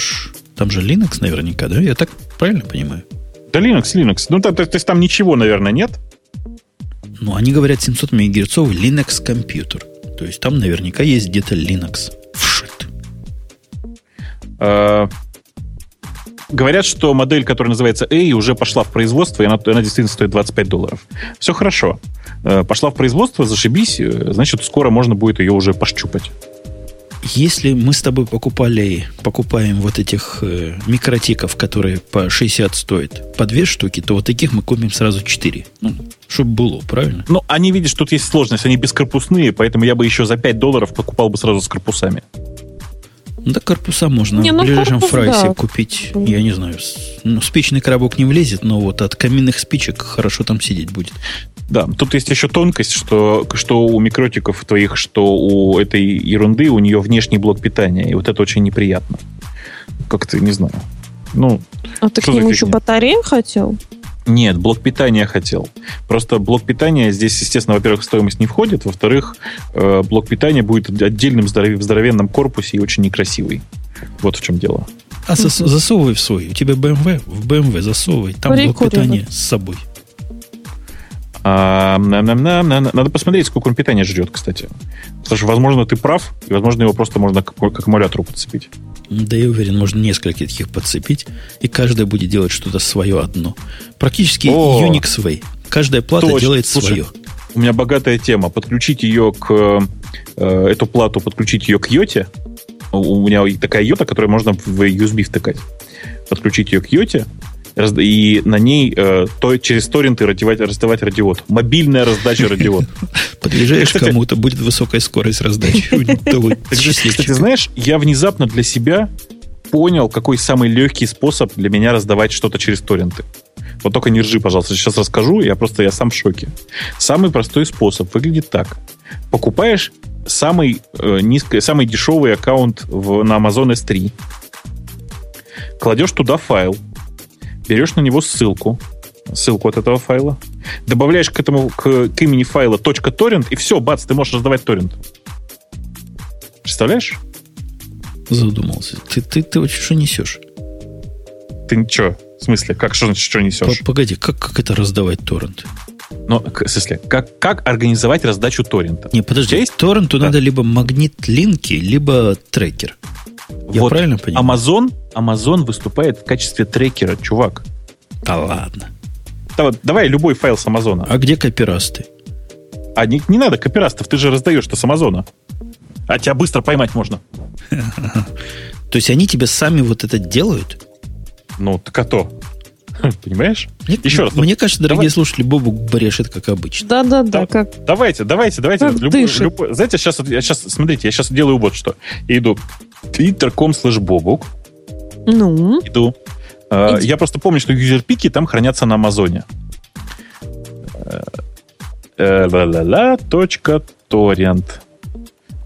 там же Linux наверняка, да? Я так правильно понимаю? Да Linux, Linux. Ну, то, то, то есть там ничего, наверное, нет? Ну, они говорят 700 МГц Linux компьютер. То есть там наверняка есть где-то Linux. Э, говорят, что модель, которая называется A, уже пошла в производство, и она, она действительно стоит 25 долларов. Все хорошо. Э, пошла в производство, зашибись, э, значит, скоро можно будет ее уже пощупать. Если мы с тобой покупали, покупаем вот этих э, микротиков, которые по 60 стоят, по две штуки, то вот таких мы купим сразу 4. Ну, чтобы было, правильно? Ну, они, видишь, тут есть сложность, они бескорпусные, поэтому я бы еще за 5 долларов покупал бы сразу с корпусами. Ну, да, корпуса можно не, ну, в ближайшем корпус, фрайсе да. купить. Я не знаю, ну, спичный коробок не влезет, но вот от каминных спичек хорошо там сидеть будет. Да, тут есть еще тонкость, что, что у микротиков твоих, что у этой ерунды, у нее внешний блок питания, и вот это очень неприятно. Как-то, не знаю. Ну, а ты к нему еще батарею хотел? Нет, блок питания хотел. Просто блок питания здесь, естественно, во-первых, стоимость не входит, во-вторых, э, блок питания будет отдельным здоров... в здоровенном корпусе и очень некрасивый. Вот в чем дело. А зас... засовывай в свой. У тебя BMW, в BMW засовывай. Там блок питания с собой. А, надо посмотреть, сколько он питания жрет, кстати. Потому что, возможно, ты прав, и, возможно, его просто можно к аккумулятору подцепить. Да я уверен, можно несколько таких подцепить, и каждая будет делать что-то свое одно. Практически О, Unix Way. Каждая плата точно. делает Слушай, свое. У меня богатая тема. Подключить ее к... Э, эту плату подключить ее к йоте. У меня такая йота, которую можно в USB втыкать. Подключить ее к йоте, и на ней э, то, через торренты раздавать, раздавать радиот. Мобильная раздача радиот. Подъезжаешь к кому-то, будет высокая скорость раздачи. Кстати, знаешь, я внезапно для себя понял, какой самый легкий способ для меня раздавать что-то через торренты. Вот только не ржи, пожалуйста. Сейчас расскажу, я просто я сам в шоке. Самый простой способ выглядит так. Покупаешь самый, э, низкий, самый дешевый аккаунт в, на Amazon S3. Кладешь туда файл, берешь на него ссылку, ссылку от этого файла, добавляешь к этому к, к имени файла .torrent, и все, бац, ты можешь раздавать торрент. Представляешь? Задумался. Ты, ты, ты вообще что несешь? Ты ничего. В смысле, как что значит, что несешь? Погоди, как, как это раздавать торрент? Ну, в смысле, как, как организовать раздачу торрента? Не, подожди, есть? торренту да. надо либо магнит-линки, либо трекер. Я вот правильно понимаю? Amazon, Amazon выступает в качестве трекера, чувак. Да ладно. Да, вот, давай любой файл с Амазона. А где копирасты? А не, не надо копирастов, ты же раздаешь-то с Амазона. А тебя быстро поймать можно. То есть они тебе сами вот это делают? Ну, так а то. Понимаешь? Еще раз. Мне кажется, дорогие давай. слушатели, Бобук брешет, как обычно. Да-да-да. Да, как... Давайте, давайте, давайте. Как любой, любой, знаете, сейчас, я сейчас, смотрите, я сейчас делаю вот что. Я иду twitter.com slash бобук. Ну? Иду. Uh, я просто помню, что юзерпики там хранятся на Амазоне. ла-ла-ла, точка торрент.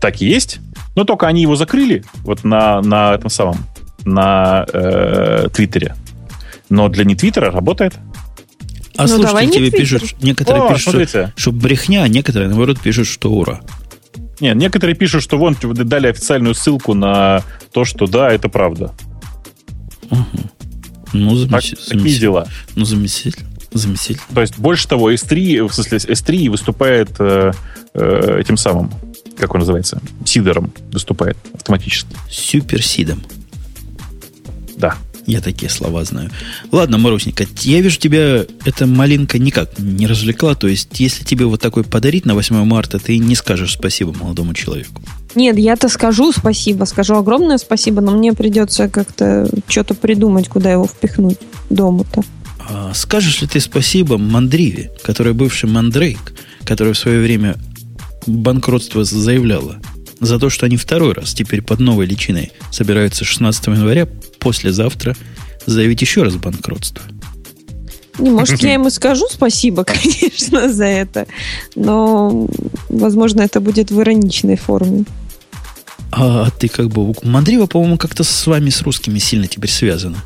Так и есть. Но только они его закрыли вот на, на этом самом, на э, Твиттере. Но для не Твиттера работает. А ну, слушайте, тебе пишут, некоторые О, пишут, что, что брехня, а некоторые, наоборот, пишут, что ура. Нет, некоторые пишут, что вон дали официальную ссылку на то, что да, это правда. Угу. Ну, замечательно. Так, такие дела. Ну, замечательно. Замечательно. То есть, больше того, S3, в смысле, S3 выступает э, э, этим самым, как он называется, сидером выступает автоматически. Суперсидом. Да. Я такие слова знаю. Ладно, Марусненька, я вижу, тебя эта малинка никак не развлекла. То есть, если тебе вот такой подарить на 8 марта, ты не скажешь спасибо молодому человеку. Нет, я-то скажу спасибо, скажу огромное спасибо, но мне придется как-то что-то придумать, куда его впихнуть дома-то. А скажешь ли ты спасибо Мандриве, которая бывший Мандрейк, которая в свое время банкротство заявляла? За то, что они второй раз теперь под новой личиной собираются 16 января, послезавтра, заявить еще раз банкротство. Не, может, я ему скажу спасибо, конечно, за это, но, возможно, это будет в ироничной форме. А ты как бы... Мандрива, по-моему, как-то с вами, с русскими, сильно теперь связана.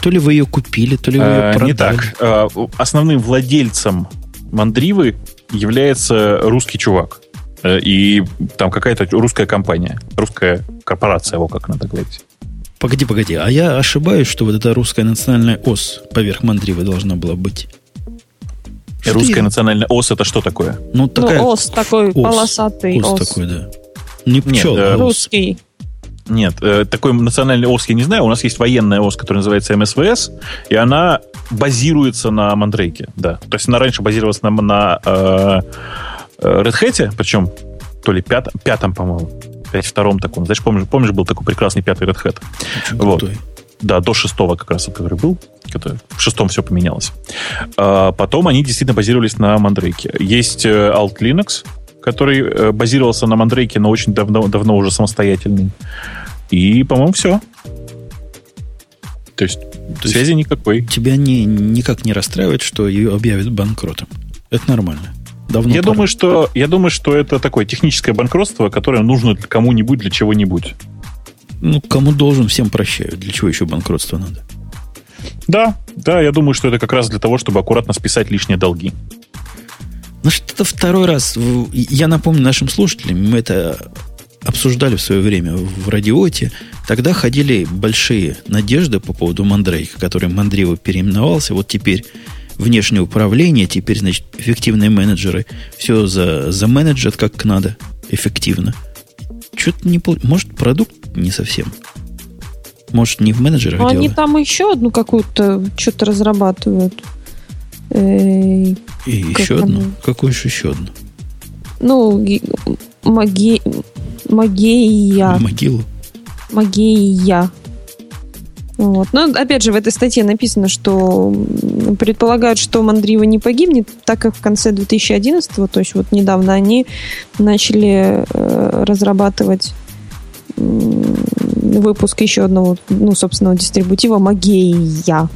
То ли вы ее купили, то ли вы ее а, продали. Не так. А, основным владельцем Мандривы является русский чувак. Э, и там какая-то русская компания, русская корпорация, его как надо говорить. Погоди, погоди, а я ошибаюсь, что вот эта русская национальная ос поверх Мандривы должна была быть? Что русская я... национальная ос это что такое? Ну, такая... ну ос такой ос, полосатый ос. ос такой, да. Не пчел, Нет, а русский. Нет, э, такой национальный ОС я не знаю. У нас есть военная ОС, которая называется МСВС, и она базируется на Мандрейке, да. То есть она раньше базировалась на, на э, Э, Red Hat, причем то ли пят, пятом, по-моему, пять втором таком. Знаешь, помнишь, помнишь, был такой прекрасный пятый Red Hat? Очень вот. Крутой. Да, до шестого как раз, который был. Который, в шестом все поменялось. А потом они действительно базировались на Мандрейке. Есть э, Alt Linux, который э, базировался на Мандрейке, но очень давно, давно уже самостоятельный. И, по-моему, все. То есть То связи есть никакой. Тебя не, никак не расстраивает, что ее объявят банкротом. Это нормально. Давно я, думаю, что, я думаю, что это такое техническое банкротство, которое нужно кому-нибудь для чего-нибудь. Ну, кому должен, всем прощают. Для чего еще банкротство надо? Да, да, я думаю, что это как раз для того, чтобы аккуратно списать лишние долги. Ну, что-то второй раз. Я напомню нашим слушателям, мы это обсуждали в свое время в радиоте. Тогда ходили большие надежды по поводу Мандрейка, который Мандриво переименовался. Вот теперь внешнее управление, теперь, значит, эффективные менеджеры все за, за менеджат как надо, эффективно. Что-то не... Может, продукт не совсем. Может, не в менеджерах Но дело. они там еще одну какую-то что-то разрабатывают. И еще одну? Какую же еще одну? Ну, маге... Магея. Могилу? Магея. Вот. Но, опять же, в этой статье написано, что предполагают, что Мандрива не погибнет, так как в конце 2011, то есть вот недавно, они начали э, разрабатывать выпуск еще одного, ну, собственного дистрибутива Магея.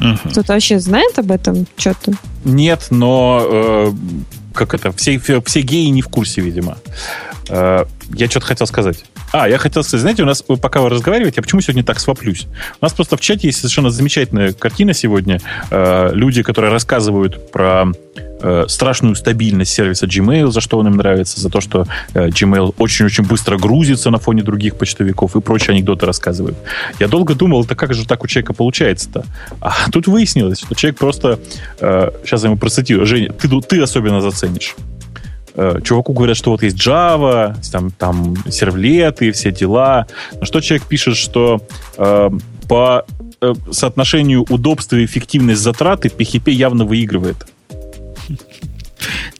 Угу. Кто-то вообще знает об этом что-то? Нет, но э, как это, все, все геи не в курсе, видимо. Э, я что-то хотел сказать. А, я хотел сказать, знаете, у нас, пока вы разговариваете, я почему сегодня так сваплюсь? У нас просто в чате есть совершенно замечательная картина сегодня. Э, люди, которые рассказывают про э, страшную стабильность сервиса Gmail, за что он им нравится, за то, что Gmail очень-очень быстро грузится на фоне других почтовиков и прочие анекдоты рассказывают. Я долго думал, это как же так у человека получается-то? А тут выяснилось, что человек просто... Сейчас я ему процитирую. Женя, ты, ты особенно заценишь. Э, чуваку говорят, что вот есть Java, там, там сервлеты, все дела. Но что человек пишет, что э, по э, соотношению удобства и эффективность затраты PHP явно выигрывает.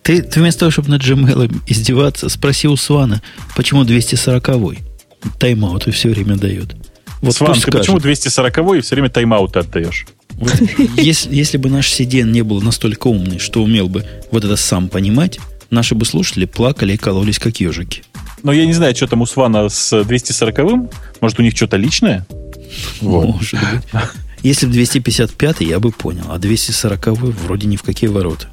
Ты, ты вместо того, чтобы над Gmail издеваться, спроси у Свана, почему 240-й тайм-аут все время дает. Вот Сван, ты скажет. почему 240 и все время тайм-ауты отдаешь? Вот, если, если бы наш CDN не был настолько умный, что умел бы вот это сам понимать, наши бы слушатели плакали и кололись, как ежики. Но я не знаю, что там у Свана с 240-м. Может, у них что-то личное? Вот. Может быть. Если бы 255 я бы понял, а 240 вроде ни в какие ворота.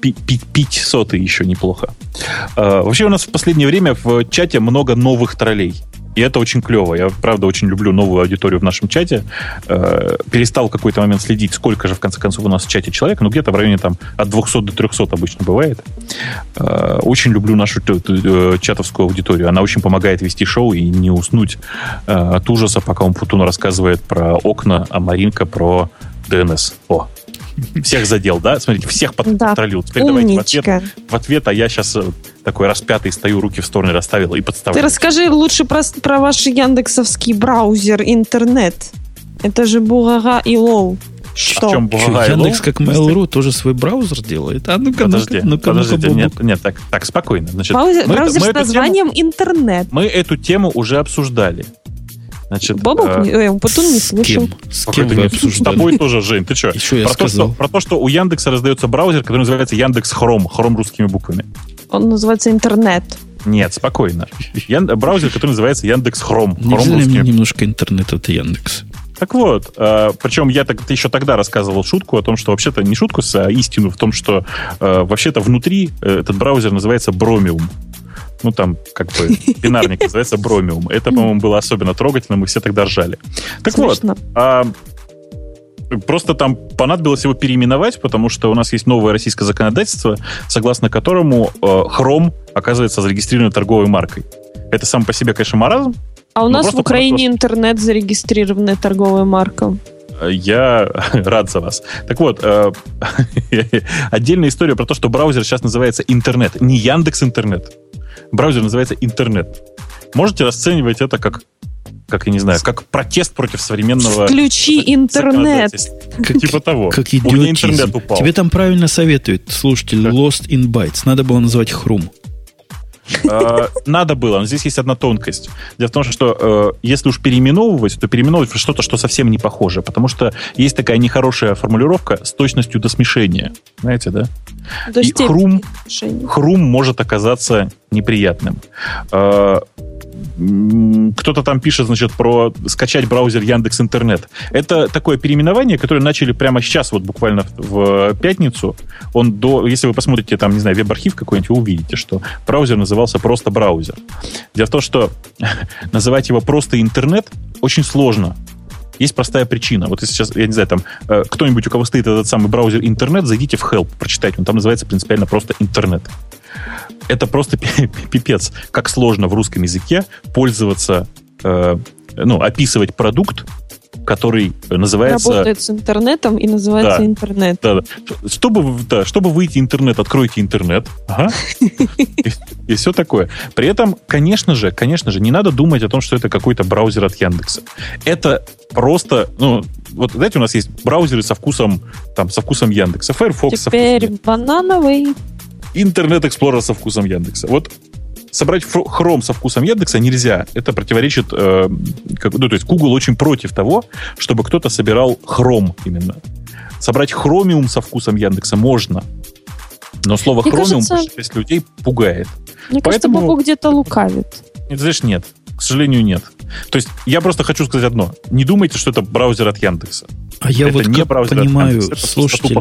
Пить сотый еще неплохо. А, вообще у нас в последнее время в чате много новых троллей. И это очень клево. Я, правда, очень люблю новую аудиторию в нашем чате. Э, перестал в какой-то момент следить, сколько же, в конце концов, у нас в чате человек. Ну, где-то в районе там от 200 до 300 обычно бывает. Э, очень люблю нашу э, чатовскую аудиторию. Она очень помогает вести шоу и не уснуть от ужаса, пока он Путун рассказывает про окна, а Маринка про ДНС. О, всех задел, да? Смотрите, всех под, да. Теперь умничка. давайте в ответ, в ответ, а я сейчас такой распятый стою, руки в стороны расставил и подставляю. Ты расскажи лучше про, про ваш яндексовский браузер интернет. Это же Бугага и Лоу. Что? В чем Бугага и Яндекс, как Mail.ru, тоже свой браузер делает? А ну-ка, Подожди, ну-ка, ну-ка, подождите, ну нет, нет, так, так, спокойно. Значит, браузер мы, браузер мы с названием тему, интернет. Мы эту тему уже обсуждали. Значит, Бобок, а... э, Путун не слышал. С кем, вы обсуждали? С тобой тоже, Жень, ты что? Еще я про, сказал. То, что, про то, что у Яндекса раздается браузер, который называется Яндекс Хром. Хром русскими буквами. Он называется интернет. Нет, спокойно. Ян... Браузер, который называется Яндекс Хром. Немножко интернет от Яндекс? Так вот, э, причем я так, еще тогда рассказывал шутку о том, что вообще-то не шутку, а истину в том, что э, вообще-то внутри э, этот браузер называется Бромиум ну, там, как бы, бинарник называется бромиум. Это, по-моему, было особенно трогательно, мы все тогда ржали. Так Смешно. вот, а, просто там понадобилось его переименовать, потому что у нас есть новое российское законодательство, согласно которому э, Chrome оказывается зарегистрированной торговой маркой. Это сам по себе, конечно, маразм. А у нас в Украине просто... интернет зарегистрированная торговая марка. Я рад за вас. Так вот, э, отдельная история про то, что браузер сейчас называется интернет. Не Яндекс интернет браузер называется интернет. Можете расценивать это как как я не знаю, как протест против современного... Включи интернет. Как, типа того. Как идиотизм. У меня интернет упал. Тебе там правильно советуют слушатель Lost in Bytes. Надо было назвать Хрум. А, надо было, но здесь есть одна тонкость. Дело в том, что э, если уж переименовывать, то переименовывать что-то, что совсем не похоже. Потому что есть такая нехорошая формулировка с точностью до смешения. Знаете, да? До И хрум, хрум может оказаться неприятным. А, кто-то там пишет, значит, про скачать браузер Яндекс Интернет. Это такое переименование, которое начали прямо сейчас, вот буквально в пятницу. Он до, если вы посмотрите там, не знаю, веб-архив какой-нибудь, вы увидите, что браузер назывался просто браузер. Дело в том, что называть его просто интернет очень сложно. Есть простая причина. Вот если сейчас, я не знаю, там, э, кто-нибудь, у кого стоит этот самый браузер интернет, зайдите в Help, прочитайте. Он там называется принципиально просто интернет это просто пипец, как сложно в русском языке пользоваться, э, ну, описывать продукт, который называется... Работает с интернетом и называется да, интернет. Да, да. Чтобы, да, чтобы выйти интернет, откройте интернет. Ага. И, и все такое. При этом, конечно же, конечно же, не надо думать о том, что это какой-то браузер от Яндекса. Это просто, ну, вот знаете, у нас есть браузеры со вкусом, там, со вкусом Яндекса. Firefox Теперь со вкусом... банановый. Интернет Explorer со вкусом Яндекса. Вот собрать Chrome со вкусом Яндекса нельзя. Это противоречит... Э, как, ну, то есть Google очень против того, чтобы кто-то собирал Chrome именно. Собрать Chromium со вкусом Яндекса можно. Но слово Мне Chromium кажется, часть людей пугает. Мне Поэтому... кажется, Бобу где-то лукавит. Нет, знаешь, нет. К сожалению, нет. То есть я просто хочу сказать одно. Не думайте, что это браузер от Яндекса. А я это вот не как понимаю Яндекса, слушатели,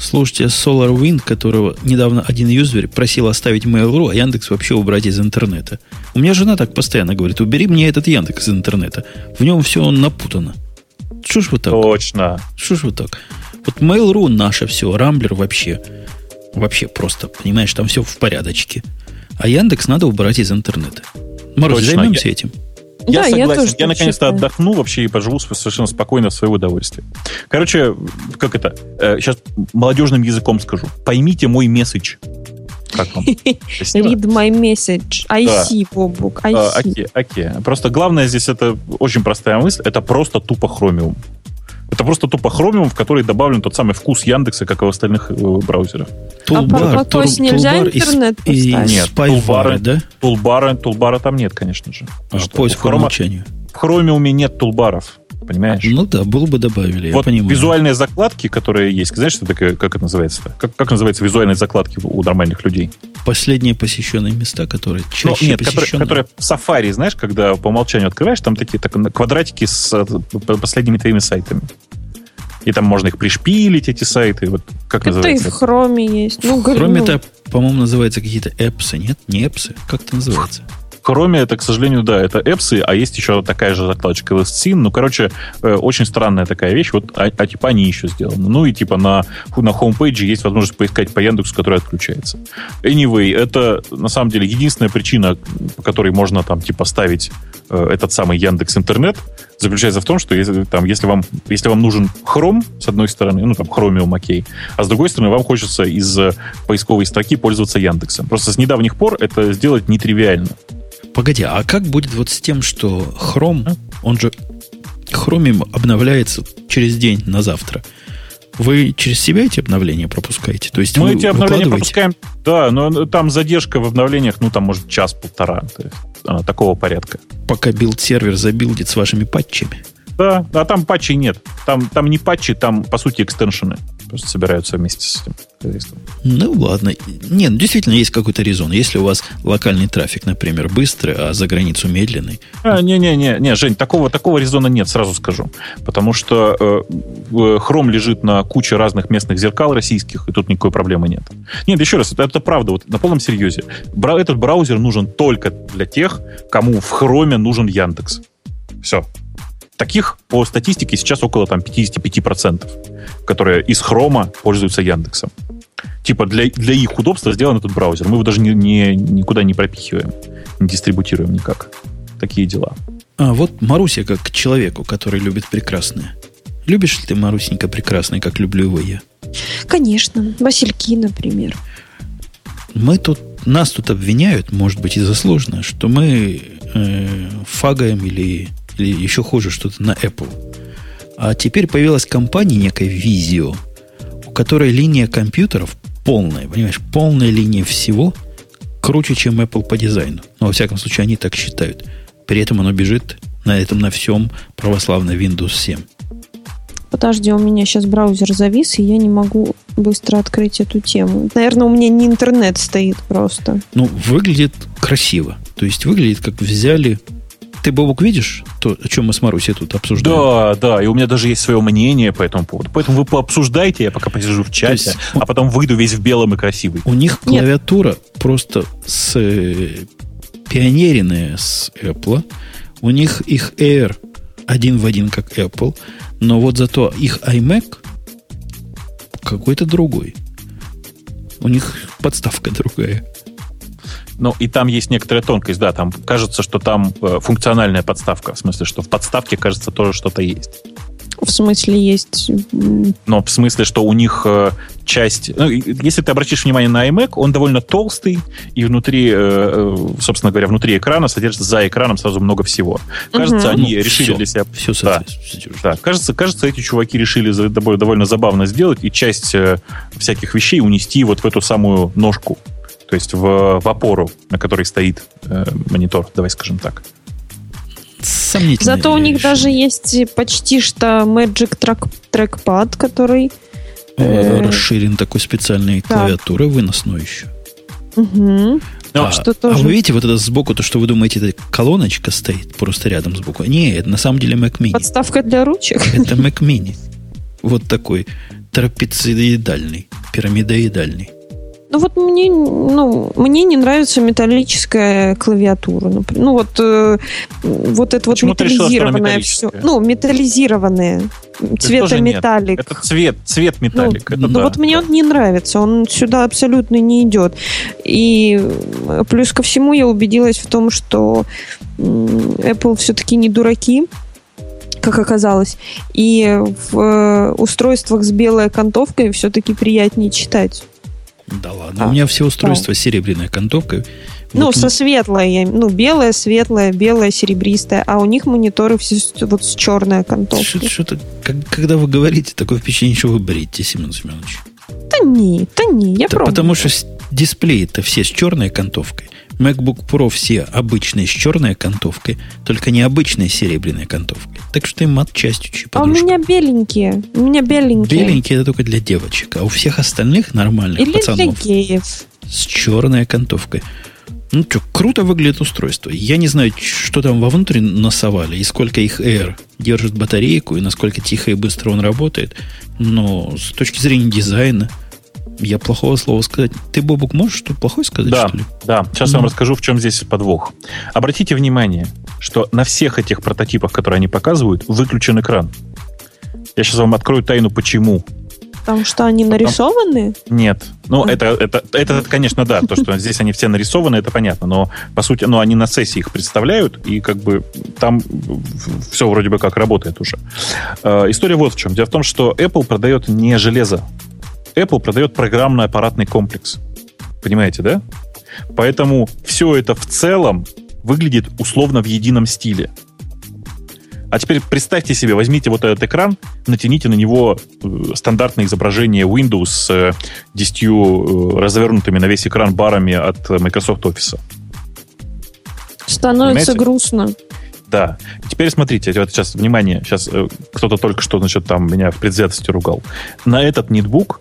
Слушайте, SolarWind, которого недавно один юзер просил оставить Mail.ru, а Яндекс вообще убрать из интернета. У меня жена так постоянно говорит, убери мне этот Яндекс из интернета. В нем все напутано. Что ж вы так? Точно. Что ж вы так? Вот Mail.ru наше все, Рамблер вообще. Вообще просто, понимаешь, там все в порядочке. А Яндекс надо убрать из интернета. Марусь, Точно. займемся Я- этим. Я Да, я согласен. Я, так наконец-то считаю. отдохну вообще и поживу совершенно спокойно в свое удовольствие. Короче, как это? сейчас молодежным языком скажу. Поймите мой месседж. Как вам? Read my message. IC, Бобук, А. Окей, окей. Просто главное здесь это очень простая мысль. Это просто тупо хромиум. Это просто тупо хромиум, в который добавлен тот самый вкус Яндекса, как и в остальных э, браузерах. Тулбар, А по нельзя тулбар и интернет и, поставить? Нет, тулбары. да? Тулбара, тулбара там нет, конечно же. А, Что, поиск в, по умолчанию. в хромиуме нет тулбаров, понимаешь? Ну да, было бы добавили, вот визуальные закладки, которые есть, знаешь, что такое, как это называется? Как, как называется визуальные закладки у нормальных людей? Последние посещенные места, которые Ну, чаще нет, которые, посещенные. которые в Safari, знаешь, когда по умолчанию открываешь, там такие так, квадратики с э, последними твоими сайтами. И там можно их пришпилить, эти сайты. Вот как Это и называется? в хроме есть. Ну, Кроме ну, того, по-моему, называется какие-то эпсы, нет? Не эпсы, как это называется? Chrome это, к сожалению, да, это эпсы, а есть еще такая же закладочка LSCIN. Ну, короче, э, очень странная такая вещь. Вот, а, а типа они еще сделаны. Ну, и типа на, на хоумпейдже есть возможность поискать по Яндексу, который отключается. Anyway, это на самом деле единственная причина, по которой можно там типа ставить э, этот самый Яндекс Интернет, заключается в том, что если, там, если, вам, если вам нужен Chrome, с одной стороны, ну, там, Chromium, окей, а с другой стороны, вам хочется из э, поисковой строки пользоваться Яндексом. Просто с недавних пор это сделать нетривиально. Погоди, а как будет вот с тем, что Chrome, он же Chromium обновляется через день на завтра? Вы через себя эти обновления пропускаете? То есть Мы эти обновления пропускаем. Да, но там задержка в обновлениях, ну, там, может, час-полтора. То есть, а, такого порядка. пока build-сервер забилдит с вашими патчами. Да, а там патчей нет. Там, там не патчи, там, по сути, экстеншены. Просто собираются вместе с этим хозяйством. Ну, ладно. Нет, ну, действительно есть какой-то резон. Если у вас локальный трафик, например, быстрый, а за границу медленный, А, не-не-не, не, Жень, такого, такого резона нет, сразу скажу. Потому что э, э, Chrome лежит на куче разных местных зеркал российских, и тут никакой проблемы нет. Нет, еще раз, это, это правда, вот на полном серьезе. Бра- этот браузер нужен только для тех, кому в Chrome нужен Яндекс. Все. Таких по статистике сейчас около там, 55%, которые из Хрома пользуются Яндексом. Типа для, для их удобства сделан этот браузер. Мы его даже не, не- никуда не пропихиваем, не дистрибутируем никак. Такие дела. А вот Маруся как к человеку, который любит прекрасное. Любишь ли ты, Марусенька, прекрасное, как люблю его я? Конечно. Васильки, например. Мы тут, нас тут обвиняют, может быть, и заслуженно, что мы э, фагаем или, или еще хуже что-то на Apple. А теперь появилась компания некая Vizio, у которой линия компьютеров полная, понимаешь, полная линия всего круче, чем Apple по дизайну. Но, во всяком случае, они так считают. При этом оно бежит на этом, на всем православно Windows 7. Подожди, у меня сейчас браузер завис, и я не могу быстро открыть эту тему. Наверное, у меня не интернет стоит просто. Ну, выглядит красиво. То есть выглядит, как взяли... Ты, Бобук, видишь то, о чем мы с Марусей тут обсуждаем? Да, да, и у меня даже есть свое мнение по этому поводу. Поэтому вы пообсуждайте, я пока посижу в чате, есть, а потом выйду весь в белом и красивый. У них Нет. клавиатура просто с э, пионеренная с Apple. У них их Air один в один, как Apple. Но вот зато их iMac какой-то другой. У них подставка другая. Ну, и там есть некоторая тонкость, да, там кажется, что там э, функциональная подставка, в смысле, что в подставке, кажется, тоже что-то есть. В смысле, есть... Но в смысле, что у них э, часть... Ну, если ты обратишь внимание на iMac, он довольно толстый, и внутри, э, собственно говоря, внутри экрана содержится за экраном сразу много всего. Кажется, Мгм. они Ну, решили все, для себя... Все Да. Да, кажется, кажется, эти чуваки решили за- довольно, довольно забавно сделать и часть э, всяких вещей унести вот в эту самую ножку. То есть в, в опору, на которой стоит э, монитор, давай скажем так. Сомнительное Зато у них решение. даже есть почти что Magic Track, Trackpad, который... Э, э, Расширен такой специальной да. клавиатурой выносной еще. Ну, а, что а вы видите, вот это сбоку, то, что вы думаете, это колоночка стоит просто рядом сбоку. Не, это на самом деле Mac Mini. Подставка для ручек. Это Mac Mini. Вот такой. трапециидальный, пирамидоидальный. Ну вот мне, ну, мне не нравится металлическая клавиатура. Например. Ну вот, э, вот это Почему вот металлизированное все. Ну, металлизированное. Цвета металлик. Это цвет, цвет металлик. Ну, это ну да. вот мне он не нравится, он сюда абсолютно не идет. И плюс ко всему я убедилась в том, что Apple все-таки не дураки, как оказалось. И в э, устройствах с белой окантовкой все-таки приятнее читать. Да ладно. А, у меня все устройства да. с серебряной окантовкой. Ну, вот со светлой. Ну, белая, светлая, белая, серебристая. А у них мониторы все вот с черной окантовкой. Что-то, когда вы говорите, такое впечатление, что вы бредите, Семен Семенович. Да не, да не, я да пробую. Потому что дисплеи-то все с черной окантовкой. MacBook Pro все обычные с черной окантовкой, только не обычные с серебряной окантовкой. Так что им отчасти чуть А у меня беленькие. У меня беленькие. Беленькие это только для девочек. А у всех остальных нормальных Или пацанов для геев. с черной окантовкой. Ну что, круто выглядит устройство. Я не знаю, что там вовнутрь насовали и сколько их Air держит батарейку, и насколько тихо и быстро он работает. Но с точки зрения дизайна, я плохого слова сказать. Ты, Бобук, можешь что плохое сказать, да, что ли? Да, сейчас mm-hmm. я вам расскажу, в чем здесь подвох. Обратите внимание, что на всех этих прототипах, которые они показывают, выключен экран. Я сейчас вам открою тайну, почему. Потому что они нарисованы? Нет. Ну, это, это, это, это, конечно, да. То, что здесь они все нарисованы, это понятно. Но, по сути, ну, они на сессии их представляют, и как бы там все вроде бы как работает уже. Э, история вот в чем. Дело в том, что Apple продает не железо Apple продает программно-аппаратный комплекс. Понимаете, да? Поэтому все это в целом выглядит условно в едином стиле. А теперь представьте себе, возьмите вот этот экран, натяните на него э, стандартное изображение Windows с 10 э, развернутыми на весь экран барами от Microsoft Office. Становится Понимаете? грустно. Да. Теперь смотрите, вот сейчас, внимание, сейчас э, кто-то только что, значит, там меня в предвзятости ругал. На этот нетбук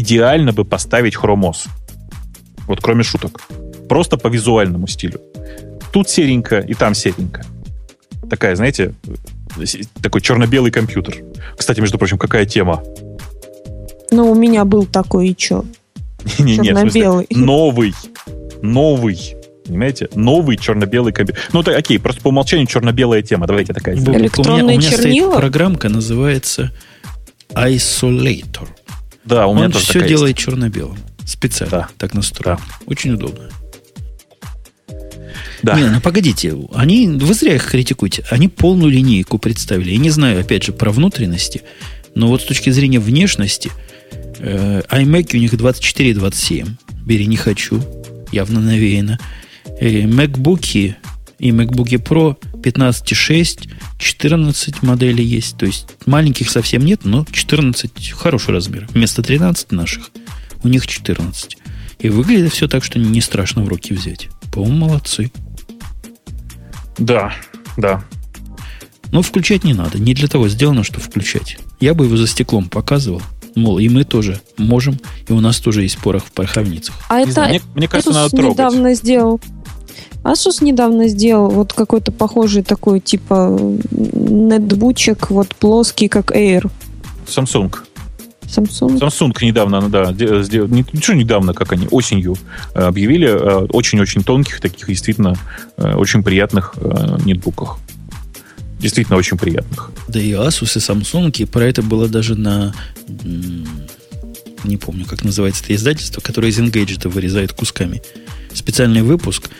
идеально бы поставить хромос. Вот кроме шуток. Просто по визуальному стилю. Тут серенько, и там серенько. Такая, знаете, такой черно-белый компьютер. Кстати, между прочим, какая тема? Ну, у меня был такой, и чё? Черно-белый. Новый. Новый. Понимаете? Новый черно-белый компьютер. Ну, это окей, просто по умолчанию черно-белая тема. Давайте такая. Электронные у меня, у меня чернила? стоит программка, называется Isolator. Да, у меня Он тоже все делает есть. черно-белым. Специально. Да. Так настроено. Очень удобно. Да. Не, ну погодите, они, вы зря их критикуете. Они полную линейку представили. Я не знаю, опять же, про внутренности, но вот с точки зрения внешности, э, iMac у них 24 и 27. Бери, не хочу. Явно навеяно. Э, MacBook и MacBook Pro 15,6, 14 моделей есть. То есть маленьких совсем нет, но 14 хороший размер. Вместо 13 наших у них 14. И выглядит все так, что не страшно в руки взять. По-моему, молодцы. Да, да. Но включать не надо. Не для того сделано, что включать. Я бы его за стеклом показывал. Мол, и мы тоже можем, и у нас тоже есть порох в пороховницах. А Не это знаю, мне, мне кажется, надо трогать. недавно сделал. Asus недавно сделал вот какой-то похожий такой, типа, нетбучек, вот плоский, как Air. Samsung. Samsung. Samsung недавно, да, ничего недавно, как они, осенью э, объявили э, очень-очень тонких, таких действительно э, очень приятных нетбуках. Действительно очень приятных. Да и Asus, и Samsung, и про это было даже на... Не помню, как называется это издательство, которое из Engadget вырезает кусками. Специальный выпуск,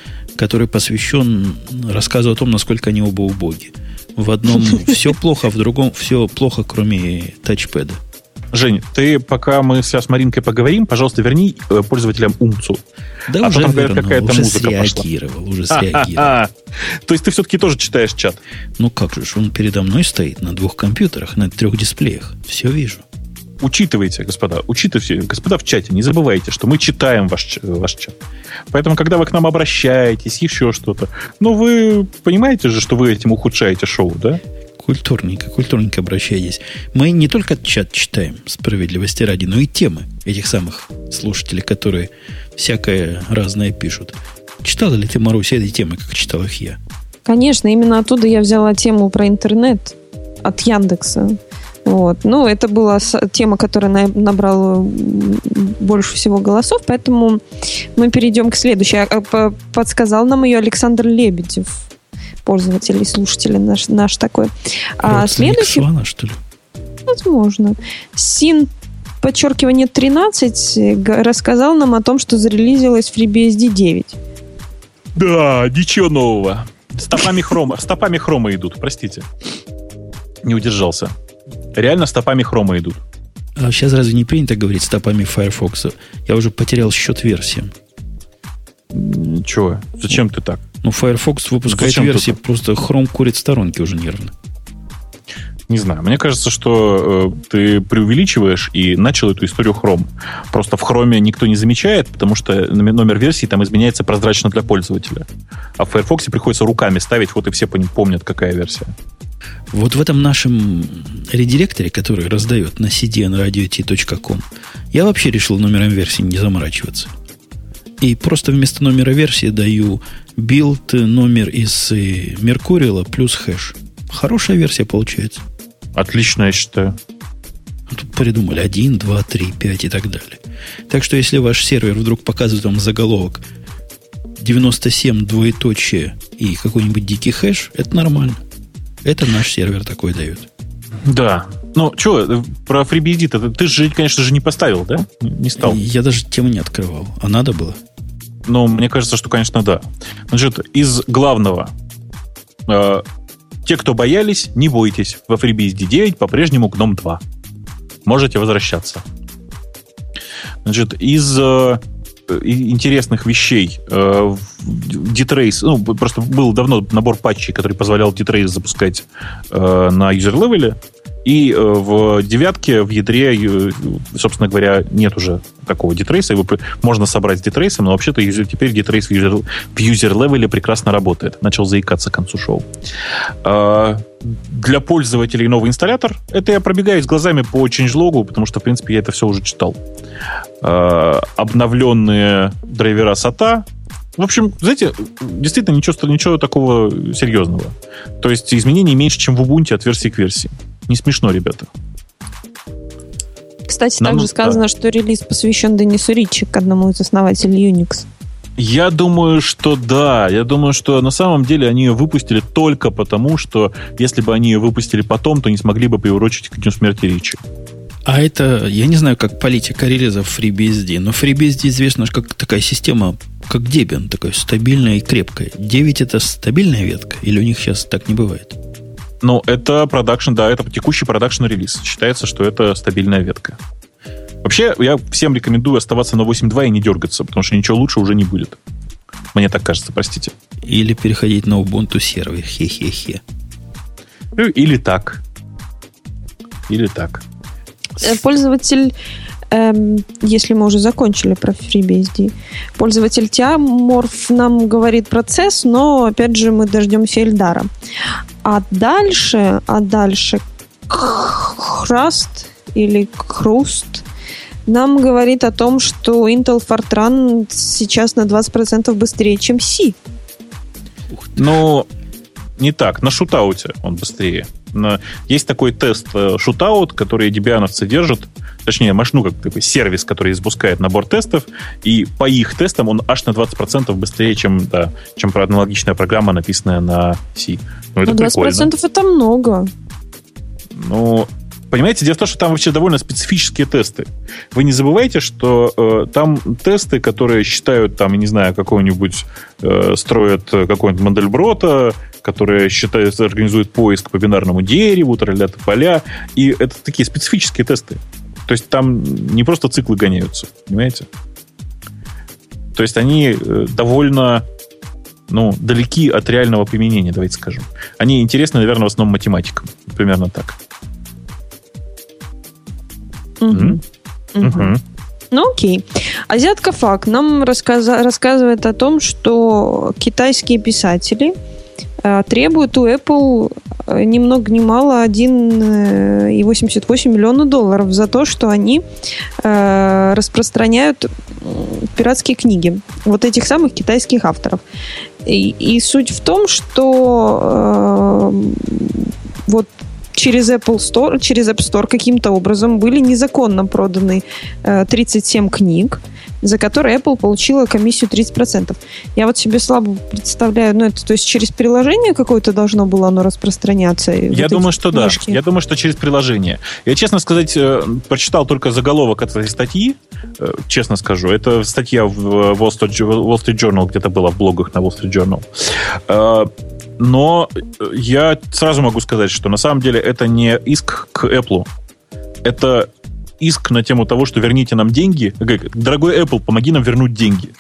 который посвящен рассказу о том, насколько они оба убоги. В одном все плохо, а в другом все плохо, кроме тачпэда. Жень, ты пока мы сейчас с Маринкой поговорим, пожалуйста, верни э, пользователям умцу. Да А уже там, говорят, какая-то уже музыка пошла. среагировал, уже среагировал. А, То есть ты все-таки тоже читаешь чат. Ну как же, он передо мной стоит на двух компьютерах, на трех дисплеях. Все вижу. Учитывайте, господа, учитывайте, господа в чате, не забывайте, что мы читаем ваш, ваш чат. Поэтому, когда вы к нам обращаетесь, еще что-то, ну, вы понимаете же, что вы этим ухудшаете шоу, да? Культурненько, культурненько обращайтесь. Мы не только чат читаем, справедливости ради, но и темы этих самых слушателей, которые всякое разное пишут. Читала ли ты, Маруся, эти темы, как читал их я? Конечно, именно оттуда я взяла тему про интернет от Яндекса. Вот. Ну, это была тема, которая набрала больше всего голосов, поэтому мы перейдем к следующей. А, подсказал нам ее Александр Лебедев, пользователь и слушатель наш, наш такой. А следующий... Свана, что ли? Возможно. Син подчеркивание 13 рассказал нам о том, что зарелизилась FreeBSD 9. Да, ничего нового. Стопами хрома, стопами хрома идут, простите. Не удержался. Реально стопами хрома идут. А сейчас разве не принято говорить стопами Firefox? Я уже потерял счет версиям. Ничего. Зачем ты так? Ну, Firefox выпускает Зачем версии, просто Chrome курит сторонки уже нервно. Не знаю. Мне кажется, что э, ты преувеличиваешь и начал эту историю Chrome. Просто в Chrome никто не замечает, потому что номер версии там изменяется прозрачно для пользователя. А в Firefox приходится руками ставить, вот и все помнят, какая версия. Вот в этом нашем редиректоре, который раздает на cdn.radio-t.com, я вообще решил номером версии не заморачиваться. И просто вместо номера версии даю build номер из Mercurial а плюс хэш. Хорошая версия получается. Отлично, я считаю. Тут придумали 1, 2, 3, 5 и так далее. Так что если ваш сервер вдруг показывает вам заголовок 97 двоеточие и какой-нибудь дикий хэш, это нормально. Это наш сервер такой дает. Да. Ну, что, про FreeBSD ты же, конечно же, не поставил, да? Не стал. Я даже тему не открывал. А надо было? Ну, мне кажется, что, конечно, да. Значит, из главного э, те, кто боялись, не бойтесь. Во FreeBSD 9 по-прежнему GNOME 2. Можете возвращаться. Значит, из э, интересных вещей э, ну, просто был давно набор патчей, который позволял DTrace запускать э, на юзер-левеле. И э, в девятке в ядре, собственно говоря, нет уже такого детрейса. Его можно собрать с детрейсом, но вообще-то теперь детрейс в юзер-левеле прекрасно работает. Начал заикаться к концу шоу. А, для пользователей новый инсталлятор. Это я пробегаюсь глазами по changelog, потому что, в принципе, я это все уже читал. А, обновленные драйвера SATA, в общем, знаете, действительно ничего, ничего такого серьезного. То есть изменений меньше, чем в Ubuntu от версии к версии. Не смешно, ребята. Кстати, Нам, также сказано, да. что релиз посвящен Денису Ричи, к одному из основателей Unix. Я думаю, что да. Я думаю, что на самом деле они ее выпустили только потому, что если бы они ее выпустили потом, то не смогли бы приурочить к дню смерти Ричи. А это, я не знаю, как политика релизов FreeBSD, но FreeBSD известна как такая система, как Debian, такая стабильная и крепкая. 9 это стабильная ветка, или у них сейчас так не бывает? Ну, это production, да, это текущий production релиз. Считается, что это стабильная ветка. Вообще, я всем рекомендую оставаться на 8.2 и не дергаться, потому что ничего лучше уже не будет. Мне так кажется, простите. Или переходить на Ubuntu Server. Хе-хе-хе. Ну, или так. Или так. Э, пользователь эм, если мы уже закончили про FreeBSD. Пользователь Тиаморф нам говорит процесс, но, опять же, мы дождемся Эльдара. А дальше, а дальше Храст или Хруст нам говорит о том, что Intel Fortran сейчас на 20% быстрее, чем C. Ну, не так. На шутауте он быстрее. Есть такой тест э, шутаут, который дебиановцы держат. Точнее, машину как такой сервис, который запускает набор тестов. И по их тестам он аж на 20% быстрее, чем, да, чем аналогичная программа, написанная на C. Ну, это ну, 20% прикольно. это много. Ну, понимаете, дело в том, что там вообще довольно специфические тесты. Вы не забывайте, что э, там тесты, которые считают, там, я не знаю, какого-нибудь, э, строят какой-нибудь Мандельброта, которые считают, организуют поиск по бинарному дереву, троллят поля. И это такие специфические тесты. То есть там не просто циклы гоняются, понимаете? То есть они э, довольно ну, далеки от реального применения, давайте скажем. Они интересны, наверное, в основном математикам. Примерно так. Угу. Угу. Ну окей. Азиатка Фак нам рассказ... рассказывает о том, что китайские писатели э, требуют у Apple э, ни много ни мало 1,88 э, миллиона долларов за то, что они распространяют пиратские книги вот этих самых китайских авторов. И, и суть в том, что э, вот через Apple Store, через App Store каким-то образом были незаконно проданы э, 37 книг, за которые Apple получила комиссию 30%. Я вот себе слабо представляю, ну это то есть через приложение какое-то должно было оно распространяться? Я вот думаю, что книжки? да. Я думаю, что через приложение. Я, честно сказать, э, прочитал только заголовок этой статьи, э, честно скажу. Это статья в Wall Street, Wall Street Journal, где-то была в блогах на Wall Street Journal. Э, Но я сразу могу сказать, что на самом деле это не иск к Apple. Это иск на тему того, что верните нам деньги. Дорогой Apple, помоги нам вернуть деньги.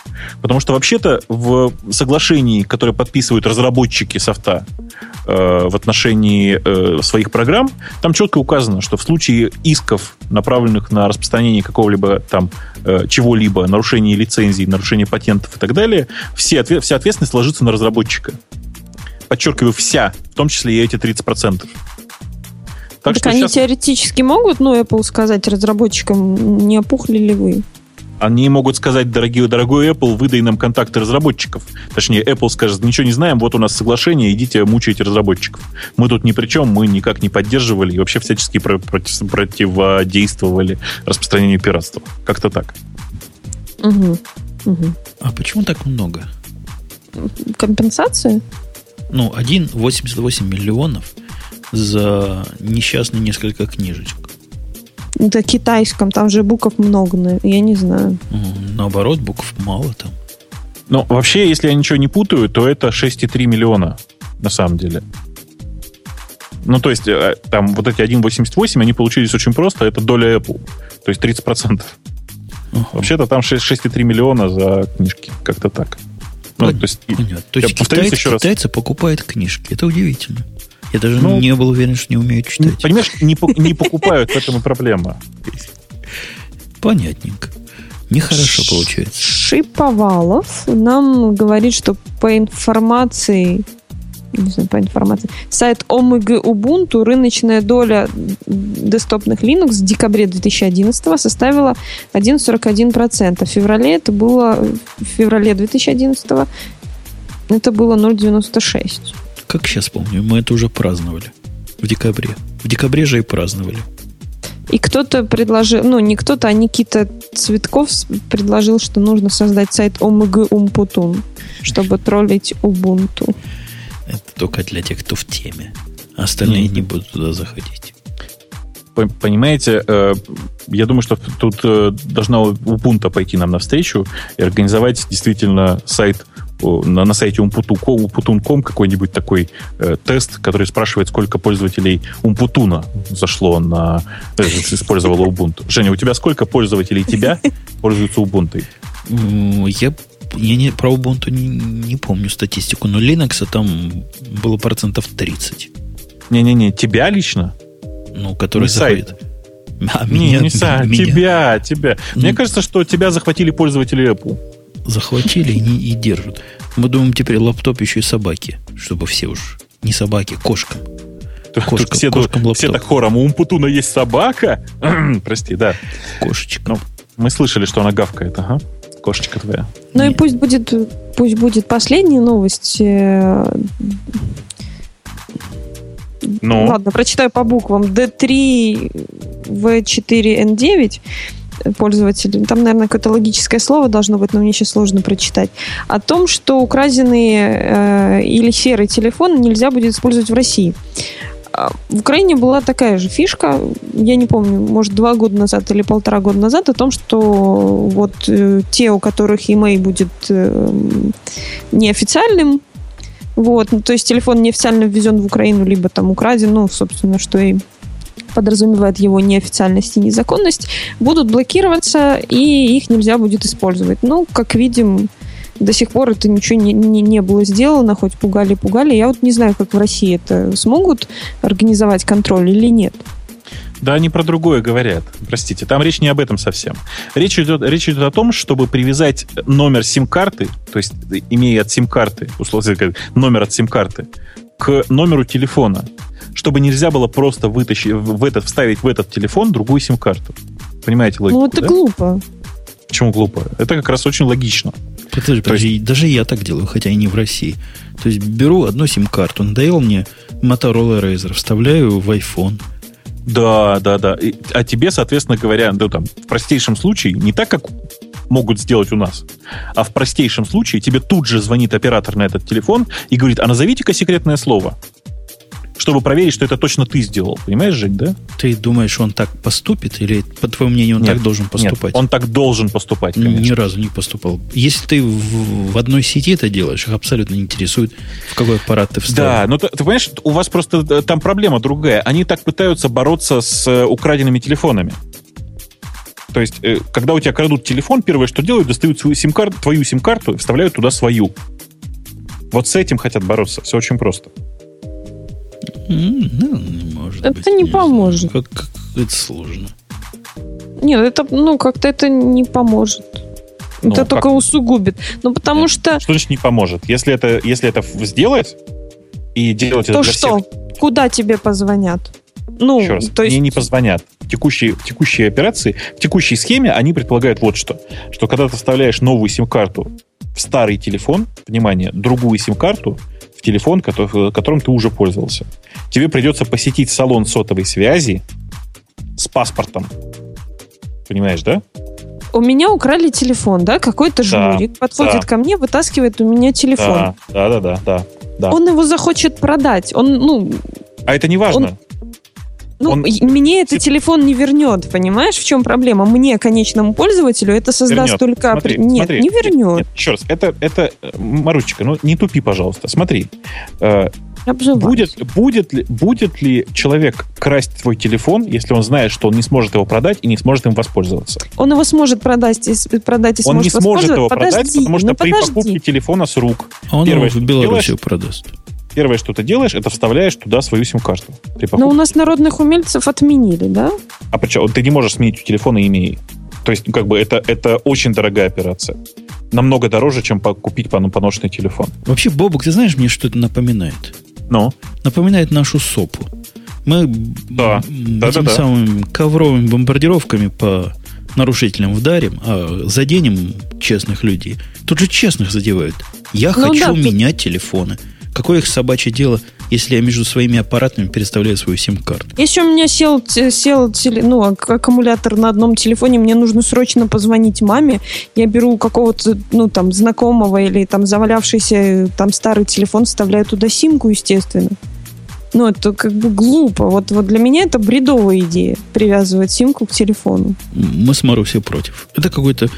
Потому что вообще-то в соглашении, которое подписывают разработчики софта э, в отношении э, своих программ, там четко указано, что в случае исков, направленных на распространение какого-либо там э, чего-либо, нарушение лицензий, нарушение патентов и так далее, все, вся ответственность ложится на разработчика. Подчеркиваю, вся, в том числе и эти 30%. Так, так они сейчас... теоретически могут, ну, Apple сказать разработчикам, не опухли ли вы? Они могут сказать, дорогой, дорогой Apple, выдай нам контакты разработчиков. Точнее, Apple скажет, ничего не знаем, вот у нас соглашение, идите мучайте разработчиков. Мы тут ни при чем, мы никак не поддерживали и вообще всячески против, противодействовали распространению пиратства. Как-то так. Угу. Угу. А почему так много? Компенсации? Ну, 1,88 миллионов за несчастные несколько книжечек. Это китайском, там же букв много, я не знаю. Наоборот, букв мало там. Ну, вообще, если я ничего не путаю, то это 6,3 миллиона, на самом деле. Ну, то есть, э, там вот эти 1,88, они получились очень просто, это доля Apple. То есть 30%. Uh-huh. Вообще-то там 6,3 миллиона за книжки, как-то так. Ну, то есть, Понятно. То есть китайцы, еще китайцы раз. покупают книжки. Это удивительно. Я даже ну, не был уверен, что не умеют читать. Понимаешь, не, не покупают, в этом и проблема. Понятненько. Нехорошо получается. Шиповалов нам говорит, что по информации не знаю, по информации. Сайт OMG Ubuntu рыночная доля десктопных Linux в декабре 2011 составила 1,41%. В феврале это было в феврале 2011 это было 0,96. Как сейчас помню, мы это уже праздновали в декабре. В декабре же и праздновали. И кто-то предложил, ну не кто-то, а Никита Цветков предложил, что нужно создать сайт OMG Umputun, чтобы троллить Ubuntu. Это только для тех, кто в теме. Остальные mm-hmm. не будут туда заходить. Понимаете, э, я думаю, что тут э, должна Ubuntu пойти нам навстречу и организовать действительно сайт на, на сайте umputun.com какой-нибудь такой э, тест, который спрашивает, сколько пользователей Умпутуна зашло на... Э, использовало Ubuntu. Женя, у тебя сколько пользователей тебя пользуются Ubuntu? Я я не, про Ubuntu не, не помню статистику, но Linux там было процентов 30. Не-не-не, тебя лично? Ну, который не заходит. Сайт. А, не, меня, не сайт, меня. тебя, тебя. Ну, Мне кажется, что тебя захватили пользователи Apple захватили и, не, и держат. Мы думаем теперь лаптоп еще и собаки, чтобы все уж не собаки, кошкам. Кошка, все, кошкам лаптоп. все так хором, у Умпутуна есть собака? Прости, да. Кошечка. Ну, мы слышали, что она гавкает, ага. Кошечка твоя. Ну Нет. и пусть будет, пусть будет последняя новость. Э, ну. Ладно, прочитаю по буквам. D3, V4, N9 пользователь, там, наверное, какое-то логическое слово должно быть, но мне сейчас сложно прочитать, о том, что украденные э, или серый телефон нельзя будет использовать в России. А, в Украине была такая же фишка, я не помню, может, два года назад или полтора года назад, о том, что вот э, те, у которых email будет э, неофициальным, вот, ну, то есть телефон неофициально ввезен в Украину, либо там украден, ну, собственно, что и подразумевает его неофициальность и незаконность, будут блокироваться, и их нельзя будет использовать. Ну, как видим, до сих пор это ничего не, не, не было сделано, хоть пугали-пугали. Я вот не знаю, как в России это смогут организовать контроль или нет. Да, они про другое говорят. Простите, там речь не об этом совсем. Речь идет, речь идет о том, чтобы привязать номер сим-карты, то есть имея от сим-карты, условно номер от сим-карты, к номеру телефона чтобы нельзя было просто вытащить, в этот, вставить в этот телефон другую сим-карту. Понимаете логику? Ну, это да? глупо. Почему глупо? Это как раз очень логично. Подожди, подожди, есть... даже я так делаю, хотя и не в России. То есть беру одну сим-карту, надоел мне Motorola Razer, вставляю в iPhone. Да, да, да. И, а тебе, соответственно говоря, ну, там, в простейшем случае, не так, как могут сделать у нас, а в простейшем случае тебе тут же звонит оператор на этот телефон и говорит, а назовите-ка секретное слово чтобы проверить, что это точно ты сделал. Понимаешь, Жень, да? Ты думаешь, он так поступит? Или, по твоему мнению, он нет, так должен поступать? Нет, он так должен поступать, конечно. Ни разу не поступал. Если ты в, в одной сети это делаешь, их абсолютно не интересует, в какой аппарат ты вставил. Да, но ты, ты понимаешь, у вас просто э, там проблема другая. Они так пытаются бороться с э, украденными телефонами. То есть, э, когда у тебя крадут телефон, первое, что делают, достают свою сим-карту, твою сим-карту и вставляют туда свою. Вот с этим хотят бороться. Все очень просто. Ну, может это быть, не, не поможет. Как, как, это сложно. Нет, это, ну, как-то это не поможет. Ну, это только усугубит. Ну, потому Нет. что... Что значит не поможет? Если это, если это сделать и делать то это для что? всех... Куда тебе позвонят? Ну, Еще раз, то есть... мне не позвонят. Текущие, текущие операции, в текущей схеме они предполагают вот что. Что когда ты вставляешь новую сим-карту в старый телефон, внимание, другую сим-карту, телефон, которым ты уже пользовался. Тебе придется посетить салон сотовой связи с паспортом. Понимаешь, да? У меня украли телефон, да? Какой-то да, жулик подходит да. ко мне, вытаскивает у меня телефон. Да, да, да, да, да. Он его захочет продать. Он, ну... А это не важно. Он ну, он... мне этот телефон не вернет, понимаешь, в чем проблема? Мне, конечному пользователю, это создаст вернет. только... Смотри, нет, смотри, не вернет. Нет, еще раз, это, это, Марусечка, ну не тупи, пожалуйста. Смотри, э, будет, будет, ли, будет ли человек красть твой телефон, если он знает, что он не сможет его продать и не сможет им воспользоваться? Он его сможет продать, и, продать и Он не сможет его подожди, продать, потому что ну, при подожди. покупке телефона с рук... А он его в Беларуси продаст. Первое, что ты делаешь, это вставляешь туда свою сим-карту. Но у нас народных умельцев отменили, да? А почему? Ты не можешь сменить у телефона имея. То есть, ну, как бы, это, это очень дорогая операция. Намного дороже, чем купить поношенный телефон. Вообще, Бобок, ты знаешь, мне что это напоминает? Ну? Напоминает нашу СОПу. Мы да. этими да, да, самыми ковровыми бомбардировками по нарушителям вдарим, а заденем честных людей. Тут же честных задевают. Я ну, хочу да, менять ты... телефоны. Какое их собачье дело, если я между своими аппаратами переставляю свою сим-карту? Если у меня сел, сел ну, аккумулятор на одном телефоне, мне нужно срочно позвонить маме, я беру какого-то, ну, там, знакомого или там завалявшийся там старый телефон, вставляю туда симку, естественно. Ну, это как бы глупо. Вот, вот для меня это бредовая идея, привязывать симку к телефону. Мы с Марусей против. Это какой-то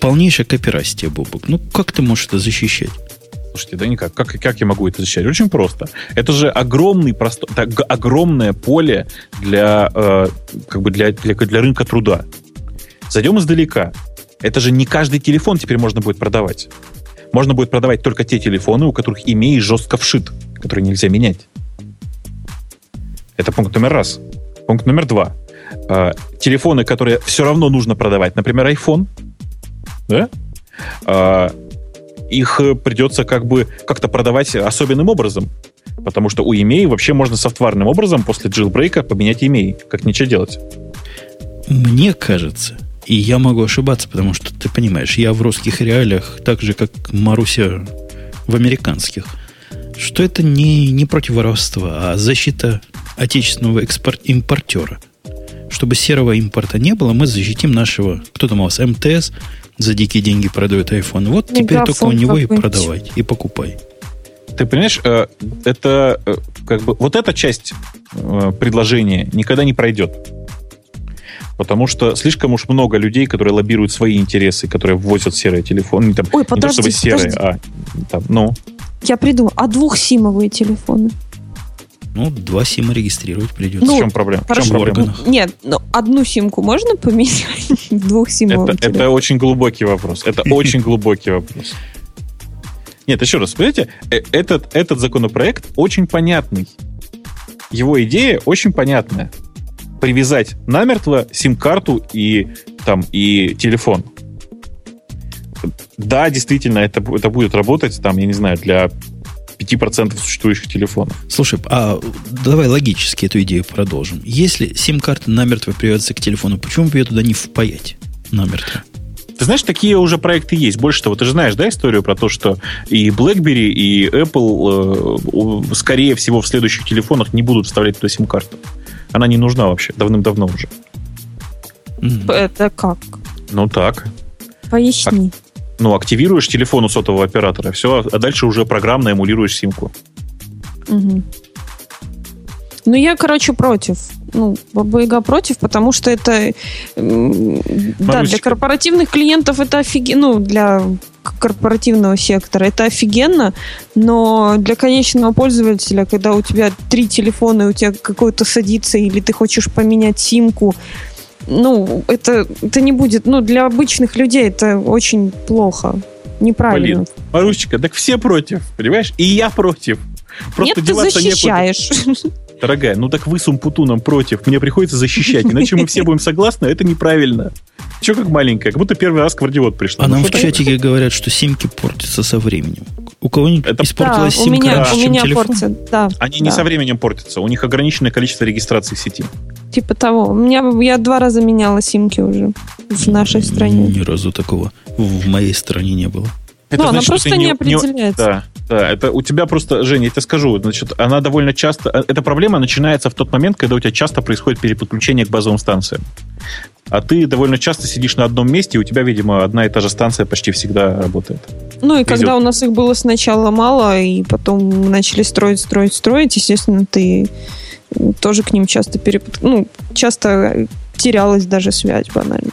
полнейшее копирастие, Бобок. Ну, как ты можешь это защищать? Слушайте, да никак. Как, как я могу это защищать? Очень просто. Это же огромный просто, это огромное поле для, э, как бы для, для, для рынка труда. Зайдем издалека. Это же не каждый телефон теперь можно будет продавать. Можно будет продавать только те телефоны, у которых имей жестко вшит, которые нельзя менять. Это пункт номер раз. Пункт номер два. Э, телефоны, которые все равно нужно продавать, например, iPhone, да? Э, их э, придется как бы как-то продавать особенным образом. Потому что у EMEI вообще можно софтварным образом после джилбрейка поменять EMEI. Как ничего делать. Мне кажется, и я могу ошибаться, потому что ты понимаешь, я в русских реалиях так же, как Маруся в американских, что это не, не против воровства, а защита отечественного экспорт, импортера. Чтобы серого импорта не было, мы защитим нашего, кто там у вас, МТС, за дикие деньги продает iPhone. Вот Мегафон теперь только у него и продавай, и покупай. Ты понимаешь, э, это э, как бы вот эта часть э, предложения никогда не пройдет. Потому что слишком уж много людей, которые лоббируют свои интересы, которые ввозят серые телефоны. Там, Ой, подожди, не то чтобы серые, а там, ну. Я придумал. А двухсимовые телефоны? Ну, два сима регистрировать придется. Ну, в чем проблема? В чем проблема? Нет, ну, одну симку можно поменять? Двух симов. Это, это очень глубокий вопрос. Это очень глубокий вопрос. Нет, еще раз, понимаете, э, этот, этот законопроект очень понятный. Его идея очень понятная. Привязать намертво сим-карту и, там, и телефон. Да, действительно, это, это будет работать, там, я не знаю, для 5% существующих телефонов. Слушай, а давай логически эту идею продолжим. Если сим-карта намертво привязывается к телефону, почему бы ее туда не впаять намертво? Ты знаешь, такие уже проекты есть. Больше того, ты же знаешь, да, историю про то, что и BlackBerry, и Apple, э, скорее всего, в следующих телефонах не будут вставлять туда сим-карту. Она не нужна вообще, давным-давно уже. Это как? Ну так. Поясни. Ну, активируешь телефон у сотового оператора, все, а дальше уже программно эмулируешь симку. Угу. Ну, я, короче, против. Ну, Баба против, потому что это... Да, для корпоративных клиентов это офигенно. Ну, для корпоративного сектора это офигенно, но для конечного пользователя, когда у тебя три телефона, и у тебя какой-то садится, или ты хочешь поменять симку, ну, это, это не будет... Ну, для обычных людей это очень плохо. Неправильно. Блин, Марусечка, так все против, понимаешь? И я против. Просто Нет, ты защищаешь. Некуда. Дорогая, ну так вы с Умпутуном против. Мне приходится защищать. Иначе мы все будем согласны, это неправильно. Че как маленькая, как будто первый раз квардиот пришла. А ну, нам в чатике говорят, что симки портятся со временем. У кого-нибудь это... испортилась да, симка у меня, раньше, у чем меня телефон? Портят, да, Они да. не со временем портятся. У них ограниченное количество регистраций в сети. Типа того. У меня, я два раза меняла симки уже в нашей стране. Ни разу такого в моей стране не было. Это ну, значит, она просто не, не определяется. Не, да, да, это у тебя просто, Женя, я тебе скажу, значит, она довольно часто, э, эта проблема начинается в тот момент, когда у тебя часто происходит переподключение к базовым станциям. А ты довольно часто сидишь на одном месте, и у тебя, видимо, одна и та же станция почти всегда работает. Ну и Везет. когда у нас их было сначала мало, и потом начали строить, строить, строить, естественно, ты тоже к ним часто перепод... ну, часто терялась даже связь банально.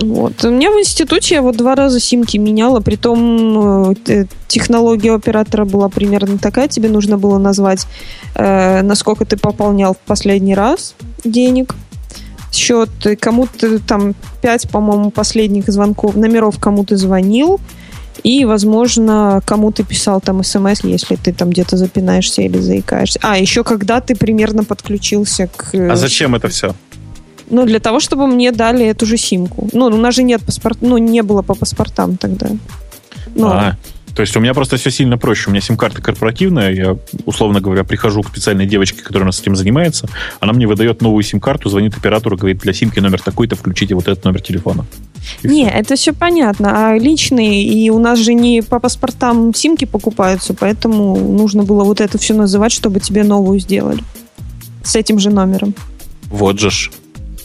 Вот. У меня в институте я вот два раза симки меняла, притом э, технология оператора была примерно такая, тебе нужно было назвать, э, насколько ты пополнял в последний раз денег, счет, кому-то там пять, по-моему, последних звонков, номеров кому ты звонил, и, возможно, кому ты писал там смс, если ты там где-то запинаешься или заикаешься. А, еще когда ты примерно подключился к... А зачем это все? Ну, для того, чтобы мне дали эту же симку. Ну, у нас же нет паспорта, ну, не было по паспортам тогда. Ну, а, то есть у меня просто все сильно проще. У меня сим-карта корпоративная, я, условно говоря, прихожу к специальной девочке, которая у нас этим занимается, она мне выдает новую сим-карту, звонит оператору, говорит, для симки номер такой-то включите вот этот номер телефона. И не, все. это все понятно. А личные, и у нас же не по паспортам симки покупаются, поэтому нужно было вот это все называть, чтобы тебе новую сделали. С этим же номером. Вот же ж.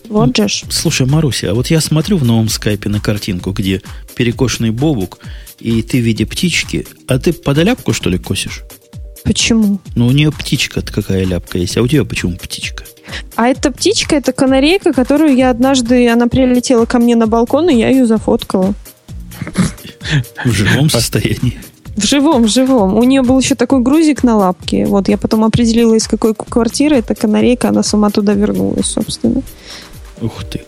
Вот же ж. Слушай, Маруся, а вот я смотрю в новом скайпе на картинку, где перекошенный бобук, и ты в виде птички, а ты под ляпку, что ли, косишь? Почему? Ну, у нее птичка какая ляпка есть, а у тебя почему птичка? А эта птичка, это канарейка, которую я однажды, она прилетела ко мне на балкон, и я ее зафоткала. В живом состоянии? В живом, в живом. У нее был еще такой грузик на лапке. Вот я потом определила, из какой квартиры эта канарейка, она сама туда вернулась, собственно. Ух ты.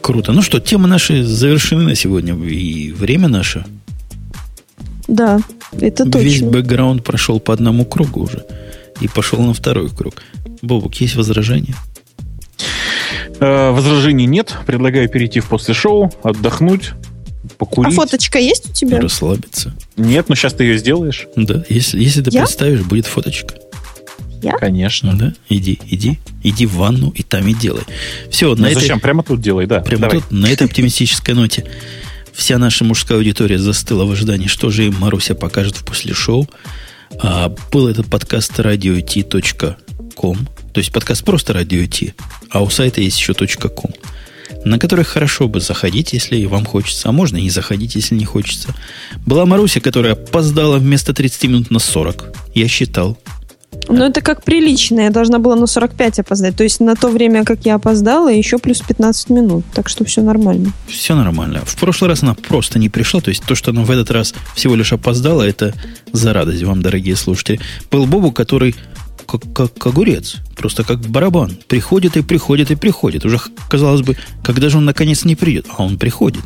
Круто. Ну что, темы наши завершены на сегодня. И время наше. Да, это точно. Весь бэкграунд прошел по одному кругу уже. И пошел на второй круг. Бобук, есть возражения? Э, возражений нет. Предлагаю перейти в после шоу, отдохнуть, покурить. А фоточка есть у тебя? Расслабиться. Нет, но сейчас ты ее сделаешь. Да, если, если ты Я? представишь, будет фоточка. Я? Конечно. Да, иди, иди, иди в ванну и там и делай. Все, на этой, зачем? Прямо тут делай, да. Прямо Давай. тут, на этой оптимистической ноте вся наша мужская аудитория застыла в ожидании, что же им Маруся покажет в после шоу. А, был этот подкаст radio.t.com, то есть подкаст просто Radio T, а у сайта есть еще .com, на который хорошо бы заходить, если вам хочется, а можно и не заходить, если не хочется. Была Маруся, которая опоздала вместо 30 минут на 40. Я считал. Ну, это как прилично. Я должна была на 45 опоздать. То есть на то время, как я опоздала, еще плюс 15 минут. Так что все нормально. Все нормально. В прошлый раз она просто не пришла. То есть то, что она в этот раз всего лишь опоздала, это за радость вам, дорогие слушатели. Был Бобу, который как, как огурец, просто как барабан. Приходит и приходит и приходит. Уже, казалось бы, когда же он наконец не придет? А он приходит.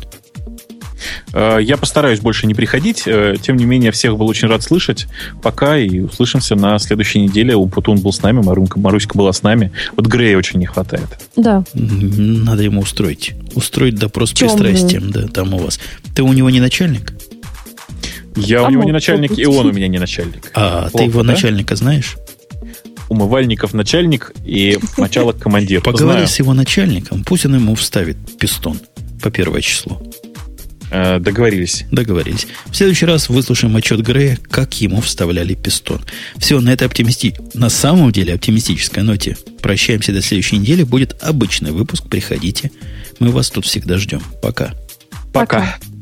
Э, я постараюсь больше не приходить. Э, тем не менее, всех был очень рад слышать. Пока и услышимся на следующей неделе. Умпутун был с нами, Марунка, Маруська была с нами. Вот Грея очень не хватает. Да. Надо ему устроить. Устроить допрос с пристрастием. Да, там у вас. Ты у него не начальник? Я а у него не начальник, и он у меня не начальник. А Плохо, ты его да? начальника знаешь? умывальников начальник и мочалок командир. Поговори с его начальником, пусть он ему вставит пистон по первое число. Э, договорились. Договорились. В следующий раз выслушаем отчет Грея, как ему вставляли пистон. Все, на этой оптимисти... на самом деле оптимистической ноте прощаемся до следующей недели. Будет обычный выпуск. Приходите. Мы вас тут всегда ждем. Пока. Пока. Пока.